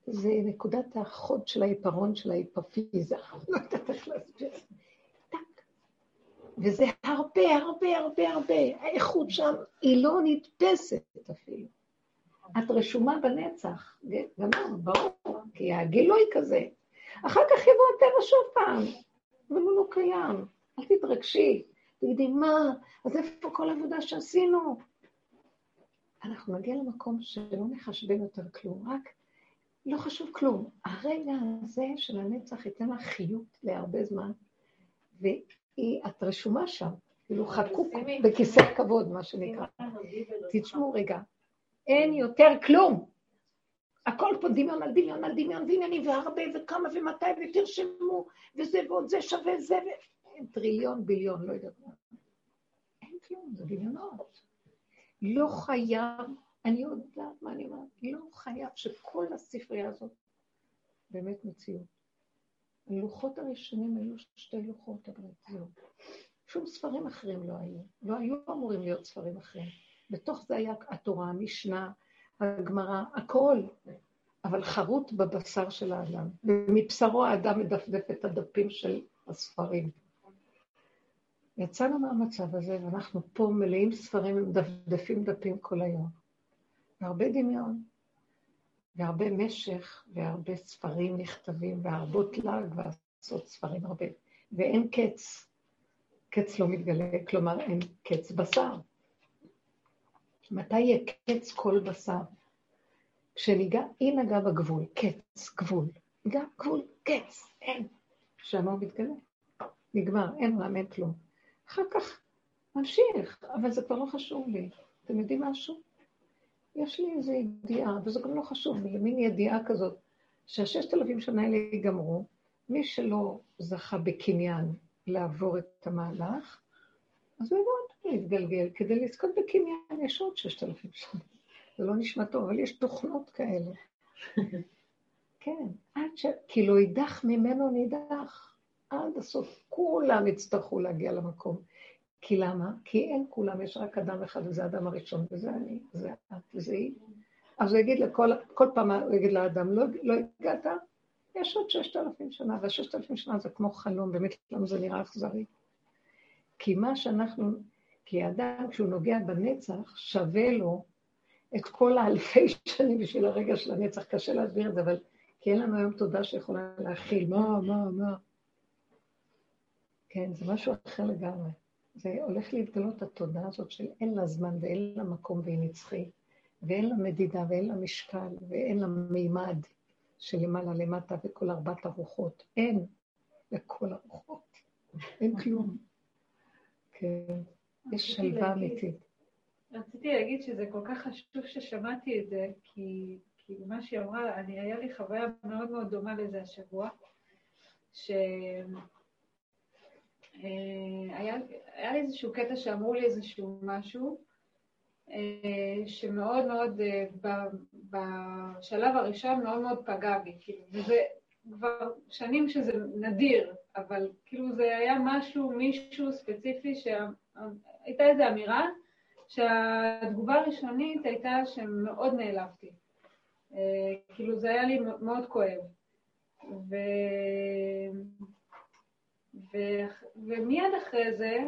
זה נקודת החוד של העיפרון של ההיפפיזה. לא יודעת איך להסביר. וזה הרבה, הרבה, הרבה, הרבה. האיכות שם היא לא נתפסת אפילו. את רשומה בנצח, גמרנו, ברור, כי הגילוי כזה. אחר כך יבוא הטבע שוב פעם, אבל הוא לא קיים. אל תתרגשי, תגידי, מה, אז איפה כל העבודה שעשינו? אנחנו נגיע למקום שלא נחשבן יותר כלום, רק לא חשוב כלום. הרגע הזה של הנצח ייתן לך חיות להרבה זמן, ואת רשומה שם, כאילו חקוק בכיסא הכבוד, מה שנקרא. תשמעו רגע, אין יותר כלום. הכל פה דמיון על דמיון על דמיון, ועניינים והרבה וכמה ומתי ותרשמו, וזה ועוד זה שווה זה, ו... טריליון ביליון, לא יודעת מה. אין כלום, זה דמיונות. לא חייב, אני יודעת מה אני אומרת, לא חייב שכל הספרייה הזאת באמת מציאות. הלוחות הראשונים היו שתי לוחות, אבל זהו. שום ספרים אחרים לא היו. לא היו אמורים להיות ספרים אחרים. בתוך זה היה התורה, המשנה, הגמרא, הכל. אבל חרוט בבשר של האדם. ומבשרו האדם מדפדף את הדפים של הספרים. יצאנו מהמצב הזה, ואנחנו פה מלאים ספרים ומדפדפים דפים כל היום. והרבה דמיון, והרבה משך, והרבה ספרים נכתבים, והרבות לעג ועשות ספרים הרבה. ואין קץ. קץ לא מתגלה, כלומר אין קץ בשר. מתי יהיה קץ כל בשר? כשניגע, היא נגעה בגבול, קץ, גבול. ניגע, גבול, קץ, אין. שם הוא מתגלה. נגמר, אין רם, אין כלום. אחר כך ממשיך, אבל זה כבר לא חשוב לי. אתם יודעים משהו? יש לי איזו ידיעה, וזה גם לא חשוב, מין ידיעה כזאת, שהששת אלפים שנה האלה ייגמרו, מי שלא זכה בקניין לעבור את המהלך, אז הוא יבוא עוד להתגלגל. כדי לזכות בקניין יש עוד ששת אלפים שנה. זה לא נשמע טוב, אבל יש תוכנות כאלה. כן, עד ש... כי לא יידח ממנו נידח. עד הסוף כולם יצטרכו להגיע למקום. כי למה? כי אין כולם, יש רק אדם אחד, וזה האדם הראשון, וזה אני, וזה את, וזה היא. אז הוא יגיד לכל, כל פעם הוא יגיד לאדם, לא, לא הגעת? יש עוד ששת אלפים שנה, והששת אלפים שנה זה כמו חלום, באמת למה זה נראה אכזרי. כי מה שאנחנו, כי האדם כשהוא נוגע בנצח, שווה לו את כל האלפי שנים בשביל הרגע של הנצח, קשה להסביר את זה, אבל כי אין לנו היום תודה שיכולה להכיל, מה, מה, מה. כן, זה משהו אחר לגמרי. זה הולך להתגלות התודעה הזאת של אין לה זמן ואין לה מקום והיא נצחית, ואין לה מדידה ואין לה משקל ואין לה מימד של למעלה למטה וכל ארבעת הרוחות. אין לכל הרוחות. אין כלום. כן, יש שלווה אמיתית. רציתי להגיד שזה כל כך חשוב ששמעתי את זה, כי, כי מה שהיא אמרה, אני, היה לי חוויה מאוד מאוד דומה לזה השבוע, שהיה היה לי איזשהו קטע שאמרו לי איזשהו משהו, אה, שמאוד מאוד, אה, בשלב הראשון מאוד מאוד פגע בי, כאילו, וזה כבר שנים שזה נדיר, אבל כאילו זה היה משהו, מישהו ספציפי, שהייתה איזו אמירה, שהתגובה הראשונית הייתה שמאוד נעלבתי. אה, כאילו זה היה לי מאוד כואב. ו... ו... ומיד אחרי זה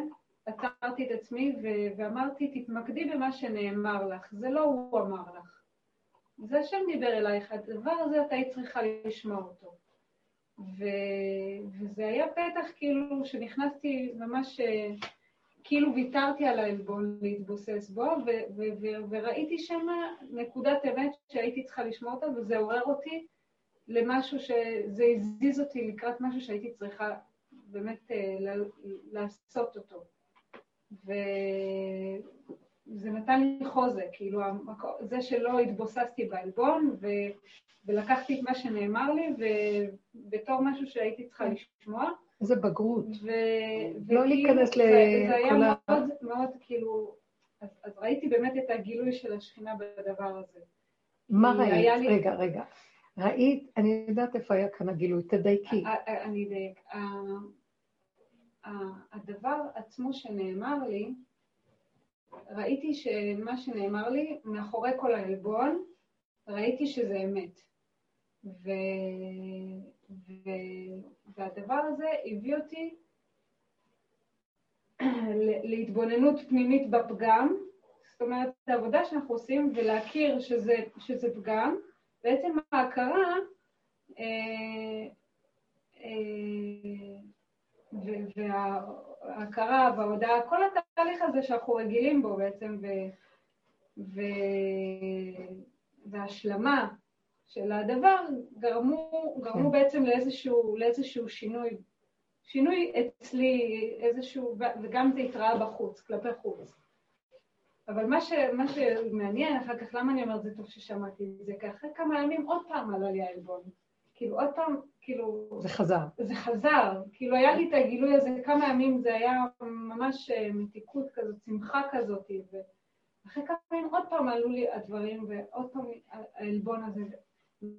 עצרתי את עצמי ו... ואמרתי, תתמקדי במה שנאמר לך, זה לא הוא אמר לך. זה השם דיבר אלייך, הדבר הזה את היית צריכה לשמוע אותו. ו, וזה היה פתח כאילו שנכנסתי ממש, כאילו ויתרתי על העלבון להתבוסס בו, ו, ו, ו, וראיתי שם נקודת אמת שהייתי צריכה לשמוע אותה, וזה עורר אותי למשהו שזה הזיז אותי לקראת משהו שהייתי צריכה באמת אה, לעשות אותו. וזה נתן לי חוזק, כאילו זה שלא התבוססתי בעלבון ו... ולקחתי את מה שנאמר לי ובתור משהו שהייתי צריכה לשמוע. איזה בגרות. ו... לא להיכנס לכל ה... זה היה מאוד, מאוד כאילו, אז, אז ראיתי באמת את הגילוי של השכינה בדבר הזה. מה ראית? לי... רגע, רגע. ראית, אני יודעת איפה היה כאן הגילוי, תדייקי. אני אדייק. הדבר עצמו שנאמר לי, ראיתי שמה שנאמר לי, מאחורי כל העלבון, ראיתי שזה אמת. ו... ו... והדבר הזה הביא אותי להתבוננות פנימית בפגם, זאת אומרת, העבודה שאנחנו עושים ולהכיר שזה, שזה פגם, בעצם ההכרה אה, אה, וההכרה וההודעה, כל התהליך הזה שאנחנו רגילים בו בעצם, ו, ו, וההשלמה של הדבר, גרמו, גרמו כן. בעצם לאיזשהו, לאיזשהו שינוי, שינוי אצלי, איזשהו, וגם זה התראה בחוץ, כלפי חוץ. אבל מה, ש, מה שמעניין, אחר כך, למה אני אומרת זה טוב ששמעתי את זה? כי אחרי כמה ימים עוד פעם עלה לי העלבון. כאילו, עוד פעם, כאילו... זה חזר. זה חזר. כאילו, היה לי את הגילוי הזה כמה ימים, זה היה ממש אה, מתיקות כזאת, שמחה כזאת, ואחרי כמה ימים עוד פעם עלו לי הדברים, ועוד פעם העלבון הזה.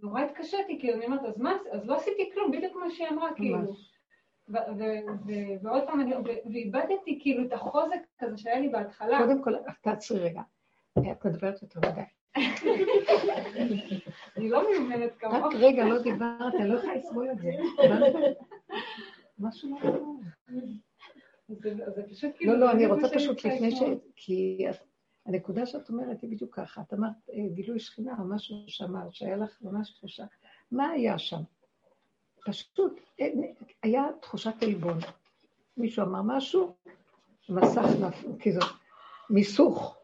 נורא התקשיתי, כאילו, אני אומרת, אז מה, אז לא עשיתי כלום, בדיוק כמו שהיא אמרה, כאילו. ועוד פעם, ואיבדתי כאילו את החוזק הזה שהיה לי בהתחלה. קודם כל, תעצרי רגע. את מדברת יותר מדי. אני לא מיומנת כמוך. רק רגע, לא דיברת, אני לא יכולה לסבול את זה. משהו לא זה פשוט כאילו... לא, לא, אני רוצה פשוט לפני ש... כי הנקודה שאת אומרת היא בדיוק ככה. את אמרת אה, גילוי שכינה, משהו שאמרת, שהיה לך ממש תחושה. מה היה שם? פשוט אה, היה תחושת עלבון. מישהו אמר משהו, מסך נפל, כאילו, מיסוך.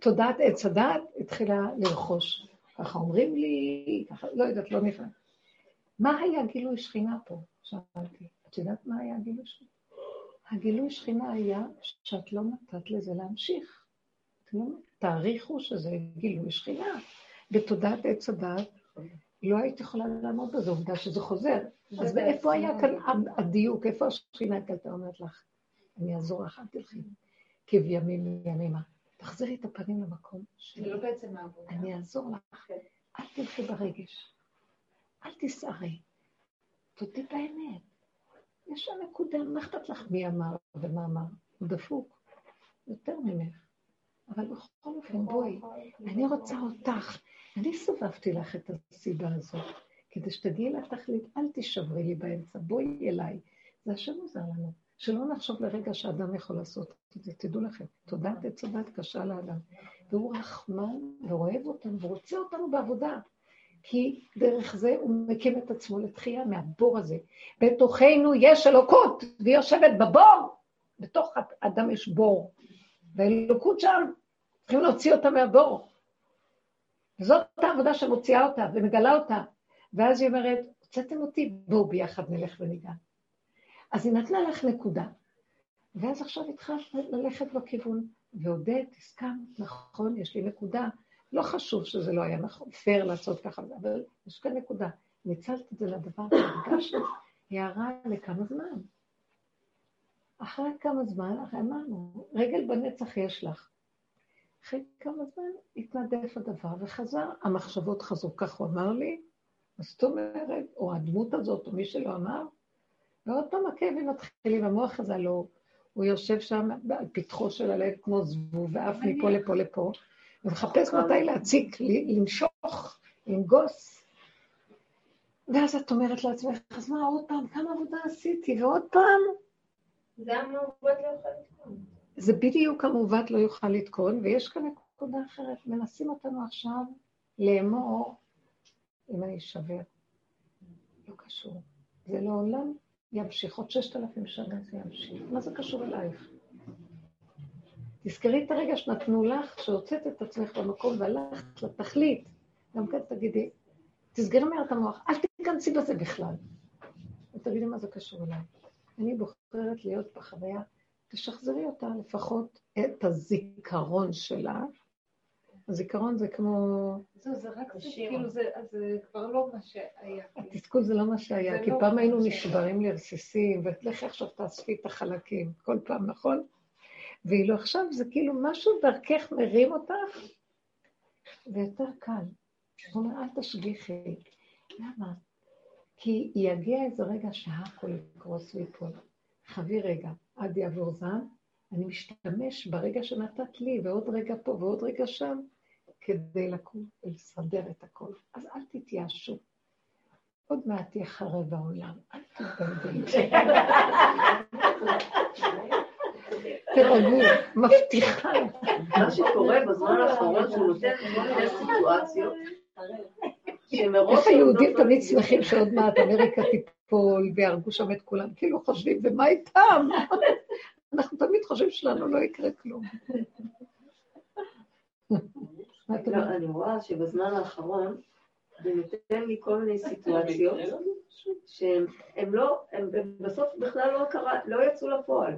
תודעת עץ הדעת התחילה לרכוש. ככה אומרים לי, ככה, לא יודעת, לא נפרד. מה היה גילוי שכינה פה? שאלתי. את יודעת מה היה גילוי שכינה? הגילוי שכינה היה שאת לא נתת לזה להמשיך. תעריכו שזה גילוי שכינה. בתודעת עץ הדעת לא היית יכולה לעמוד בזה, עובדה שזה חוזר. אז איפה היה כאן הדיוק? איפה השכינה הייתה אומרת לך? אני אעזור לך, אל תלכי. כבימים ימימה. תחזירי את הפנים למקום שלי. זה לא בעצם העבודה. אני אעזור לך. כן. אל תלכי ברגש. אל תסערי. תודי באמת. יש שם נקודה, מה אכפת לך מי אמר ומה אמר? הוא דפוק. יותר ממך. אבל בכל אופן, בואי, אני רוצה אותך. אני סובבתי לך את הסיבה הזאת, כדי שתגיעי לתכלית, אל תישברי לי באמצע, בואי אליי. זה השם עוזר לנו. שלא נחשוב לרגע שאדם יכול לעשות את זה. תדעו לכם, תודעת עץ הדת קשה לאדם. והוא רחמן ואוהב אותנו ורוצה אותנו בעבודה. כי דרך זה הוא מקים את עצמו לתחייה מהבור הזה. בתוכנו יש אלוקות, והיא יושבת בבור. בתוך אדם יש בור. והאלוקות שם, צריכים להוציא אותה מהבור. וזאת העבודה שמוציאה אותה ומגלה אותה. ואז היא אומרת, הוצאתם אותי, בואו ביחד נלך וניגע. אז היא נתנה לך נקודה. ואז עכשיו התחלת ללכת בכיוון, ועודד, הסכמת, נכון, יש לי נקודה. לא חשוב שזה לא היה נכון, פייר לעשות ככה, אבל יש כאן נקודה. ניצלת את זה לדבר שהרגשנו, הערה לכמה זמן. אחרי כמה זמן, אחרי אמרנו, רגל בנצח יש לך. אחרי כמה זמן התנדף הדבר וחזר, המחשבות חזרו, כך הוא אמר לי, זאת אומרת, או הדמות הזאת, או מי שלא אמר, ועוד פעם הכאבים מתחילים, המוח הזה לא, הוא יושב שם על פתחו של הלב כמו זבוב, ועף מפה לפה לפה, ומחפש מתי להציק, למשוך, לנגוס. ואז את אומרת לעצמך, אז מה, עוד פעם, כמה עבודה עשיתי, ועוד פעם? לא. זה בדיוק המעוות לא יוכל לתקון, ויש כאן נקודה אחרת, מנסים אותנו עכשיו לאמור אם אני אשבר. לא קשור. זה לעולם ימשיך, עוד ששת אלפים שנה זה ימשיך. מה זה קשור אלייך? תזכרי את הרגע שנתנו לך, שהוצאת את עצמך במקום והלכת לתכלית. גם כן תגידי, תסגרי מהר את המוח, אל תיכנסי בזה בכלל. ותגידי מה זה קשור אליי. אני בוחרת להיות בחוויה, תשחזרי אותה לפחות את הזיכרון שלה. הזיכרון זה כמו... זהו, זה רק זה, כאילו, זה, זה כבר לא מה שהיה. התסכול זה לא מה שהיה, כי לא פעם היינו נשברים לרסיסים, ולכי עכשיו תאספי את החלקים, כל פעם, נכון? ואילו עכשיו זה כאילו משהו דרכך מרים אותך, ויותר קל. הוא אומר, אל תשגיחי. למה? כי יגיע איזה רגע שהכל יקרוס ויפול. חבי רגע, עד יעבור זעם, אני משתמש ברגע שנתת לי, ועוד רגע פה ועוד רגע שם, כדי לקום ולסדר את הכל. אז אל תתייאשו. עוד מעט יחרב העולם, אל תתבלבלו. תרגעו, מבטיחה. מה שקורה בזמן האחרון, שהוא נותן כל מיני סיטואציות, איך היהודים תמיד שמחים שעוד מעט אמריקה תיפול ויהרגו שם את כולם, כאילו חושבים, ומה איתם? אנחנו תמיד חושבים שלנו לא יקרה כלום. לא, אני רואה שבזמן האחרון זה נותן לי כל מיני סיטואציות שהן לא, הם בסוף בכלל לא קרה, לא יצאו לפועל.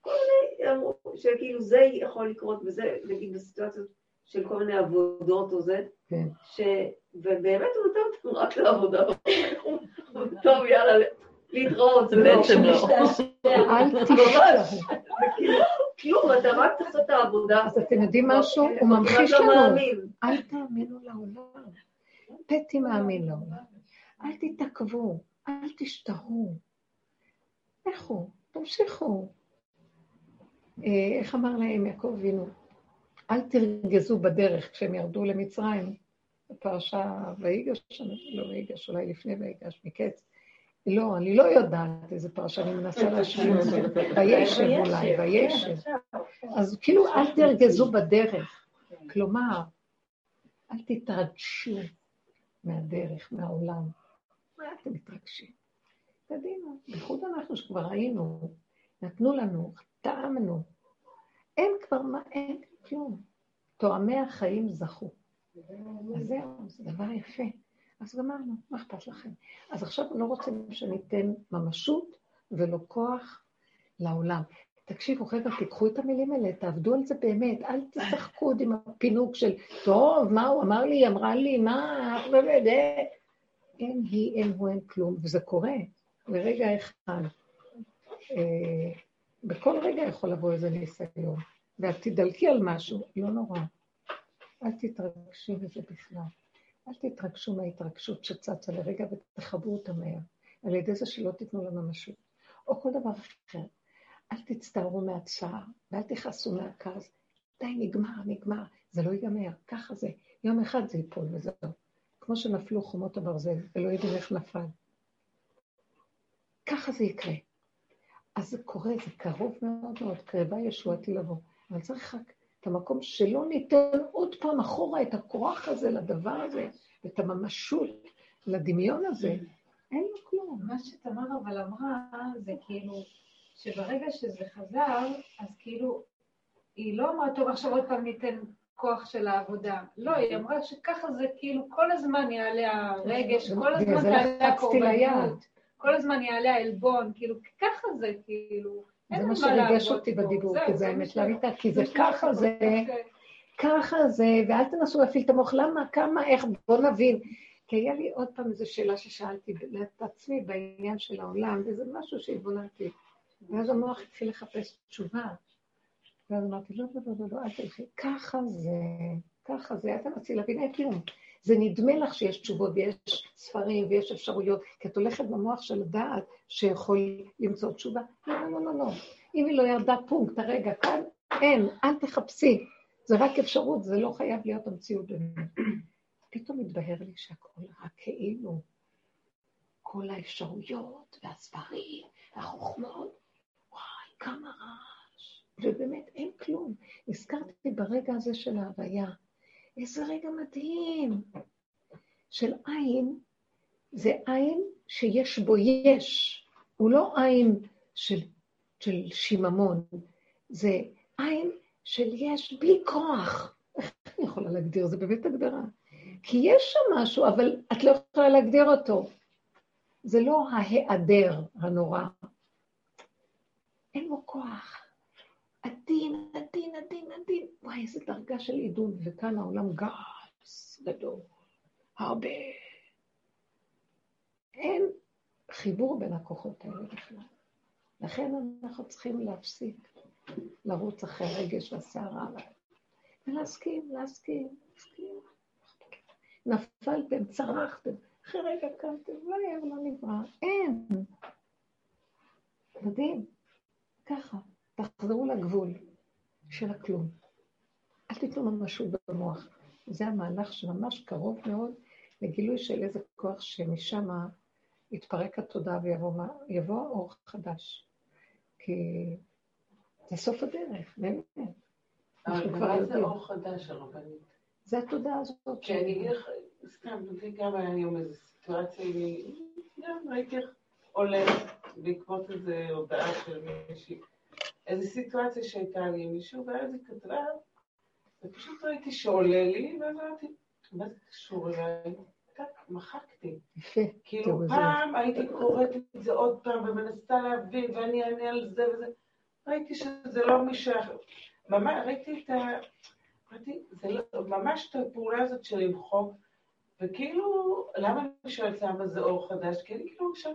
כל מיני, אמרו שכאילו זה יכול לקרות וזה, נגיד בסיטואציות של כל מיני עבודות או זה, כן. ובאמת הוא נותן אותם רק לעבודה. טוב, יאללה, להתראות, זה בעצם לא. אל תשכחו. כלום, אתה רק צריך לעשות את העבודה. אז אתם יודעים משהו? הוא ממחיש לנו. אל תאמינו לעולם. פטי מאמין לעולם. אל תתעכבו, אל תשתהו. לכו, תמשיכו. אה, איך אמר להם יעקב אבינו? אל תרגזו בדרך כשהם ירדו למצרים, בפרשה ויגש, לא ויגש, אולי לפני ויגש, מקץ. לא, אני לא יודעת איזה פרשה, אני מנסה להשלים את זה. וישב אולי, וישב. אז כאילו, אל תרגזו בדרך. כלומר, אל תתרגשו מהדרך, מהעולם. מה אתם מתרגשים? קדימה, בייחוד אנחנו שכבר היינו, נתנו לנו, טעמנו. אין כבר מה, אין כלום. תואמי החיים זכו. אז זהו, זה דבר יפה. אז גמרנו, מה אכפת לכם? אז עכשיו לא רוצים שניתן ממשות ולא כוח לעולם. תקשיבו, רגע, תיקחו את המילים האלה, תעבדו על זה באמת, אל תשחקו עוד עם הפינוק של, טוב, מה הוא אמר לי, אמרה לי, מה, אין היא, אין הוא, אין כלום, וזה קורה לרגע אחד. אה, בכל רגע יכול לבוא איזה ניסיון. ואת תדלקי על משהו, לא נורא. אל תתרגשי מזה בכלל. אל תתרגשו מההתרגשות שצצה לרגע ותחברו אותה מהר, על ידי זה שלא תיתנו לה ממשות. או כל דבר אחר. אל תצטערו מהצער, ואל תכעסו מהכעס. די, נגמר, נגמר. זה לא ייגמר, ככה זה. יום אחד זה ייפול וזהו. כמו שנפלו חומות הברזל, ולא יודעים איך נפל. ככה זה יקרה. אז זה קורה, זה קרוב מאוד מאוד, קרבה ישועתי לבוא. אבל צריך רק את המקום שלא ניתן עוד פעם אחורה את הכוח הזה לדבר הזה, את הממשות לדמיון הזה. אין לו כלום. מה שתמר אבל אמרה, זה כאילו, שברגע שזה חזר, אז כאילו, היא לא אמרה, טוב, עכשיו עוד פעם ניתן כוח של העבודה. לא, היא אמרה שככה זה כאילו, כל הזמן יעלה הרגש, כל הזמן יעלה הקורבנות, כל הזמן יעלה העלבון, כאילו, ככה זה, כאילו. זה מה שריגש אותי בדיבור, כי זה האמת לאמיתה, כי זה ככה זה, ככה זה, ואל תנסו להפעיל את המוח, למה, כמה, איך, בוא נבין. כי היה לי עוד פעם איזו שאלה ששאלתי את עצמי בעניין של העולם, וזה משהו שהתבוננתי. ואז המוח התחיל לחפש תשובה. ואז אמרתי, לא, לא, לא, לא, לא, אל תלכי, ככה זה, ככה זה, אל תנסי להבין, אין כלום. זה נדמה לך שיש תשובות ויש ספרים ויש אפשרויות, כי את הולכת במוח של הדעת שיכול למצוא תשובה. לא, לא, לא, לא, לא. אם היא לא ירדה פונקט, הרגע כאן, אין, אל תחפשי. זה רק אפשרות, זה לא חייב להיות המציאות באמת. פתאום התבהר לי שהכל רק כאילו. כל האפשרויות והספרים והחוכמות, וואי, כמה רעש. ובאמת, אין כלום. נזכרתי ברגע הזה של ההוויה. איזה רגע מדהים של עין זה עין שיש בו יש. הוא לא עין של, של שיממון, זה עין של יש בלי כוח. איך אני יכולה להגדיר? זה באמת הגדרה. כי יש שם משהו, אבל את לא יכולה להגדיר אותו. זה לא ההיעדר הנורא. אין לו כוח. עדין, עדין, עדין, עדין. וואי, איזה דרגה של עידון. וכאן העולם גס, גדול, הרבה. אין חיבור בין הכוחות האלה בכלל. לכן אנחנו צריכים להפסיק לרוץ אחרי רגש והסערה, ולהסכים, להסכים, להסכים. נפלתם, צרחתם, אחרי רגע קמתם, לא היה ולא נברא, אין. מדהים, ככה, תחזרו לגבול של הכלום. אל תיתנו משהו במוח. זה המהלך שממש קרוב מאוד לגילוי של איזה כוח שמשם יתפרק התודעה ויבוא אור חדש. כי זה סוף הדרך, באמת. אבל מה זה אור חדש, הרבנית? זה התודעה הזאת. כי אני אגיד לך, סתם, גם היה היום איזו סיטואציה, גם ראיתי איך עולה בעקבות איזו הודעה של מישהי, איזו סיטואציה שהייתה לי עם מישהו, ואז היא כתבה, ופשוט ראיתי שעולה לי, ואז אמרתי, מה זה קשור אליי? מחקתי. כאילו פעם הייתי קוראת את זה עוד פעם ומנסה להבין, ואני אענה על זה וזה. ראיתי שזה לא מישהו אחר. ממש, ראיתי את ה... ראיתי, זה לא, ממש את הפעולה הזאת של למחוק, וכאילו, למה אני שואלת למה זה אור חדש? כי אני כאילו עכשיו,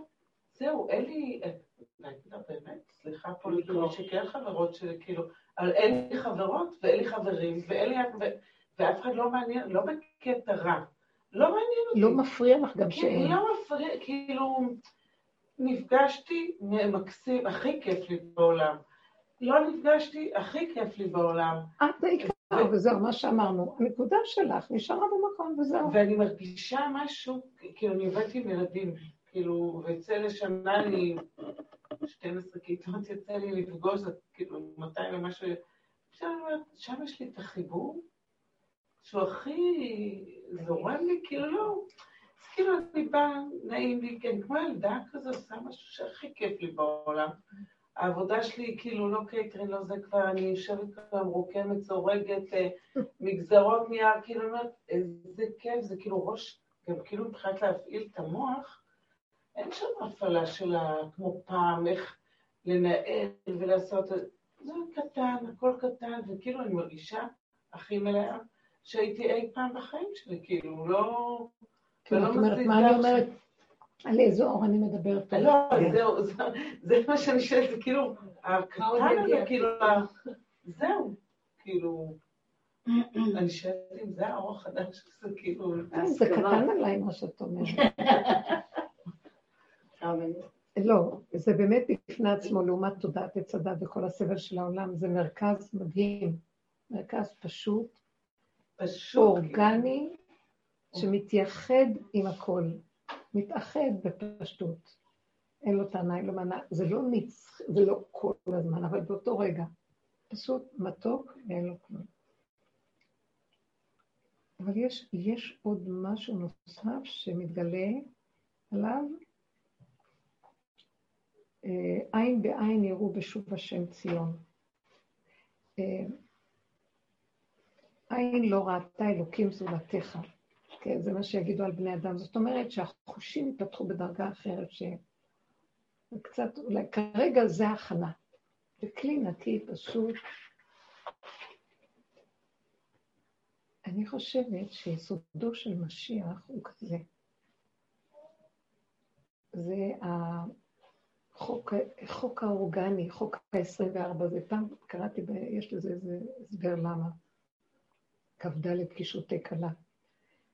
זהו, אין לי, באמת, סליחה פה לקרוא שכן חברות שלי, כאילו, אבל אין לי חברות ואין לי חברים, ואין לי, ואף אחד לא מעניין, לא בקטע רע. לא מעניין אותי. לא מפריע לך גם שאין. לא מפריע, כאילו, נפגשתי מקסים, הכי כיף לי בעולם. לא נפגשתי, הכי כיף לי בעולם. את העיקר, וזהו, מה שאמרנו. הנקודה שלך נשארה במקום, וזהו. ואני מרגישה משהו, כאילו, אני עובדת עם ילדים, כאילו, ויצא לשנה לי 12 כיתות, יצא לי לפגוש, כאילו, 200 ומשהו, שם יש לי את החיבור. שהוא הכי זורם לי, כאילו לא, אז כאילו אני באה, נעים לי, כן, כמו ילדה כזו, עושה משהו שהכי כיף לי בעולם. העבודה שלי כאילו לא קייטרינג, לא זה כבר, אני יושבת כבר רוקמת, סורגת, אה, מגזרות נייר, כאילו, אומרת, איזה כיף, זה כאילו ראש, גם כאילו מבחינת להפעיל את המוח, אין שם הפעלה שלה כמו פעם, איך לנהל ולעשות, זה קטן, הכל קטן, וכאילו אני מרגישה הכי מלאה. שהייתי אי פעם בחיים שלי, כאילו, לא... כן, זאת אומרת, מה אני אומרת? על איזה אור אני מדברת? לא, זהו, זה מה שאני שואלת, זה כאילו, הקטן הזה, כאילו, זהו, כאילו, אני שואלת אם זה האור החדש, זה כאילו... כן, זה קטן עליי מה שאת אומרת. לא, זה באמת בפני עצמו, לעומת תודעת עץ הדת וכל הסבל של העולם, זה מרכז מדהים, מרכז פשוט, פשוט. אורגני, שמתייחד עם הכל, מתאחד בפשטות. אין לו טענה, אין לו מנה, זה לא נצח, זה לא כל הזמן, אבל באותו רגע. פשוט מתוק ואין לו כלום. אבל יש, יש עוד משהו נוסף שמתגלה עליו. עין בעין יראו בשוב השם ציון. אה, עין לא ראתה אלוקים זולתך. כן, זה מה שיגידו על בני אדם. זאת אומרת שהחושים יפתחו בדרגה אחרת, שקצת, אולי כרגע זה הכנה. זה כלי נקי, פשוט. אני חושבת שיסודו של משיח הוא כזה. זה החוק, החוק האורגני, חוק ה-24, זה פעם קראתי, יש לזה איזה הסבר למה. כ"ד קישוטי כלה,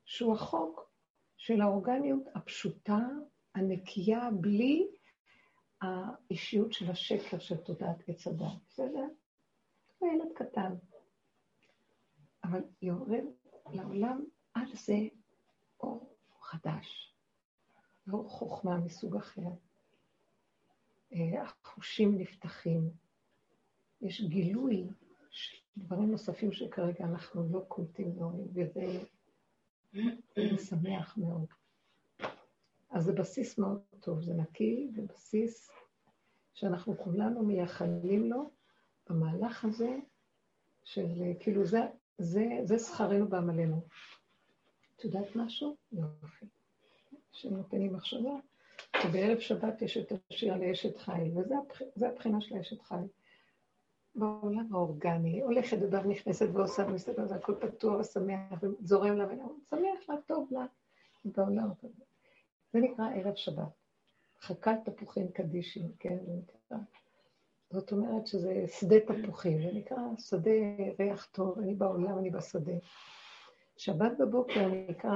שהוא החוק של האורגניות הפשוטה, הנקייה, בלי האישיות של השקר של תודעת עץ הדת, בסדר? הוא ילד קטן. אבל יורד לעולם על זה אור חדש, אור חוכמה מסוג אחר. אה, החושים נפתחים, יש גילוי דברים נוספים שכרגע אנחנו לא קולטים ורואים, וזה משמח מאוד. אז זה בסיס מאוד טוב, זה נקי, זה בסיס שאנחנו כולנו מייחלים לו במהלך הזה, של כאילו זה, זה, זה שכרנו בעמלנו. את יודעת משהו? יופי. שנותן לי מחשבה, שבערב שבת יש את השיר על האשת חיל, וזה הבחינה של האשת חיל. בעולם האורגני, הולכת דבר נכנסת ועושה ומסתכל, זה הכל פתוח ושמח וזורם לה, ושמח לה, טוב לה, בעולם כזה. זה נקרא ערב שבת. חכת תפוחים קדישים, כן, זה נקרא. זאת אומרת שזה שדה תפוחים, זה נקרא שדה ריח טוב, אני בעולם, אני בשדה. שבת בבוקר נקרא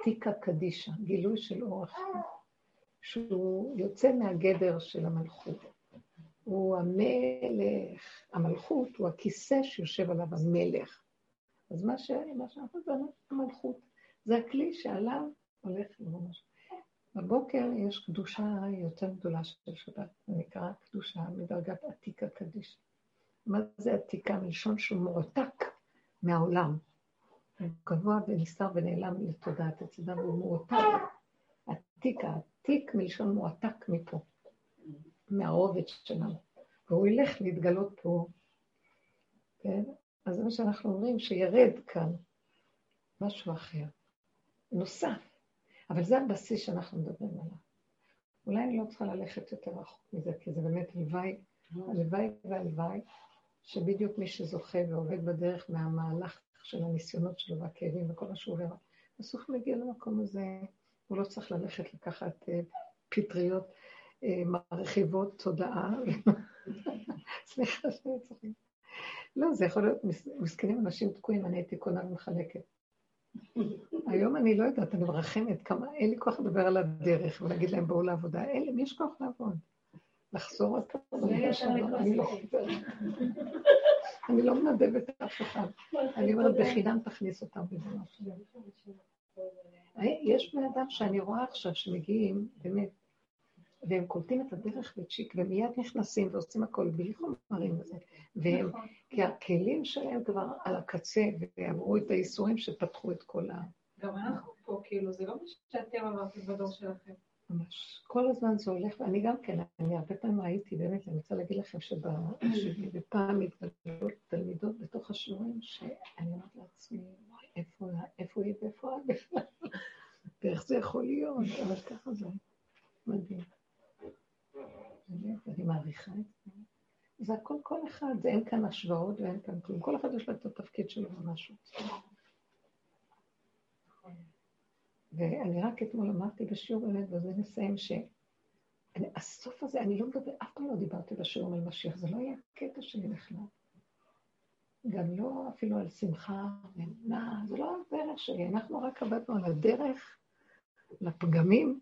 עתיקה קדישה, גילוי של אורח, שהוא יוצא מהגדר של המלכות. הוא המלך, המלכות הוא הכיסא שיושב עליו המלך. אז מה, ש... מה שאנחנו זה המלכות. זה הכלי שעליו הולך ממש. בבוקר יש קדושה יותר גדולה של שבת, זה נקרא קדושה מדרגת עתיקה קדיש. מה זה עתיקה? מלשון שהוא מועתק מהעולם. הוא קבוע ונסתר ונעלם לתודעת הצדה, והוא מועתק. עתיקה, עתיק מלשון מועתק מפה. מהרובד שלנו, והוא ילך להתגלות פה, כן? אז זה מה שאנחנו אומרים, שירד כאן משהו אחר, נוסף, אבל זה הבסיס שאנחנו מדברים עליו. אולי אני לא צריכה ללכת יותר רחוק מזה, כי זה באמת הלוואי, הלוואי והלוואי, שבדיוק מי שזוכה ועובד בדרך מהמהלך של הניסיונות שלו והכאבים וכל מה שהוא עובר, בסוף מגיע למקום הזה, הוא לא צריך ללכת לקחת אה, פטריות מרחיבות תודעה. סליחה שאני צוחקת. לא, זה יכול להיות, מסכנים אנשים תקועים, אני הייתי קונה ומחלקת. היום אני לא יודעת, אני מרחמת כמה, אין לי כוח לדבר על הדרך ולהגיד להם בואו לעבודה. אין לי, יש כוח לעבוד. לחזור עוד פעם, אני לא חוזרת. אני לא מנדבת אף אחד. אני אומרת, בחינם תכניס אותם יש בני אדם שאני רואה עכשיו שמגיעים, באמת, והם קולטים את הדרך בצ'יק, ומיד נכנסים ועושים הכל בלי חומרים וזה. והם, נכון. כי הכלים שלהם כבר על הקצה, ועברו את הייסורים שפתחו את כל ה... גם אנחנו פה, כאילו, זה לא מה שאתם אמרתם בדור שלכם. ממש. כל הזמן זה הולך, ואני גם כן, אני הרבה פעמים ראיתי, באמת, אני רוצה להגיד לכם שבפעם מתגלגלות תלמידות בתוך השיעורים, שאני אומרת לעצמי, איפה, היא את בכלל? ואיך זה יכול להיות? אבל ככה זה מדהים. אני מעריכה את זה. זה הכל כל אחד, זה אין כאן השוואות ואין כאן כלום. כל אחד יש לו את התפקיד שלו במשהו. ואני רק אתמול אמרתי בשיעור באמת, וזה נסיים, שהסוף הזה, אני לא מדבר, אף פעם לא דיברתי בשיעור על משיח, זה לא היה הקטע שלי בכלל. גם לא אפילו על שמחה ומה, זה לא הדרך שלי, אנחנו רק עבדנו על הדרך לפגמים,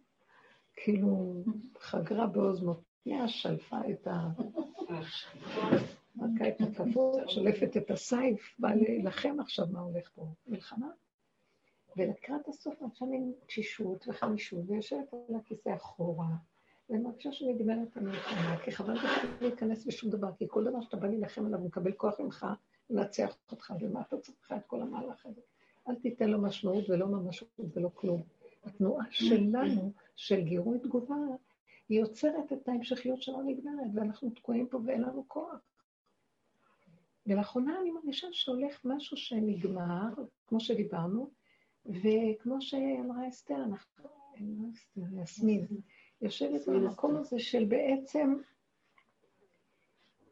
כאילו חגרה בעוז מותניה, שלפה את ה... מכה את הכבוד, שולפת את הסייף, באה להילחם עכשיו מה הולך פה, מלחמה. ולקראת הסוף עכשיו מין תשישות וחמישות, ויושבת על הכיסא אחורה, ואני מרגישה שאני דיברת על מלחמה, כי חבל בכלל להיכנס בשום דבר, כי כל דבר שאתה בא להילחם עליו, מקבל כוח ממך לנצח אותך, ומה אתה צריך את כל המהלך הזה? אל תיתן לו משמעות ולא ממשות ולא כלום. התנועה שלנו, של גירוי תגובה, היא יוצרת את ההמשכיות שלא נגמרת, ואנחנו תקועים פה ואין לנו כוח. ולאחרונה אני מרגישה שהולך משהו שנגמר, כמו שדיברנו, וכמו שאמרה אסתר, אנחנו, לא אסתר, יסמין, יושבת במקום הזה של בעצם,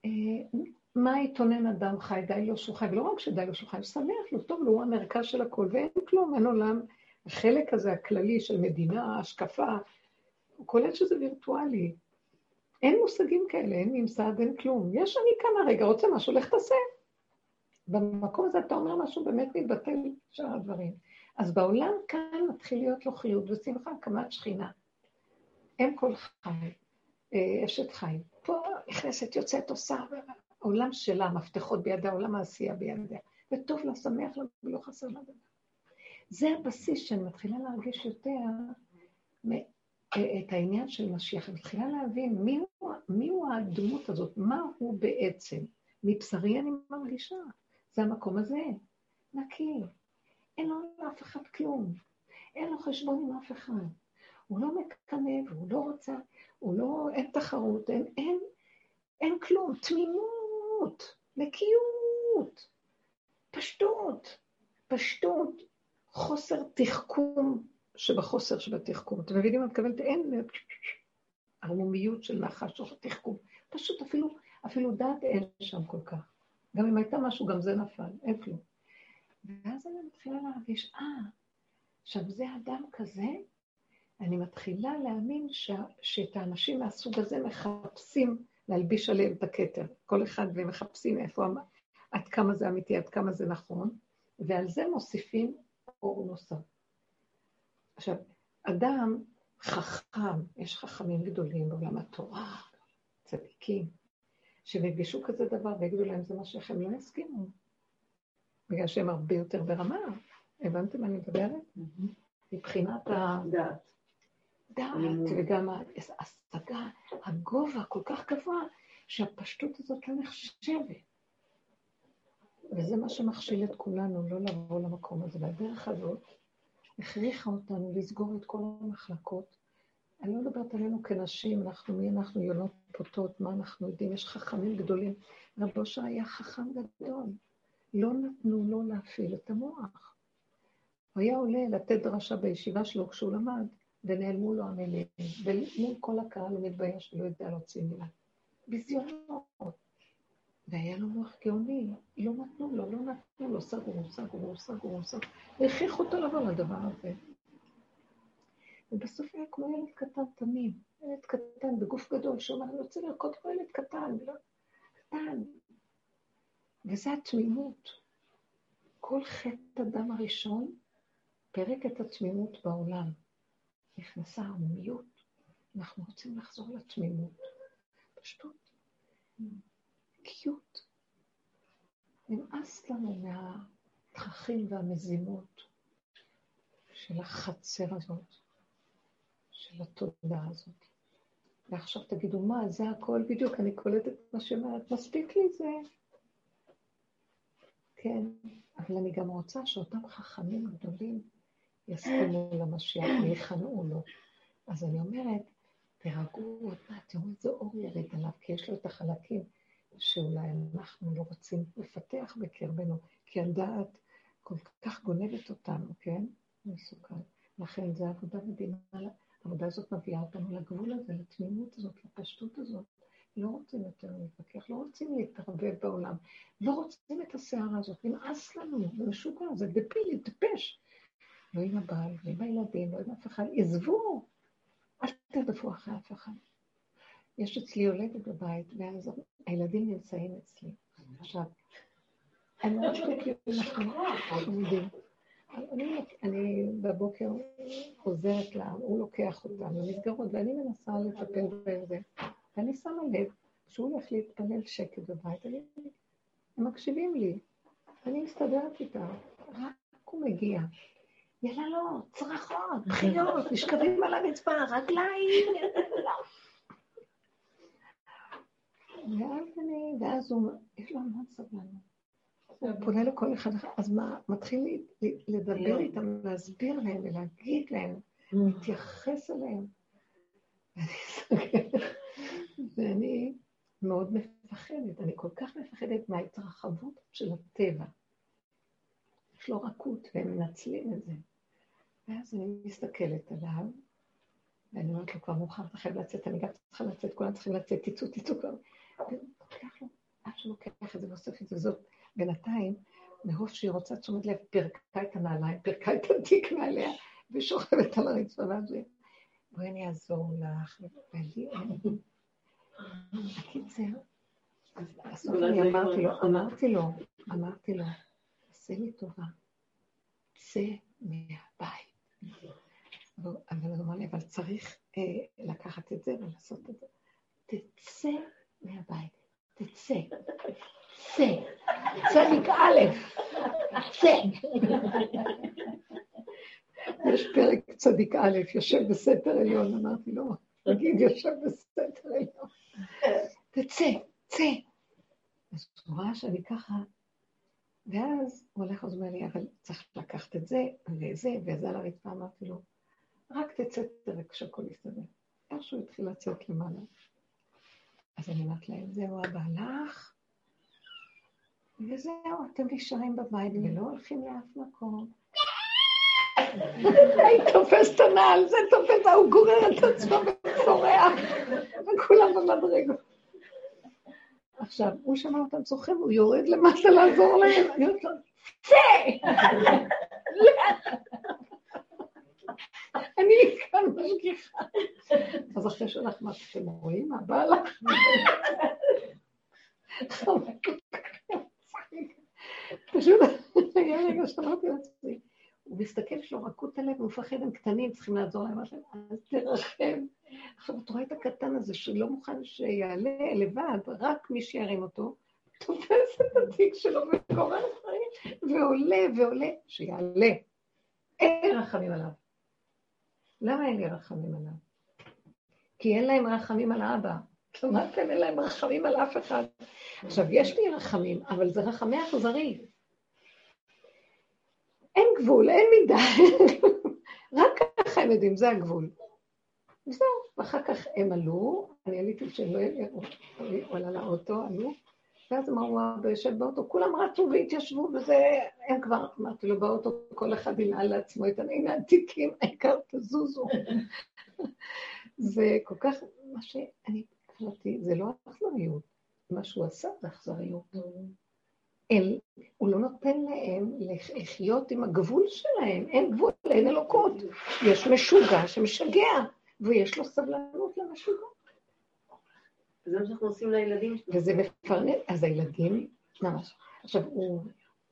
אה, מה יתונן אדם חי, די לו שהוא חי, ולא רק שדי לו שהוא חי, הוא שמח לו, טוב לו, הוא המרכז של הכל, ואין כלום, אין עולם. החלק הזה הכללי של מדינה, השקפה, הוא קולט שזה וירטואלי. אין מושגים כאלה, אין ממסד, אין כלום. יש אני כאן הרגע, רוצה משהו, לך תעשה. במקום הזה אתה אומר משהו, באמת מתבטל שאר הדברים. אז בעולם כאן מתחיל להיות לו חיות ושמחה, הקמת שכינה. אם כל חי, אה, אשת חי. פה נכנסת, יוצאת, עושה, העולם שלה, מפתחות בידה, עולם העשייה בידה. וטוב לה, שמח לה, ולא חסר לה דבר. זה הבסיס שאני מתחילה להרגיש יותר את העניין של משיח. אני מתחילה להבין מי הוא, מי הוא הדמות הזאת, מה הוא בעצם. מבשרי אני מרגישה. זה המקום הזה, נקי. אין לו לאף אחד כלום. אין לו חשבון עם אף אחד. הוא לא מקנא והוא לא רוצה, הוא לא, אין תחרות, אין, אין, אין כלום, תמימות, נקיות, פשטות, פשטות, חוסר תחכום שבחוסר שבתחכום. אתם מבינים מה את מתכוונת? אין ערמומיות של נחש או תחכום. פשוט אפילו, אפילו דעת אין שם כל כך. גם אם הייתה משהו, גם זה נפל, אין כלום. ואז אני מתחילה להרגיש, אה, עכשיו זה אדם כזה, אני מתחילה להאמין ש... שאת האנשים מהסוג הזה מחפשים להלביש עליהם את הכתר. כל אחד והם מחפשים איפה, עד כמה זה אמיתי, עד כמה זה נכון, ועל זה מוסיפים אור נוסף. עכשיו, אדם חכם, יש חכמים גדולים בעולם התורה, צדיקים, שהם יפגשו כזה דבר ויגידו להם זה מה שהם לא יסכימו, בגלל שהם הרבה יותר ברמה. הבנתם מה אני מדברת? מבחינת הדעת. דעת, וגם ההשגה, הגובה כל כך גבוה, שהפשטות הזאת לא נחשבת. וזה מה שמכשיל את כולנו, לא לבוא למקום הזה. והדרך הזאת הכריחה אותנו לסגור את כל המחלקות. אני לא מדברת עלינו כנשים, אנחנו, מי אנחנו יונות פוטות, מה אנחנו יודעים, יש חכמים גדולים. רב אושר היה חכם גדול. לא נתנו לו להפעיל את המוח. הוא היה עולה לתת דרשה בישיבה שלו כשהוא למד, ונעלמו לו המילים, ומול כל הקהל הוא מתבייש ולא יודע להוציא מילה. ביזיונות. והיה לו מוח גאוני, לא נתנו לו, לא נתנו לו, סגרו, סגרו, סגרו, סגרו, והכריחו אותו לבוא לדבר הזה. ובסוף היה כמו ילד קטן תמים, ילד קטן בגוף גדול, שאומר, אני רוצה לרקוד כמו ילד קטן, לא, קטן. וזה התמימות. כל חטא הדם הראשון פירק את התמימות בעולם. נכנסה ערמומיות, אנחנו רוצים לחזור לתמימות. פשטות. נקיות. נמאס לנו מהתככים והמזימות של החצר הזאת, של התודעה הזאת. ועכשיו תגידו, מה, זה הכל בדיוק, אני קולטת מה שאומרת, מספיק לי זה. כן, אבל אני גם רוצה שאותם חכמים גדולים יסכימו למשיח ויכנעו לו. אז אני אומרת, תירגעו עוד תראו איזה אור ירד עליו, כי יש לו את החלקים שאולי אנחנו לא רוצים לפתח בקרבנו, כי הדעת כל כך גונבת אותנו, כן? מסוכן. לכן זו עבודה מדהימה, העבודה הזאת מביאה אותנו לגבול הזה, לתמימות הזאת, לפשטות הזאת. לא רוצים יותר להתווכח, לא רוצים להתערבב בעולם, לא רוצים את הסערה הזאת, נמאס לנו, זה משוגע, זה דפילי, טיפש. לא עם הבעל, לא עם הילדים, לא עם אף אחד, עזבו, אל תרדפו אחרי אף אחד. יש אצלי יולדת בבית, ואז הילדים נמצאים אצלי. עכשיו, אני מאוד כאילו אנחנו חמודים. אני בבוקר עוזרת לה, הוא לוקח אותם למסגרות, ואני מנסה לטפל בזה. ואני שמה לב, כשהוא הולך להתפלל שקט בבית, אני, הם מקשיבים לי, אני מסתדרת איתם, רק הוא מגיע. יללות, צרחות, בחיות, נשכבים על הרצפה, רגליים, ואז אני, ואז הוא, יש לו המון סבלנות. הוא פונה לכל אחד אחר, אז מה, מתחיל לדבר איתם, להסביר להם ולהגיד להם, mm. להתייחס אליהם. ואני מאוד מפחדת, אני כל כך מפחדת מההתרחבות של הטבע. יש לו רכות, והם מנצלים את זה. ואז אני מסתכלת עליו, ואני אומרת לו, כבר מאוחר, אתה חייב לצאת, אני גם צריכה לצאת, כולם צריכים לצאת, תצאו, תצאו כבר. ולוקח לו, עד שהוא לוקח את זה ואוסף את זה, וזאת בינתיים, מרוב שהיא רוצה תשומת לב, פירקה את הנעליים, פירקה את התיק מעליה, ושוכבת על הרצפה, ואז היא, בואי אני אעזור לך, ולי אין. הקיצר, בסוף אני אמרתי לו, אמרתי לו, אמרתי לו, עשה לי טובה, צא מהבית. אבל הוא אמר לי, אבל צריך אה, לקחת את זה ולעשות את זה. תצא מהבית, תצא, צא, צדיק א', צא. יש פרק צדיק א', יושב בסתר עליון, אמרתי לו, נגיד יושב בסתר עליון. תצא, צא. אז הוא ראה שאני ככה, ואז הוא הולך ואומר לי, אבל צריך לקחת את זה וזה, וזה על הרצפה, אמרתי לו, רק תצא תראה כשהכול יסתדר. איכשהו התחיל לצאת למעלה. אז אני אומרת להם, זהו, אבא הלך, וזהו, אתם נשארים בבית ולא הולכים לאף מקום. היא תופסת הנעל, זה תופס, הוא גורר את עצמו וצורח, וכולם במדרגות. עכשיו, הוא שמע אותם צורכים, הוא יורד למטה לעזור להם, אני אומרת לו, צא! אני כאן משגיחה. אז אחרי שאנחנו מה שאתם רואים, מה בא לך? פשוט היה רגע שאמרתי לעצמי, הוא מסתכל, יש לו רכות הלב, הוא מפחד, הם קטנים, צריכים לעזור להם, אז תרחם. עכשיו, את רואה את הקטן הזה שלא מוכן שיעלה לבד, רק מי שירים אותו, תופס את התיק שלו וקורא דברים, ועולה ועולה, שיעלה. אין לי רחמים עליו. למה אין לי רחמים עליו? כי אין להם רחמים על האבא. שמעתם? אין להם רחמים על אף אחד. עכשיו, יש לי רחמים, אבל זה רחמי אכזרי. אין גבול, אין מידה. רק ככה הם יודעים, זה הגבול. וזהו, ואחר כך הם עלו, אני עליתי שהם לא יראו, הוא עלה לאוטו, עלו, ואז אמרו, אבא יושב באוטו, כולם רצו והתיישבו, וזה, הם כבר, אמרתי לו, באוטו כל אחד ינעל לעצמו את הנה העתיקים, העיקר תזוזו. זה כל כך, מה שאני החלטתי, זה לא אכזריות, מה שהוא עשה זה אכזריות. אל, הוא לא נותן להם לחיות עם הגבול שלהם, אין גבול, אין אלוקות. יש משוגע שמשגע, ויש לו סבלנות למשוגע. זה מה שאנחנו עושים לילדים שלנו. וזה מפרנס, אז הילדים, ממש. עכשיו, הוא,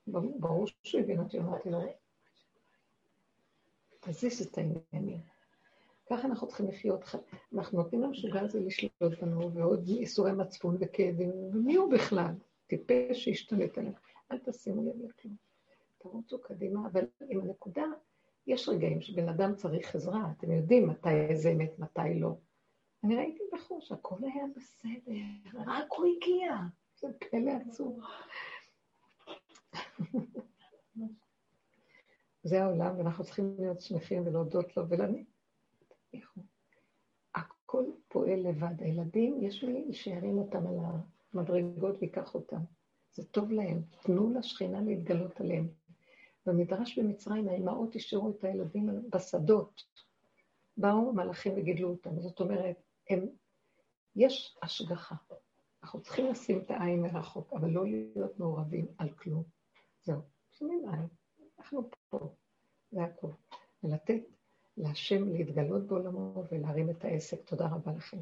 ברור שהוא הבין אותי, אמרתי לו, תזיז את העניינים. ככה אנחנו צריכים לחיות, אנחנו נותנים למשוגע הזה לשלוט בנו, ועוד איסורי מצפון וכאבים, ומי הוא בכלל? טיפש שישתלט עליו. אל תשימו לב לכלום. תרוצו קדימה, אבל עם הנקודה, יש רגעים שבן אדם צריך עזרה, אתם יודעים מתי זה אמת, מתי לא. אני ראיתי בחוש, הכל היה בסדר, רק הוא הגיע. זה פלא עצוב. זה העולם, ואנחנו צריכים להיות שמחים ולהודות לו ולעני. הכל פועל לבד. הילדים, יש לי שירים אותם על המדרגות ויקח אותם. זה טוב להם. תנו לשכינה להתגלות עליהם. במדרש במצרים האימהות השאירו את הילדים בשדות. באו מלאכים וגידלו אותם. זאת אומרת, הם, יש השגחה. אנחנו צריכים לשים את העין מרחוק, אבל לא להיות מעורבים על כלום. זהו, שמים עין. אנחנו פה, זה הכול. ולתת להשם להתגלות בעולמו ולהרים את העסק. תודה רבה לכם.